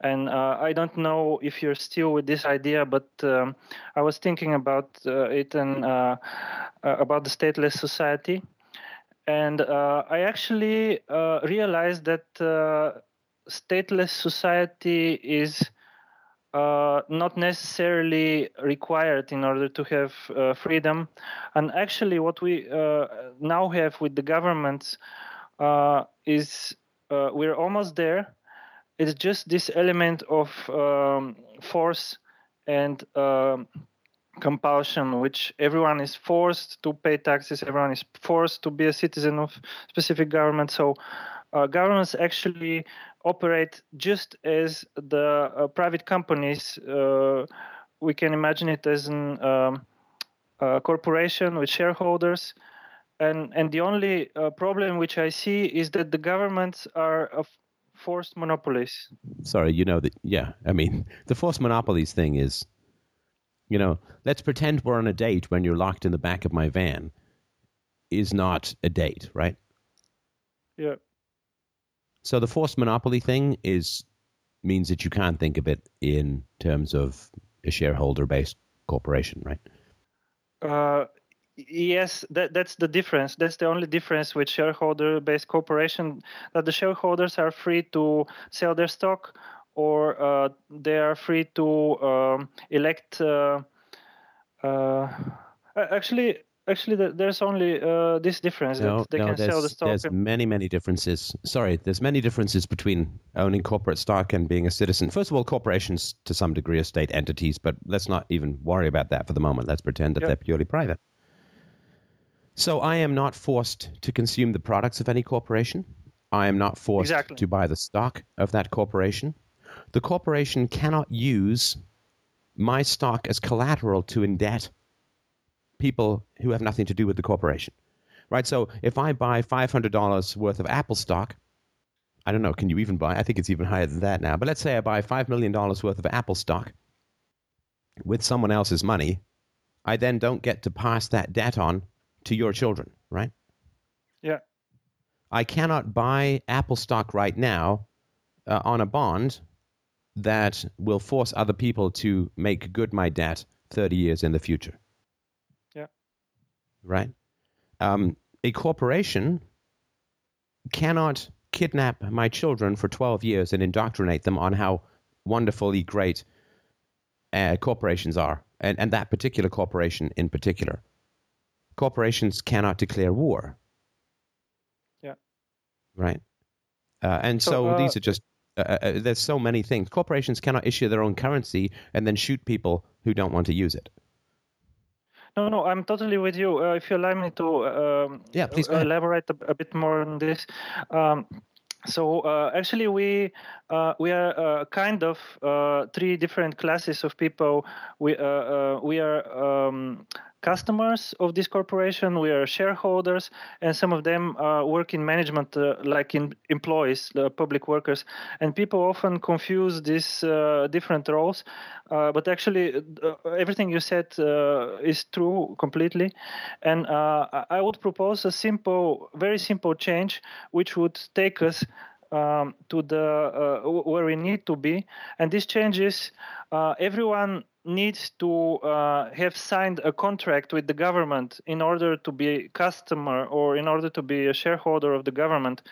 Speaker 5: and uh, I don't know if you're still with this idea, but um, I was thinking about uh, it and uh, uh, about the stateless society, and uh, I actually uh, realized that uh, stateless society is uh, not necessarily required in order to have uh, freedom. And actually, what we uh, now have with the governments is we're almost there. It's just this element of um, force and um, compulsion, which everyone is forced to pay taxes, everyone is forced to be a citizen of specific government. So uh, governments actually operate just as the uh, private companies. Uh, we can imagine it as um, a corporation with shareholders, and and the only uh, problem which I see is that the governments are forced monopolies.
Speaker 1: Sorry, you know that. Yeah, I mean the forced monopolies thing is, you know, let's pretend we're on a date when you're locked in the back of my van. Is not a date, right?
Speaker 5: Yeah.
Speaker 1: So the forced monopoly thing is means that you can't think of it in terms of a shareholder-based corporation, right?
Speaker 5: Uh, yes, that, that's the difference. That's the only difference with shareholder-based corporation. That the shareholders are free to sell their stock, or uh, they are free to um, elect. Uh, uh, actually, actually, there's only uh, this difference
Speaker 1: No,
Speaker 5: that they
Speaker 1: no,
Speaker 5: can sell the stock.
Speaker 1: there's
Speaker 5: and-
Speaker 1: many, many differences. Sorry, there's many differences between owning corporate stock and being a citizen. First of all, corporations to some degree are state entities, but let's not even worry about that for the moment. Let's pretend that
Speaker 5: Yeah.
Speaker 1: they're purely private. So I am not forced to consume the products of any corporation. I am not forced
Speaker 5: Exactly.
Speaker 1: to buy the stock of that corporation. The corporation cannot use my stock as collateral to indebt people who have nothing to do with the corporation. Right? So if I buy $500 worth of Apple stock, I don't know, can you even buy? I think it's even higher than that now. But let's say I buy $5 million worth of Apple stock with someone else's money. I then don't get to pass that debt on to your children, right?
Speaker 5: yeah.
Speaker 1: I cannot buy Apple stock right now uh, on a bond that will force other people to make good my debt 30 years in the future.
Speaker 5: Yeah.
Speaker 1: Right? Um, a corporation cannot kidnap my children for 12 years and indoctrinate them on how wonderfully great uh, corporations are, and, and that particular corporation in particular. Corporations cannot declare war.
Speaker 5: Yeah.
Speaker 1: Right. Uh, and so,
Speaker 5: So, uh,
Speaker 1: these are just, uh, uh, there's so many things. Corporations cannot issue their own currency and then shoot people who don't want to use it.
Speaker 5: No, no, I'm totally with you. Uh, if you allow me to um,
Speaker 1: Yeah, please
Speaker 5: elaborate a, a bit more on this. Um, so uh, actually, we uh, we are uh, kind of uh, three different classes of people. We uh, uh, we are um, customers of this corporation. We are shareholders, and some of them uh, work in management, uh, like in employees, uh, public workers. And people often confuse these uh, different roles. Uh, but actually, uh, everything you said is true completely. And I would propose a simple, very simple change, which would take us um, to the uh, where we need to be. And this changes, uh, everyone needs to uh, have signed a contract with the government in order to be a customer or in order to be a shareholder of the government.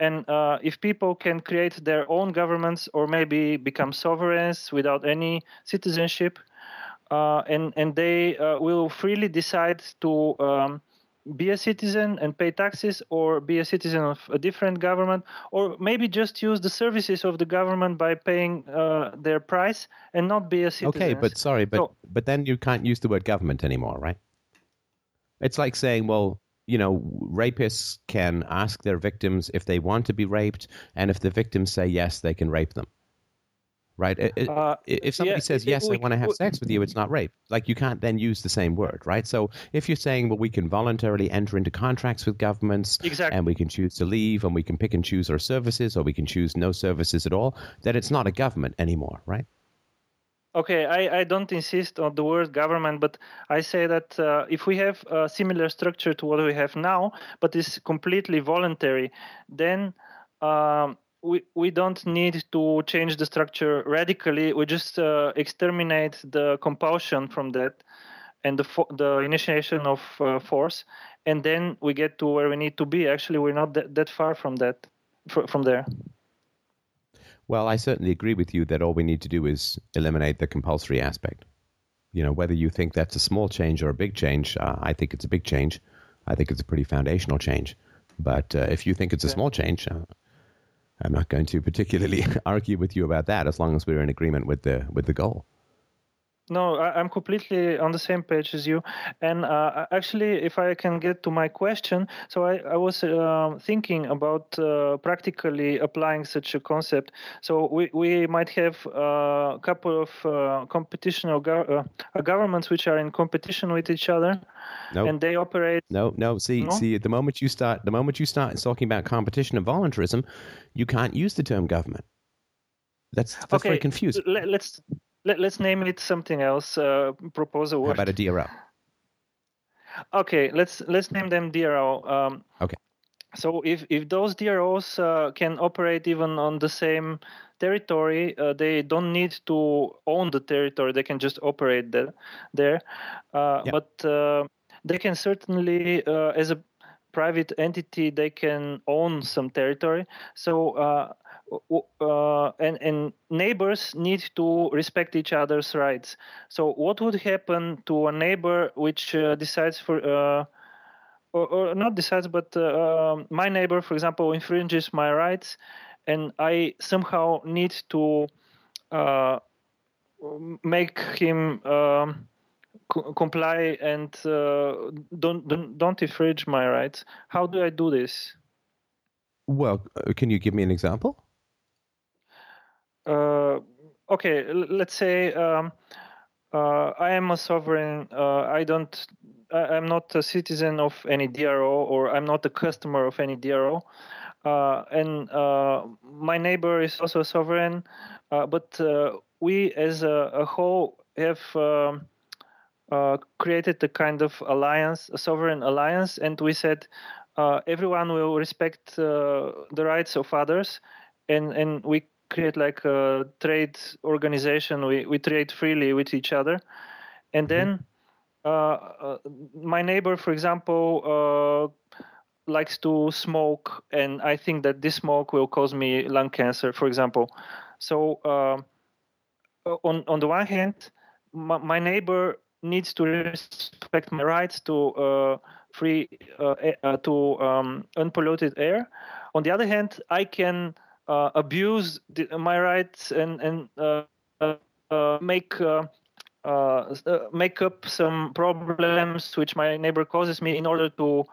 Speaker 5: And uh, if people can create their own governments or maybe become sovereigns without any citizenship, uh, and and they uh, will freely decide to um, be a citizen and pay taxes, or be a citizen of a different government, or maybe just use the services of the government by paying uh, their price and not be a citizen.
Speaker 1: Okay, but sorry, but
Speaker 5: So-
Speaker 1: but then you can't use the word government anymore, right? It's like saying, well, you know, rapists can ask their victims if they want to be raped, and if the victims say yes, they can rape them. Right?
Speaker 5: Uh,
Speaker 1: if somebody
Speaker 5: yeah,
Speaker 1: says yes, I want to have
Speaker 5: we-
Speaker 1: sex with you, it's not rape. Like you can't then use the same word, right? So if you're saying, well, we can voluntarily enter into contracts with governments,
Speaker 5: Exactly.
Speaker 1: and we can choose to leave, and we can pick and choose our services, or we can choose no services at all, then it's not a government anymore, right?
Speaker 5: Okay, I, I don't insist on the word government, but I say that uh, if we have a similar structure to what we have now, but it's completely voluntary, then um, we, we don't need to change the structure radically. We just uh, exterminate the compulsion from that and the, fo- the initiation of uh, force, and then we get to where we need to be. Actually, we're not that, that far from that, fr- from there.
Speaker 1: Well, I certainly agree with you that all we need to do is eliminate the compulsory aspect. You know, whether you think that's a small change or a big change, uh, I think it's a big change. I think it's a pretty foundational change. But uh, if you think it's a small change, uh, I'm not going to particularly argue with you about that as long as we're in agreement with the with the goal.
Speaker 5: No, I, am completely on the same page as you. And uh, actually, if I can get to my question, so I, I was uh, thinking about uh, practically applying such a concept. So we, we might have uh, a couple of uh, or go- uh, governments which are in competition with each other,
Speaker 1: nope.
Speaker 5: and they operate.
Speaker 1: No, no. See, no? see, the moment you start, the moment you start talking about competition and voluntarism, you can't use the term government. That's that's
Speaker 5: okay,
Speaker 1: very confusing.
Speaker 5: Let, let's let, us name it something else. Uh, propose a word.
Speaker 1: How about a DRL?
Speaker 5: Okay, let's let's name them DRO. Um,
Speaker 1: okay.
Speaker 5: So if if those DROs uh, can operate even on the same territory, uh, they don't need to own the territory. They can just operate the, there. Uh. But uh, they can certainly, uh, as a private entity, they can own some territory. So uh, and, and neighbors need to respect each other's rights. So, what would happen to a neighbor which uh, decides for, uh, or, or, not decides, but uh, um, my neighbor, for example, infringes my rights, and I somehow need to uh, make him um, co- comply and uh, don't, don't don't infringe my rights? How do I do this?
Speaker 1: Well, can you give me an example?
Speaker 5: Uh, okay, let's say um, uh, I am a sovereign. Uh, I don't. I, am not a citizen of any DRO, or I'm not a customer of any DRO. Uh, and uh, my neighbor is also a sovereign, uh, but we, as a, a whole, have. Um, created a kind of alliance, a sovereign alliance, and we said everyone will respect the rights of others, and and we create like a trade organization. We we trade freely with each other, and then mm-hmm. uh, uh, my neighbor, for example, uh, likes to smoke, and I think that this smoke will cause me lung cancer, for example. So uh, on on the one hand, my, my, neighbor needs to respect my rights to uh, free uh, to um, unpolluted air. On the other hand, I can uh, abuse the, my rights and and uh, uh, make make up some problems which my neighbor causes me in order to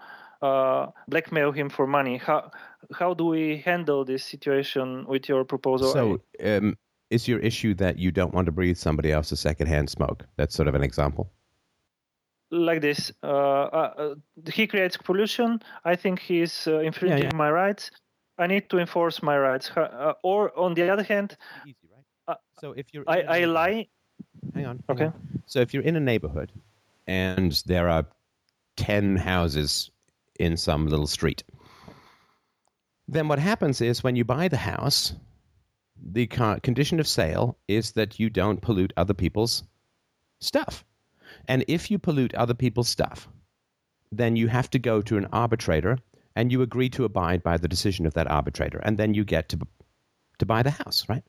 Speaker 5: blackmail him for money. How how do we handle this situation with your proposal?
Speaker 1: So. Um, is your issue that you don't want to breathe somebody else's secondhand smoke? That's sort of an example
Speaker 5: like this. Uh, uh, he creates pollution. I think he's uh, infringing yeah, yeah. my rights. I need to enforce my rights. Uh, or on the other hand,
Speaker 1: easy, right? Uh, so if you're,
Speaker 5: I, I lie.
Speaker 1: Hang on.
Speaker 5: Hang okay.
Speaker 1: On. So if you're in a neighborhood, and there are ten houses in some little street, then what happens is when you buy the house, the condition of sale is that you don't pollute other people's stuff. And if you pollute other people's stuff, then you have to go to an arbitrator and you agree to abide by the decision of that arbitrator, and then you get to to buy the house, right?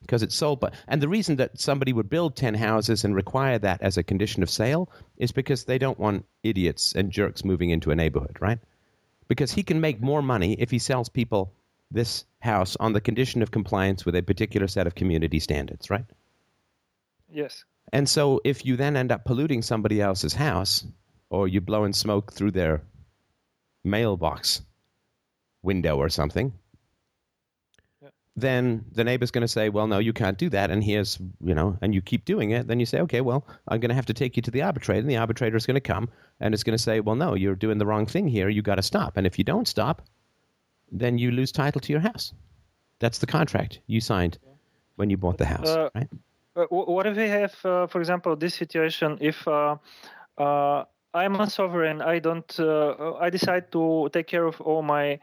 Speaker 1: Because it's sold. But and the reason that somebody would build ten houses and require that as a condition of sale is because they don't want idiots and jerks moving into a neighborhood, right? Because he can make more money if he sells people this house on the condition of compliance with a particular set of community standards, right?
Speaker 5: Yes.
Speaker 1: And so if you then end up polluting somebody else's house, or you blow in smoke through their mailbox window or something, yeah. then the neighbor's going to say, well, no, you can't do that. And here's, you know, and you keep doing it. Then you say, okay, well, I'm going to have to take you to the arbitrator. And the arbitrator is going to come and it's going to say, well, no, you're doing the wrong thing here. You got to stop. And if you don't stop, then you lose title to your house. That's the contract you signed when you bought the house, uh, right?
Speaker 5: what if we have, uh, for example, this situation? If uh, uh, I'm a sovereign, I don't. Uh, I decide to take care of all my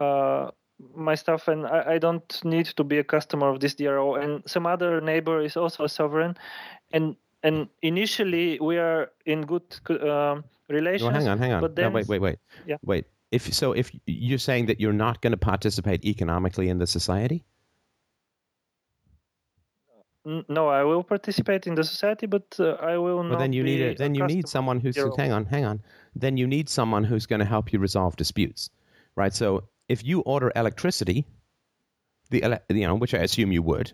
Speaker 5: uh, my stuff, and I, I, don't need to be a customer of this DRO. And some other neighbor is also a sovereign, and and initially we are in good uh, relations.
Speaker 1: Hang on, hang on.
Speaker 5: But then,
Speaker 1: no, wait, wait, wait.
Speaker 5: Yeah.
Speaker 1: Wait. If so, if you're saying that you're not going to participate economically in the society.
Speaker 5: No, I will participate in the society, but uh, I will not.
Speaker 1: Well, then you need a, then you need someone who's hang on, hang on. Then you need someone who's going to help you resolve disputes, right? So if you order electricity, the you know which I assume you would,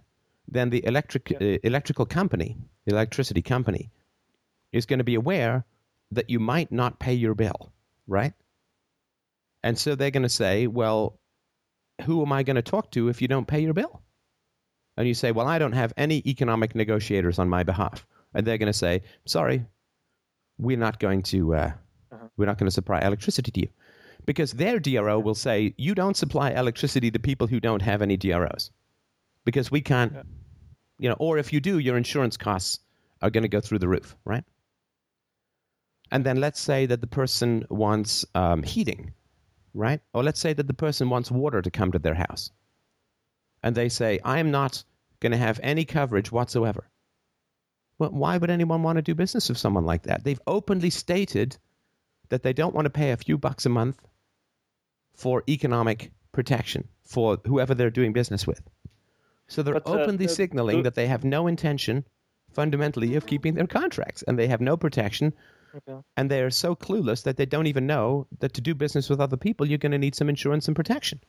Speaker 1: then the electric yeah. uh, electrical company, the electricity company, is going to be aware that you might not pay your bill, right? And so they're going to say, well, who am I going to talk to if you don't pay your bill? And you say, well, I don't have any economic negotiators on my behalf. And they're going to say, sorry, we're not going to, uh, uh-huh. we're not going to supply electricity to you. Because their DRO will say, you don't supply electricity to people who don't have any DROs. Because we can't, yeah. you know, or if you do, your insurance costs are going to go through the roof, right? And then let's say that the person wants um, heating, right? Or let's say that the person wants water to come to their house and they say, I'm not going to have any coverage whatsoever. Well, why would anyone want to do business with someone like that? They've openly stated that they don't want to pay a few bucks a month for economic protection for whoever they're doing business with. So they're but, uh, openly uh, signaling uh, that they have no intention, fundamentally, of keeping their contracts, and they have no protection. Okay. And they are so clueless that they don't even know that to do business with other people, you're going to need some insurance and protection.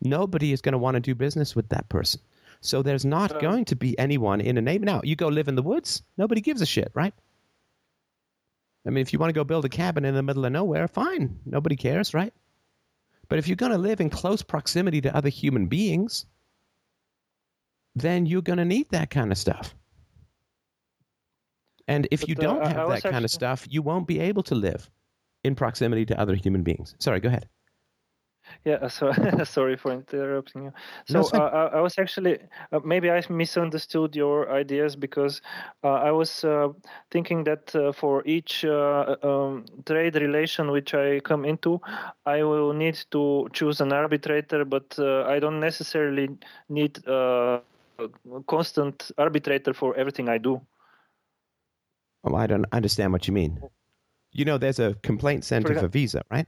Speaker 1: Nobody is going to want to do business with that person. So there's not so, going to be anyone in a neighbor. Now, you go live in the woods, nobody gives a shit, right? I mean, if you want to go build a cabin in the middle of nowhere, fine. Nobody cares, right? But if you're going to live in close proximity to other human beings, then you're going to need that kind of stuff. And if but, you don't uh, have that kind of stuff, you won't be able to live in proximity to other human beings. Sorry, go ahead.
Speaker 5: Yeah, so sorry for interrupting you. So no, uh, I, was actually uh, maybe I misunderstood your ideas because uh, I was uh, thinking that uh, for each uh, um, trade relation which I come into, I will need to choose an arbitrator, but I don't necessarily need a constant arbitrator for everything I do.
Speaker 1: Well, I don't understand what you mean. You know, there's a complaint center for, for Visa, right?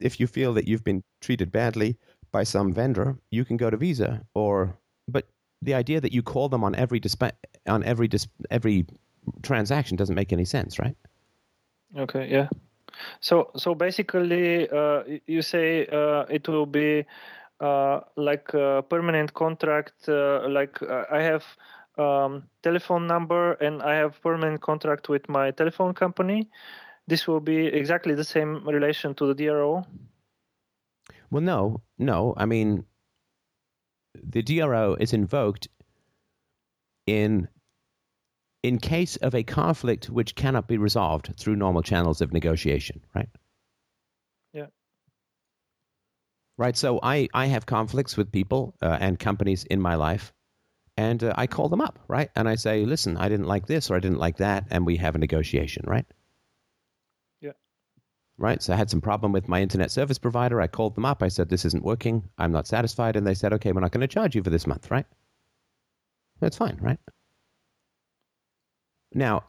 Speaker 1: If you feel that you've been treated badly by some vendor, you can go to Visa. Or, but the idea that you call them on every disp- on every dis- every transaction doesn't make any sense, right?
Speaker 5: Okay. Yeah. So so basically, uh, you say uh, it will be uh, like a permanent contract. Uh, like uh, I have um, telephone number and I have permanent contract with my telephone company this will be exactly the same relation to the DRO?
Speaker 1: Well, no, no. I mean, the DRO is invoked in in case of a conflict which cannot be resolved through normal channels of negotiation, right?
Speaker 5: Yeah.
Speaker 1: Right. So I I have conflicts with people uh, and companies in my life, and uh, I call them up, right? And I say, listen, I didn't like this or I didn't like that, and we have a negotiation, right? Right? So I had some problem with my internet service provider. I called them up. I said, this isn't working. I'm not satisfied. And they said, okay, we're not going to charge you for this month, right? That's fine, right? Now,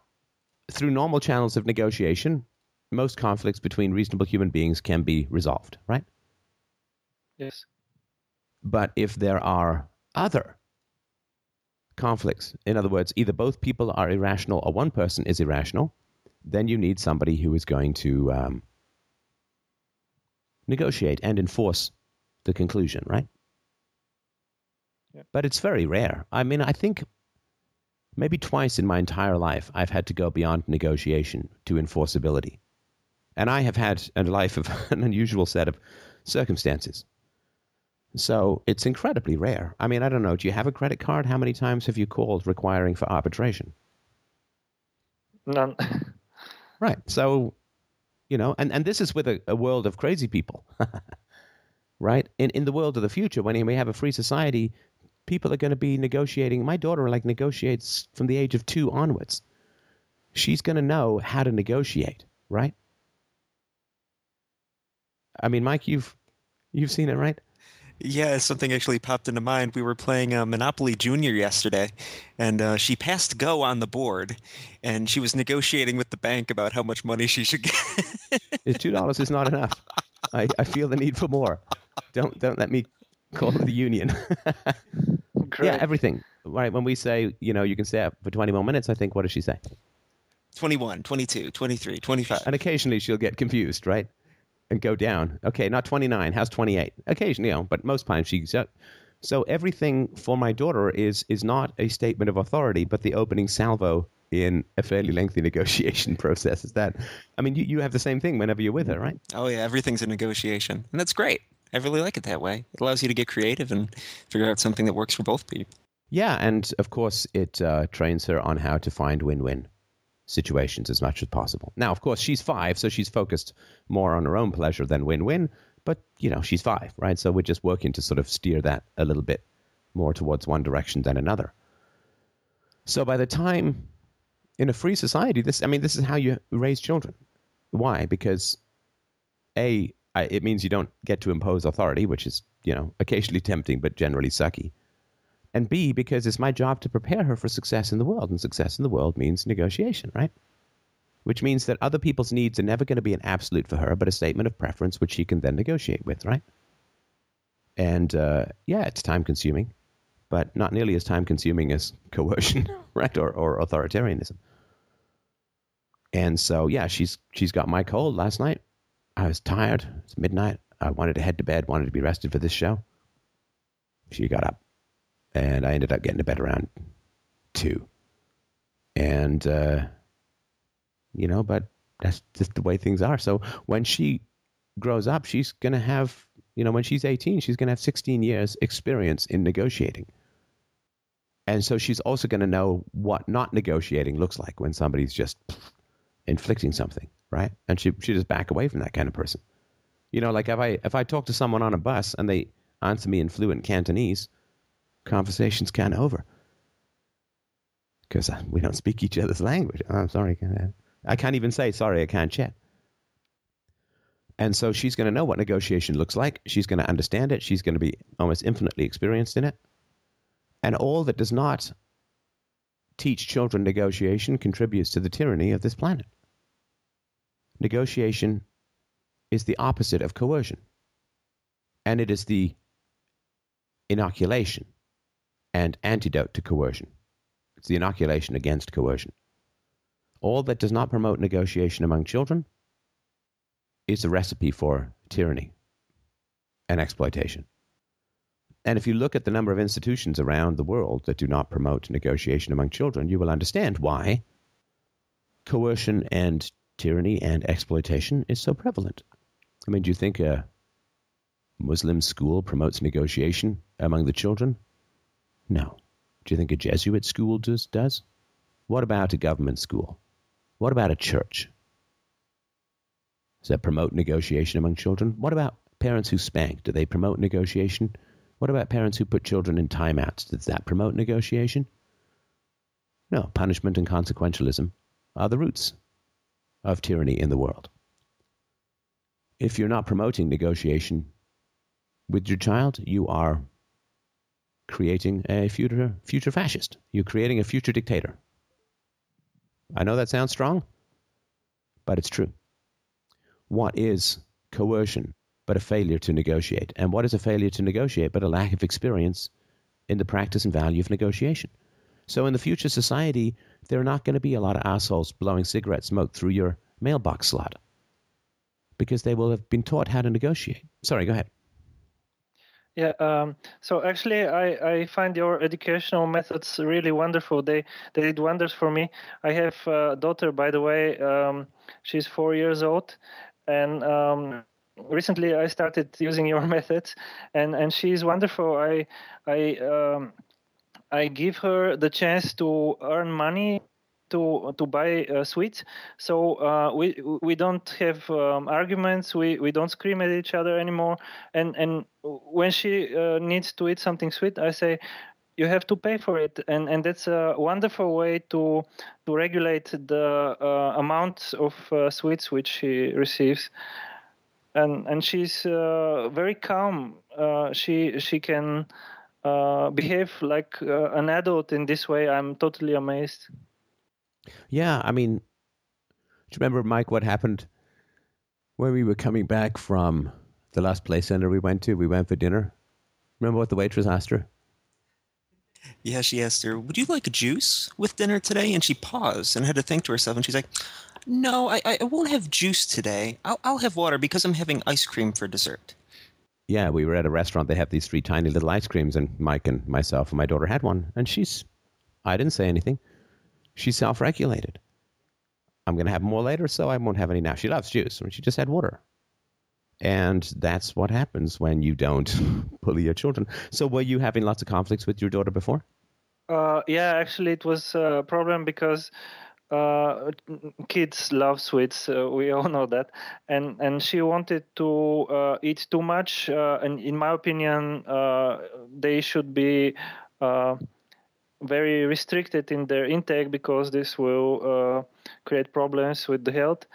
Speaker 1: through normal channels of negotiation, most conflicts between reasonable human beings can be resolved, right?
Speaker 5: Yes.
Speaker 1: But if there are other conflicts, in other words, either both people are irrational or one person is irrational, then you need somebody who is going to um, negotiate and enforce the conclusion, right? Yeah. But it's very rare. I mean, I think maybe twice in my entire life I've had to go beyond negotiation to enforceability. And I have had a life of an unusual set of circumstances. So it's incredibly rare. I mean, I don't know. Do you have a credit card? How many times have you called requiring for arbitration?
Speaker 5: None.
Speaker 1: right. So you know and, and this is with a, a world of crazy people right in, in the world of the future when we have a free society people are going to be negotiating. My daughter like negotiates from the age of two onwards. She's going to know how to negotiate, right? I mean, Mike, you've you've seen it, right?
Speaker 2: Yeah, something actually popped into mind. We were playing uh, Monopoly Junior yesterday, and uh, she passed go on the board, and she was negotiating with the bank about how much money she should get.
Speaker 1: two dollars is not enough. I, I feel the need for more. Don't don't let me call the union. yeah, everything. Right. When we say, you know, you can stay up for 20 more minutes, I think, what does she say?
Speaker 2: 21, 22, 23, 25.
Speaker 1: And occasionally she'll get confused, right? And go down. Okay, not 29. How's 28? Occasionally, you know, but most times she's. up. so everything for my daughter is is not a statement of authority, but the opening salvo in a fairly lengthy negotiation process. Is that? I mean, you, you have the same thing whenever you're with her, right?
Speaker 2: Oh yeah, everything's a negotiation, and that's great. I really like it that way. It allows you to get creative and figure out something that works for both people.
Speaker 1: Yeah, and of course, it uh, trains her on how to find win-win situations as much as possible. Now, of course, she's five, so she's focused more on her own pleasure than win-win. But you know, she's five, right? So we're just working to sort of steer that a little bit more towards one direction than another. So by the time in a free society, this I mean, this is how you raise children. Why? Because a it means you don't get to impose authority, which is you know occasionally tempting but generally sucky. And B, because it's my job to prepare her for success in the world, and success in the world means negotiation, right? Which means that other people's needs are never going to be an absolute for her, but a statement of preference which she can then negotiate with, right? And uh, yeah, it's time consuming, but not nearly as time consuming as coercion, right, or, or authoritarianism. And so, yeah, she's she's got my cold last night. I was tired. It's midnight. I wanted to head to bed, wanted to be rested for this show. She got up, and I ended up getting to bed around two. And, uh, you know, but that's just the way things are. So when she grows up, she's going to have, you know, when she's 18, she's going to have 16 years experience in negotiating. And so she's also going to know what not negotiating looks like when somebody's just inflicting something, right? And she she just back away from that kind of person. You know, like if I if I talk to someone on a bus and they answer me in fluent Cantonese, conversation's kind of over because uh, we don't speak each other's language. I'm sorry, I can't even say sorry. I can't chat. And so she's going to know what negotiation looks like. She's going to understand it. She's going to be almost infinitely experienced in it. And all that does not teach children negotiation contributes to the tyranny of this planet. Negotiation is the opposite of coercion, and it is the inoculation and antidote to coercion. It's the inoculation against coercion. All that does not promote negotiation among children is a recipe for tyranny and exploitation. And if you look at the number of institutions around the world that do not promote negotiation among children, you will understand why coercion and tyranny and exploitation is so prevalent. I mean, do you think a Muslim school promotes negotiation among the children? No. Do you think a Jesuit school does? does? What about a government school? What about a church? Does that promote negotiation among children? What about parents who spank? Do they promote negotiation? What about parents who put children in timeouts? Does that promote negotiation? No, punishment and consequentialism are the roots of tyranny in the world. If you're not promoting negotiation with your child, you are creating a future future fascist. You're creating a future dictator. I know that sounds strong, but it's true. What is coercion but a failure to negotiate? And what is a failure to negotiate but a lack of experience in the practice and value of negotiation? So in the future society, there are not going to be a lot of assholes blowing cigarette smoke through your mailbox slot because they will have been taught how to negotiate. Sorry, go ahead.
Speaker 5: Yeah, um, so actually, I, I find your educational methods really wonderful. They they did wonders for me. I have a daughter, by the way. Um, she's four years old, and um, recently I started using your methods, and, and she's wonderful. I I um, I give her the chance to earn money to to buy uh, sweets. So uh, we we don't have um, arguments. We we don't scream at each other anymore. And and when she uh, needs to eat something sweet, I say, you have to pay for it, and and that's a wonderful way to to regulate the uh, amount of uh, sweets which she receives. And and she's very calm. She she can uh, behave like uh, an adult in this way. I'm totally amazed.
Speaker 1: Yeah, I mean, do you remember, Mike, what happened when we were coming back from the last play center we went to? We went for dinner. Remember what the waitress asked her?
Speaker 2: Yeah, she asked her, "Would you like a juice with dinner today?" And she paused and had to think to herself, and she's like, "No, I, I won't have juice today. I'll, I'll have water because I'm having ice cream for dessert."
Speaker 1: Yeah, we were at a restaurant. They have these three tiny little ice creams, and Mike and myself and my daughter had one. And she's, I didn't say anything. She's self regulated. I'm going to have more later, so I won't have any now. She loves juice. And she just had water. And that's what happens when you don't bully your children. So, were you having lots of conflicts with your daughter before?
Speaker 5: Uh, yeah, actually, it was a problem because uh, kids love sweets. Uh, we all know that, and and she wanted to uh, eat too much. Uh, and in my opinion, uh, they should be very restricted in their intake because this will create problems with the health.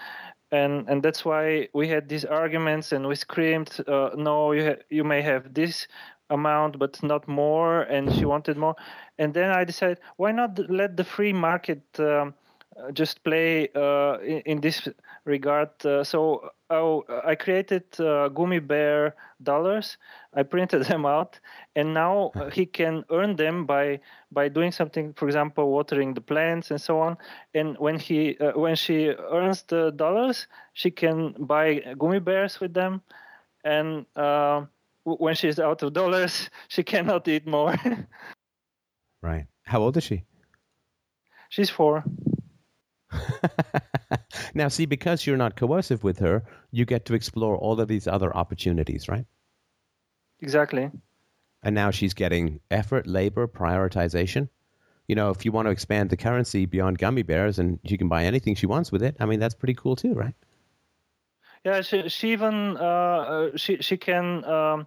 Speaker 5: And, and that's why we had these arguments and we screamed, no, you, ha- you may have this amount but not more and she wanted more and then i decided why not let the free market um, uh, just play uh, in, in, this regard. Uh, so oh, I created uh, gummy bear dollars. I printed them out, and now he can earn them by by doing something. For example, watering the plants and so on. And when he uh, when she earns the dollars, she can buy gummy bears with them. And when she's out of dollars, she cannot eat more.
Speaker 1: right. How old is she?
Speaker 5: She's four.
Speaker 1: now, see, because you're not coercive with her, you get to explore all of these other opportunities, right?
Speaker 5: Exactly.
Speaker 1: And now she's getting effort, labor, prioritization. You know, if you want to expand the currency beyond gummy bears and she can buy anything she wants with it, I mean, that's pretty cool too, right?
Speaker 5: Yeah, she, she even uh, uh she she can um,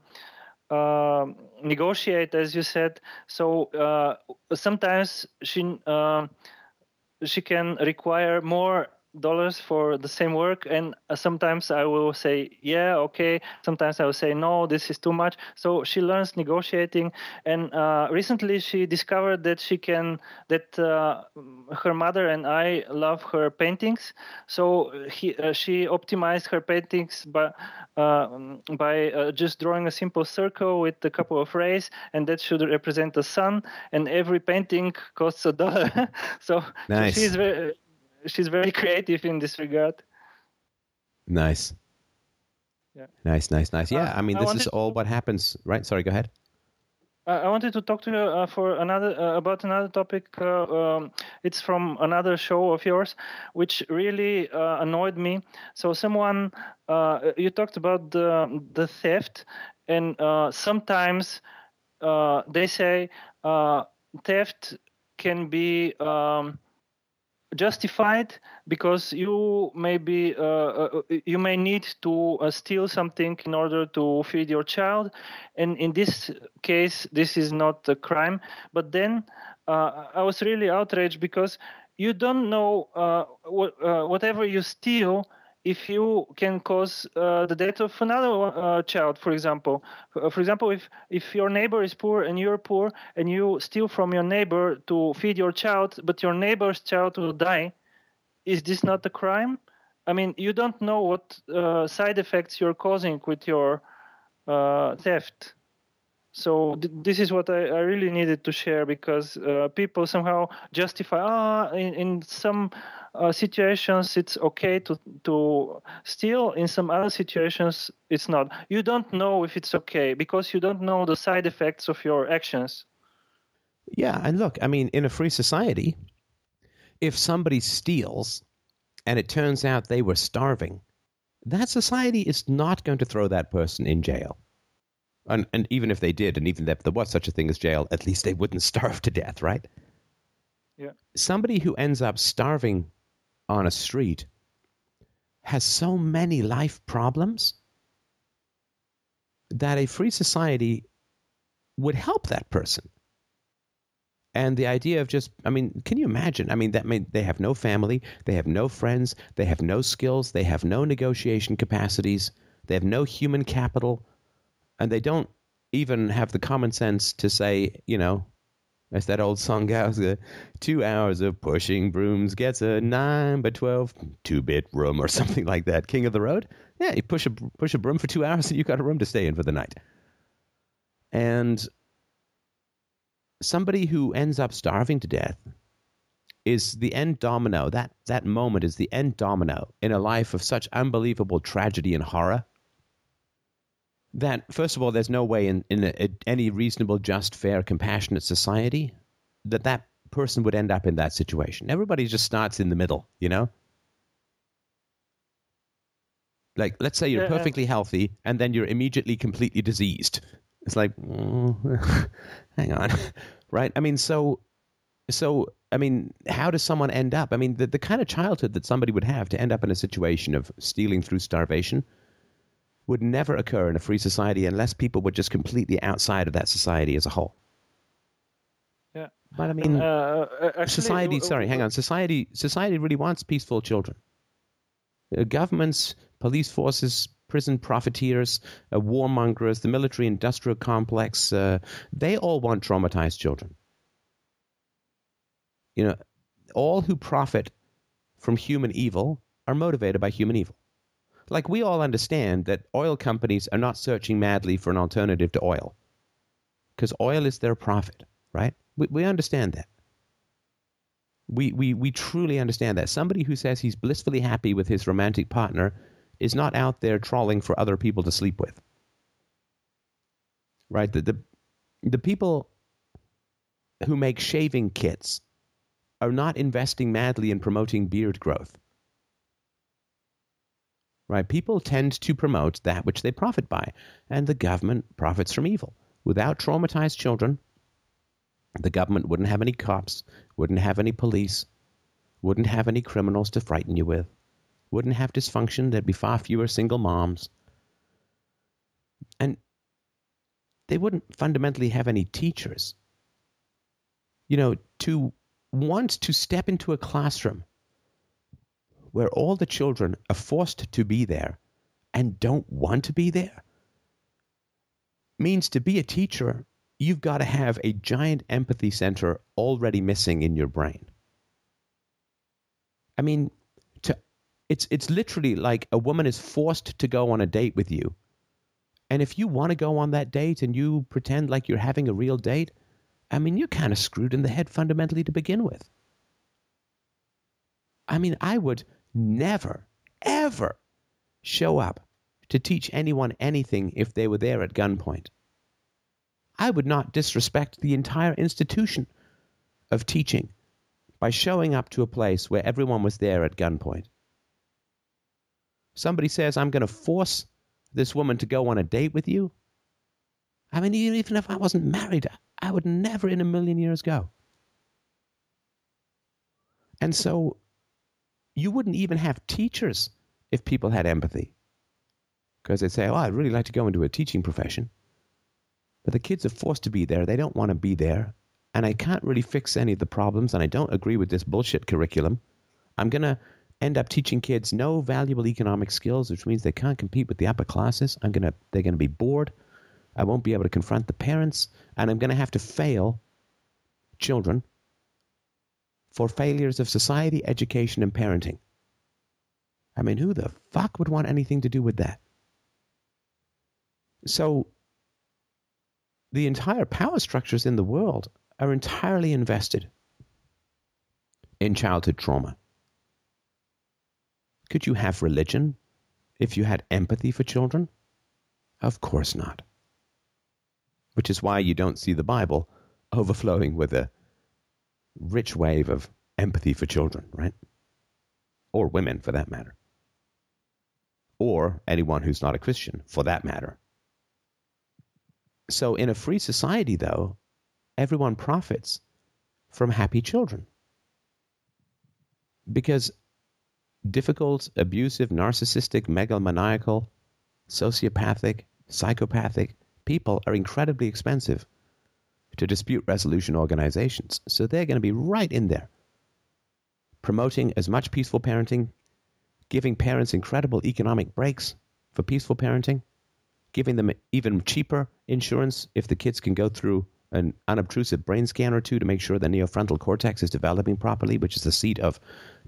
Speaker 5: uh, negotiate, as you said. So uh, sometimes she uh, she can require more dollars for the same work and uh, sometimes i will say yeah okay. Sometimes i will say no this is too much. So she learns negotiating and uh, recently she discovered that she can that uh, her mother and i love her paintings. So he, uh, she optimized her paintings by uh, by uh, just drawing a simple circle with a couple of rays and that should represent the sun and every painting costs a dollar. So,
Speaker 1: nice.
Speaker 5: so she's very she's very creative in this regard.
Speaker 1: Nice.
Speaker 5: Yeah.
Speaker 1: Nice, nice, nice. Yeah,
Speaker 5: uh,
Speaker 1: I mean,
Speaker 5: I
Speaker 1: this is all what happens, right? Sorry, go ahead.
Speaker 5: Uh, I wanted to talk to you uh, for another uh, about another topic. Uh, um, it's from another show of yours, which really uh, annoyed me. So, someone you talked about the the theft, and sometimes they say theft can be um, justified because you may be uh, uh, you may need to uh, steal something in order to feed your child. And in this case this is not a crime. But then uh, i was really outraged because you don't know what, whatever you steal if you can cause uh, the death of another uh, child, for example. Uh, for example, if, if your neighbor is poor and you're poor and you steal from your neighbor to feed your child, but your neighbor's child will die, is this not a crime? I mean, you don't know what uh, side effects you're causing with your uh, theft. So th- this is what I, I, really needed to share because uh, people somehow justify, ah, in, in some uh, situations it's okay to to steal. In some other situations it's not. You don't know if it's okay because you don't know the side effects of your actions.
Speaker 1: Yeah, and look, I mean, in a free society, if somebody steals and it turns out they were starving, that society is not going to throw that person in jail. And, and even if they did, and even if there was such a thing as jail, at least they wouldn't starve to death, right?
Speaker 5: Yeah.
Speaker 1: Somebody who ends up starving on a street has so many life problems that a free society would help that person. And the idea of just, I mean, can you imagine? I mean, that mean they have no family, they have no friends, they have no skills, they have no negotiation capacities, they have no human capital, and they don't even have the common sense to say, you know, as that old song goes, uh, two hours of pushing brooms gets a nine by twelve two bit room or something like that. King of the road. Yeah, you push a push a broom for two hours and you got a room to stay in for the night. And somebody who ends up starving to death is the end domino. That that moment is the end domino in a life of such unbelievable tragedy and horror that first of all, there's no way in, in a, a, any reasonable, just, fair, compassionate society that that person would end up in that situation. Everybody just starts in the middle, you know. Like, let's say you're yeah, perfectly healthy, and then you're immediately completely diseased. It's like, oh, hang on, right? I mean, so, so, I mean, how does someone end up? I mean, the, the kind of childhood that somebody would have to end up in a situation of stealing through starvation would never occur in a free society unless people were just completely outside of that society as a whole.
Speaker 5: Yeah.
Speaker 1: But I mean, uh, uh actually, society. Sorry, hang on. Society. Society really wants peaceful children. Uh, governments, police forces, prison profiteers, uh, warmongers, the military-industrial complex. Uh, they all want traumatized children. You know, all who profit from human evil are motivated by human evil like we all understand that oil companies are not searching madly for an alternative to oil because oil is their profit, right? We, we understand that. We, we, we truly understand that. Somebody who says he's blissfully happy with his romantic partner is not out there trawling for other people to sleep with. Right? The, the, the people who make shaving kits are not investing madly in promoting beard growth right? People tend to promote that which they profit by, and the government profits from evil. Without traumatized children, the government wouldn't have any cops, wouldn't have any police, wouldn't have any criminals to frighten you with, wouldn't have dysfunction, there'd be far fewer single moms. And they wouldn't fundamentally have any teachers. You know, to want to step into a classroom where all the children are forced to be there and don't want to be there means to be a teacher, you've got to have a giant empathy center already missing in your brain. I mean, to, it's, it's literally like a woman is forced to go on a date with you. And if you want to go on that date and you pretend like you're having a real date, I mean, you're kind of screwed in the head fundamentally to begin with. I mean, I would never, ever show up to teach anyone anything if they were there at gunpoint. I would not disrespect the entire institution of teaching by showing up to a place where everyone was there at gunpoint. Somebody says, I'm going to force this woman to go on a date with you. I mean, even if I wasn't married, I would never in a million years go. And so you wouldn't even have teachers if people had empathy. Because they'd say, oh, I'd really like to go into a teaching profession. But the kids are forced to be there. They don't want to be there. And I can't really fix any of the problems. And I don't agree with this bullshit curriculum. I'm going to end up teaching kids no valuable economic skills, which means they can't compete with the upper classes. I'm to, they're to be bored. I won't be able to confront the parents. And I'm to have to fail children for failures of society, education, and parenting. I mean, who the fuck would want anything to do with that? So, the entire power structures in the world are entirely invested in childhood trauma. Could you have religion if you had empathy for children? Of course not. Which is why you don't see the Bible overflowing with a rich wave of empathy for children, right? Or women, for that matter. Or anyone who's not a Christian, for that matter. So, in a free society, though, everyone profits from happy children. Because difficult, abusive, narcissistic, megalomaniacal, sociopathic, psychopathic people are incredibly expensive to dispute resolution organizations. So they're going to be right in there, promoting as much peaceful parenting, giving parents incredible economic breaks for peaceful parenting, giving them even cheaper insurance if the kids can go through an unobtrusive brain scan or two to make sure the neofrontal cortex is developing properly, which is the seat of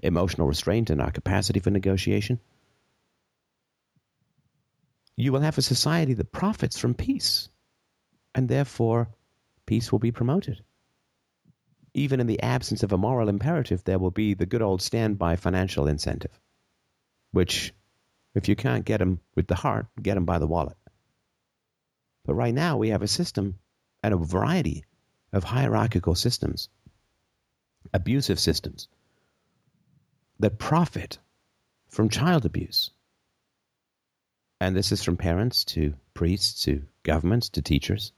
Speaker 1: emotional restraint and our capacity for negotiation. You will have a society that profits from peace, and therefore peace will be promoted. Even in the absence of a moral imperative, there will be the good old standby financial incentive, which, if you can't get them with the heart, get them by the wallet. But right now, we have a system and a variety of hierarchical systems, abusive systems, that profit from child abuse. And this is from parents to priests to governments to teachers.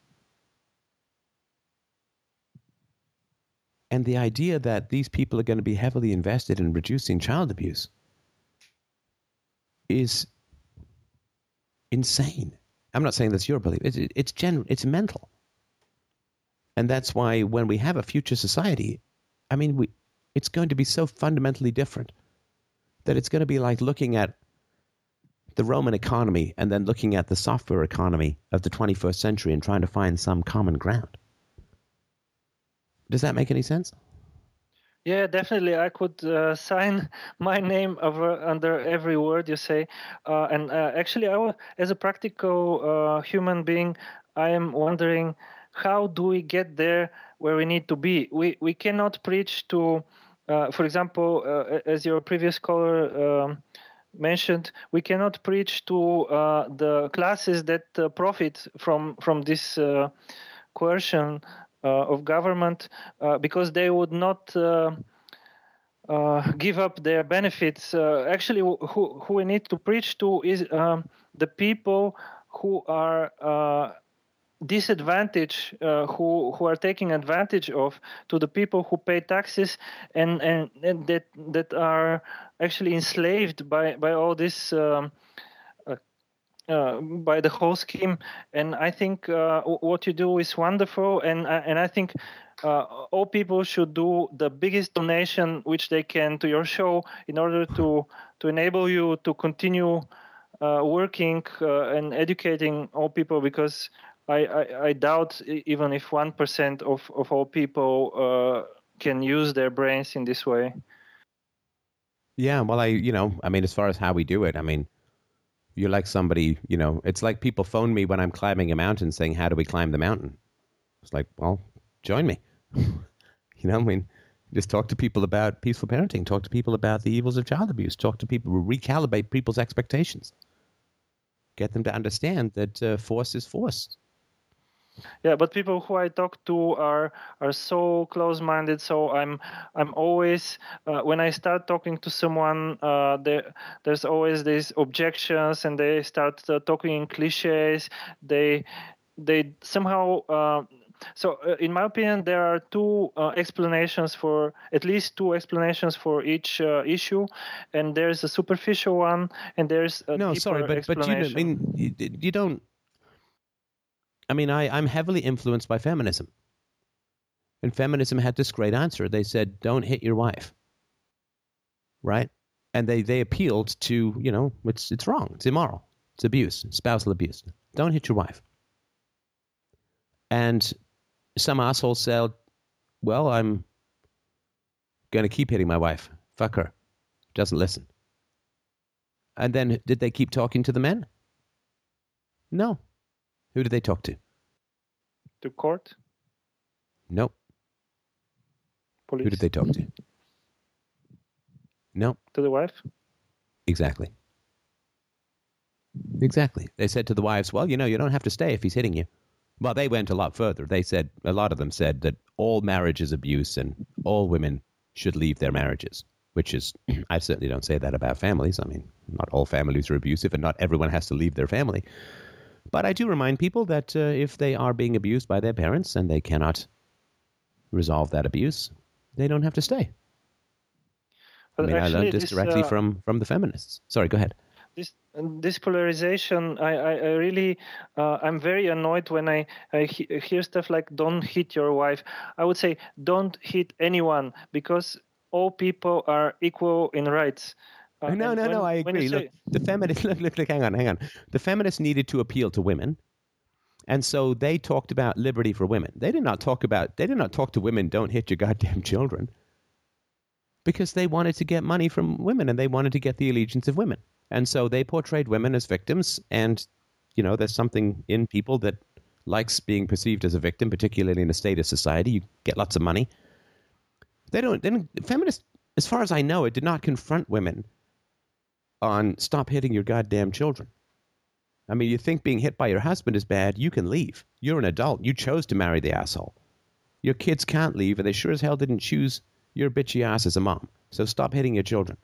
Speaker 1: And the idea that these people are going to be heavily invested in reducing child abuse is insane. I'm not saying that's your belief. It's it's general. It's mental. And that's why when we have a future society, I mean, we, it's going to be so fundamentally different that it's going to be like looking at the Roman economy and then looking at the software economy of the 21st century and trying to find some common ground. Does that make any sense?
Speaker 5: Yeah, definitely. I could uh, sign my name over, under every word you say. Uh, and uh, actually, I, as a practical uh, human being, I am wondering how do we get there where we need to be? We we cannot preach to, uh, for example, uh, as your previous caller um, mentioned, we cannot preach to uh, the classes that uh, profit from from this uh, coercion uh, of government because they would not. give up their benefits. actually, who, who we need to preach to is um, the people who are disadvantage uh, who who are taking advantage of to the people who pay taxes and and, and that that are actually enslaved by by all this um, uh, uh, by the whole scheme. And i think uh, what you do is wonderful. And uh, and i think uh, all people should do the biggest donation which they can to your show in order to to enable you to continue working and educating all people. Because I, I, I doubt even if one percent of, of all people uh, can use their brains in this way.
Speaker 1: Yeah, well, I you know, I mean, as far as how we do it, I mean, you're like somebody, you know, it's like people phone me when I'm climbing a mountain saying, "How do we climb the mountain?" It's like, well, join me. you know, I mean, just talk to people about peaceful parenting. Talk to people about the evils of child abuse. Talk to people, recalibrate people's expectations. Get them to understand that uh, force is force
Speaker 5: yeah but people who i talk to are are so close minded so i'm i'm always uh, when i start talking to someone uh, there there's always these objections and they start uh, talking in cliches. They they somehow uh, so uh, in my opinion there are two uh, explanations for at least two explanations for each issue. And there's a superficial one and there's a
Speaker 1: no sorry but but you, I mean, you, you don't I mean, I, I'm heavily influenced by feminism. And feminism had this great answer. They said, don't hit your wife. Right? And they, they appealed to, you know, it's, it's wrong. It's immoral. It's abuse, spousal abuse. Don't hit your wife. And some asshole said, well, I'm going to keep hitting my wife. Fuck her. Doesn't listen. And then did they keep talking to the men? No. Who did they talk to?
Speaker 5: To court?
Speaker 1: Nope.
Speaker 5: Police.
Speaker 1: Who did they talk to? Nope.
Speaker 5: To the wife?
Speaker 1: Exactly. Exactly. They said to the wives, well, you know, you don't have to stay if he's hitting you. Well, they went a lot further. They said, a lot of them said that all marriage is abuse and all women should leave their marriages, which is, I certainly don't say that about families. I mean, not all families are abusive and not everyone has to leave their family. But I do remind people that uh, if they are being abused by their parents and they cannot resolve that abuse, they don't have to stay.
Speaker 5: But
Speaker 1: I mean,
Speaker 5: actually,
Speaker 1: I learned this,
Speaker 5: this
Speaker 1: directly
Speaker 5: uh,
Speaker 1: from from the feminists. Sorry, go ahead.
Speaker 5: This this polarization I, I, I really uh, i'm very annoyed when i, I he- hear stuff like don't hit your wife i would say don't hit anyone because all people are equal in rights Uh,
Speaker 1: no, no,
Speaker 5: when-
Speaker 1: no. I agree. Look, the feminists. Look, look, look. Hang on, hang on. The feminists needed to appeal to women, and so they talked about liberty for women. They did not talk about. They did not talk to women. Don't hit your goddamn children. Because they wanted to get money from women, and they wanted to get the allegiance of women, and so they portrayed women as victims. And you know, there's something in people that likes being perceived as a victim, particularly in a statist society. You get lots of money. They don't. They don't feminists, as far as I know, it did not confront women on stop hitting your goddamn children. I mean, you think being hit by your husband is bad, you can leave. You're an adult. You chose to marry the asshole. Your kids can't leave, and they sure as hell didn't choose your bitchy ass as a mom. So stop hitting your children.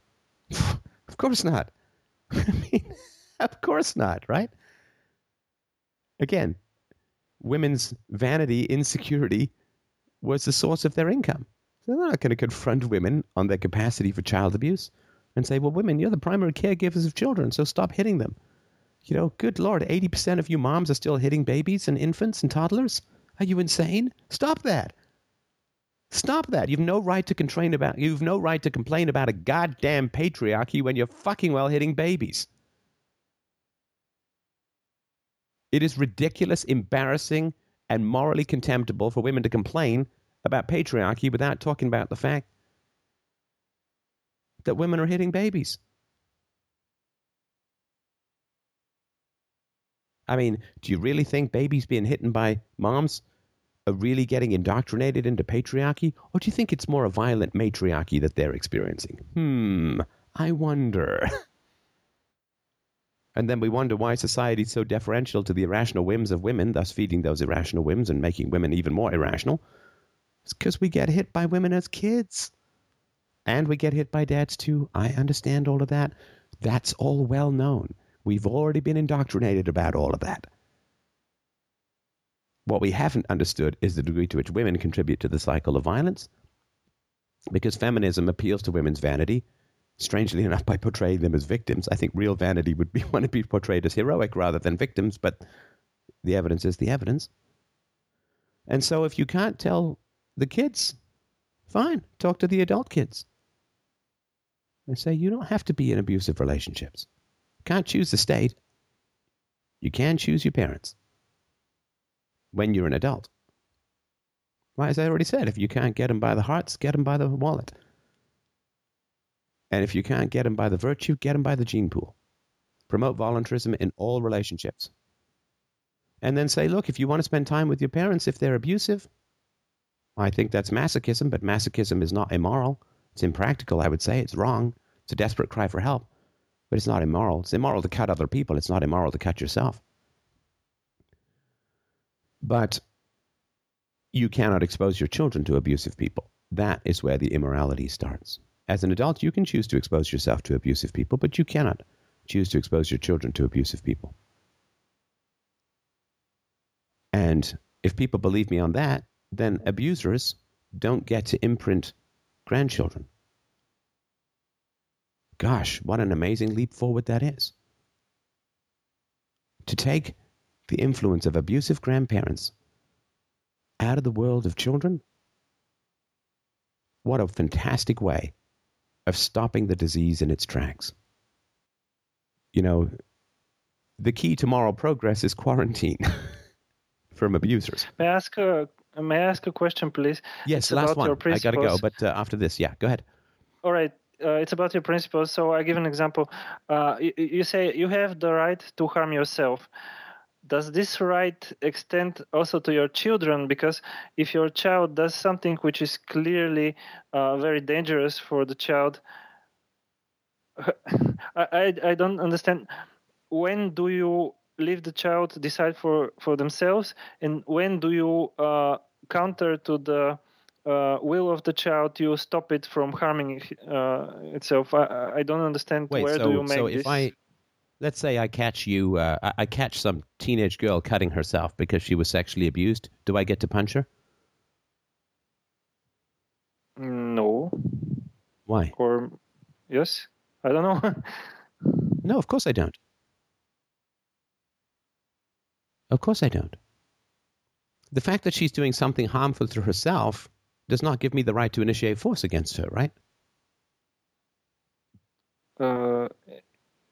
Speaker 1: of course not. I mean, of course not, right? Again, women's vanity, insecurity was the source of their income. So they're not going to confront women on their capacity for child abuse and say, well, women, you're the primary caregivers of children, so stop hitting them. You know, good Lord, 80% of you moms are still hitting babies and infants and toddlers? Are you insane? Stop that. Stop that. You've no right to complain about you've no right to complain about a goddamn patriarchy when you're fucking well hitting babies. It is ridiculous, embarrassing, and morally contemptible for women to complain about patriarchy without talking about the fact that women are hitting babies. I mean, do you really think babies being hit by moms are really getting indoctrinated into patriarchy? Or do you think it's more a violent matriarchy that they're experiencing? Hmm, I wonder. and then we wonder why society's so deferential to the irrational whims of women, thus feeding those irrational whims and making women even more irrational. It's because we get hit by women as kids. And we get hit by dads too. I understand all of that. That's all well known. We've already been indoctrinated about all of that. What we haven't understood is the degree to which women contribute to the cycle of violence. Because feminism appeals to women's vanity, strangely enough, by portraying them as victims. I think real vanity would be want to be portrayed as heroic rather than victims, but the evidence is the evidence. And so if you can't tell the kids, fine, talk to the adult kids. And say, you don't have to be in abusive relationships. You Can't choose the state. You can choose your parents when you're an adult. Why, as I already said, if you can't get them by the hearts, get them by the wallet. And if you can't get them by the virtue, get them by the gene pool. Promote voluntarism in all relationships. And then say, look, if you want to spend time with your parents, if they're abusive, I think that's masochism, but masochism is not immoral. It's impractical, I would say. It's wrong. It's a desperate cry for help. But it's not immoral. It's immoral to cut other people. It's not immoral to cut yourself. But you cannot expose your children to abusive people. That is where the immorality starts. As an adult, you can choose to expose yourself to abusive people, but you cannot choose to expose your children to abusive people. And if people believe me on that, then abusers don't get to imprint grandchildren. Gosh, what an amazing leap forward that is. To take the influence of abusive grandparents out of the world of children? What a fantastic way of stopping the disease in its tracks. You know, the key to moral progress is quarantine from abusers.
Speaker 5: May I ask a may I ask a question, please?
Speaker 1: Yes,
Speaker 5: It's
Speaker 1: last one. I got to go, but uh, after this, yeah, go ahead.
Speaker 5: All right. Uh, it's about your principles. So I give an example. Uh, you, you say you have the right to harm yourself. Does this right extend also to your children? Because if your child does something which is clearly uh, very dangerous for the child, I, I, I don't understand. When do you leave the child decide for, for themselves, and when do you uh, counter to the uh, will of the child, you stop it from harming uh, itself. I, I, don't understand
Speaker 1: Wait,
Speaker 5: where
Speaker 1: so,
Speaker 5: do you make
Speaker 1: so if this? I, let's say I catch you, uh, I, I, catch some teenage girl cutting herself because she was sexually abused. Do I get to punch her?
Speaker 5: No.
Speaker 1: Why?
Speaker 5: Or yes, I don't know.
Speaker 1: no, of course I don't. Of course I don't. The fact that she's doing something harmful to herself does not give me the right to initiate force against her, right?
Speaker 5: Uh,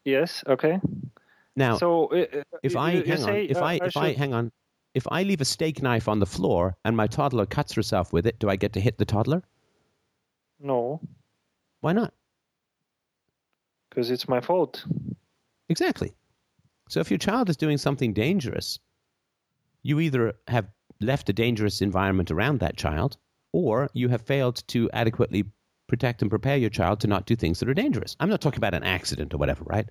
Speaker 5: yes. Okay.
Speaker 1: Now,
Speaker 5: So uh,
Speaker 1: if I hang on,
Speaker 5: say,
Speaker 1: if
Speaker 5: uh,
Speaker 1: I if I
Speaker 5: should-
Speaker 1: hang on, if I leave a steak knife on the floor and my toddler cuts herself with it, do I get to hit the toddler?
Speaker 5: no,
Speaker 1: Why not?
Speaker 5: because it's my fault.
Speaker 1: Exactly. So if your child is doing something dangerous, you either have left a dangerous environment around that child, or you have failed to adequately protect and prepare your child to not do things that are dangerous. I'm not talking about an accident or whatever, right?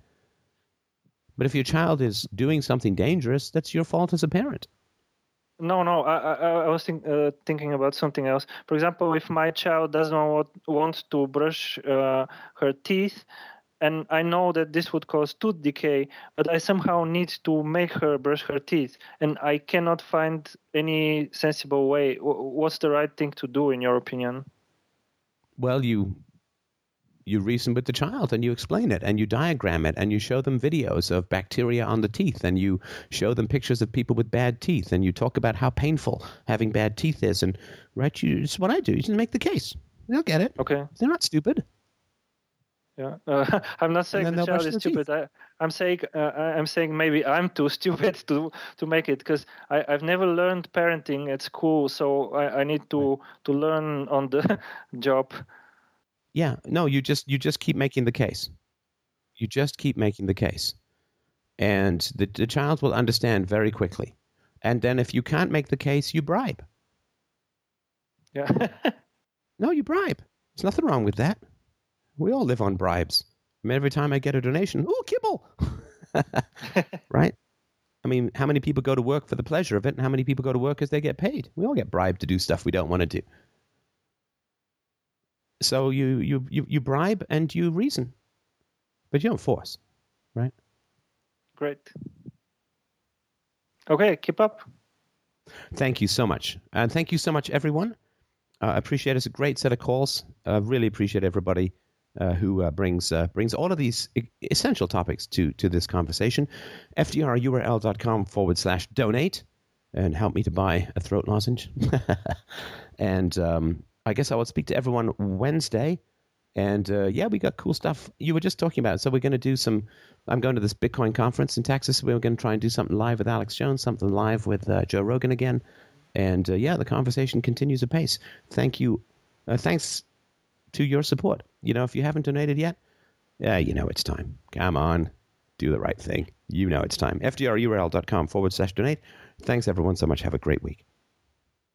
Speaker 1: But if your child is doing something dangerous, that's your fault as a parent.
Speaker 5: No, no. I I, I was think, uh, thinking about something else. For example, if my child doesn't want, want to brush uh, her teeth, and I know that this would cause tooth decay, but I somehow need to make her brush her teeth, and I cannot find any sensible way. What's the right thing to do, in your opinion?
Speaker 1: Well, you you reason with the child and you explain it and you diagram it and you show them videos of bacteria on the teeth and you show them pictures of people with bad teeth and you talk about how painful having bad teeth is and right you it's what I do. You just make the case. They'll get it.
Speaker 5: Okay.
Speaker 1: They're not stupid.
Speaker 5: Yeah, uh, I'm not saying the child is stupid. I, I'm saying uh, I'm saying maybe I'm too stupid to to make it because I've never learned parenting at school, so I, I need to to learn on the job.
Speaker 1: Yeah, no, you just you just keep making the case. You just keep making the case, and the the child will understand very quickly. And then if you can't make the case, you bribe.
Speaker 5: Yeah,
Speaker 1: No, you bribe. There's nothing wrong with that. We all live on bribes. I mean, every time I get a donation, oh, kibble, right? I mean, how many people go to work for the pleasure of it, and how many people go to work because they get paid? We all get bribed to do stuff we don't want to do. So you you you, you bribe and you reason, but you don't force, right?
Speaker 5: great. Okay, keep up.
Speaker 1: Thank you so much, and thank you so much, everyone. Uh, I appreciate it. It's a great set of calls. Uh, really appreciate everybody uh, who uh, brings uh, brings all of these essential topics to to this conversation. FDRURL.com forward slash donate and help me to buy a throat lozenge. and um, I guess I will speak to everyone Wednesday. And uh, yeah, we got cool stuff. You were just talking about. So we're going to do some. I'm going to this Bitcoin conference in Texas. We're going to try and do something live with Alex Jones, something live with uh, Joe Rogan again. And uh, yeah, the conversation continues apace. Thank you. Thanks to your support. You know, if you haven't donated yet, yeah, you know it's time. Come on, do the right thing. You know it's time. FDRURL.com forward slash donate. Thanks everyone so much. Have a great week.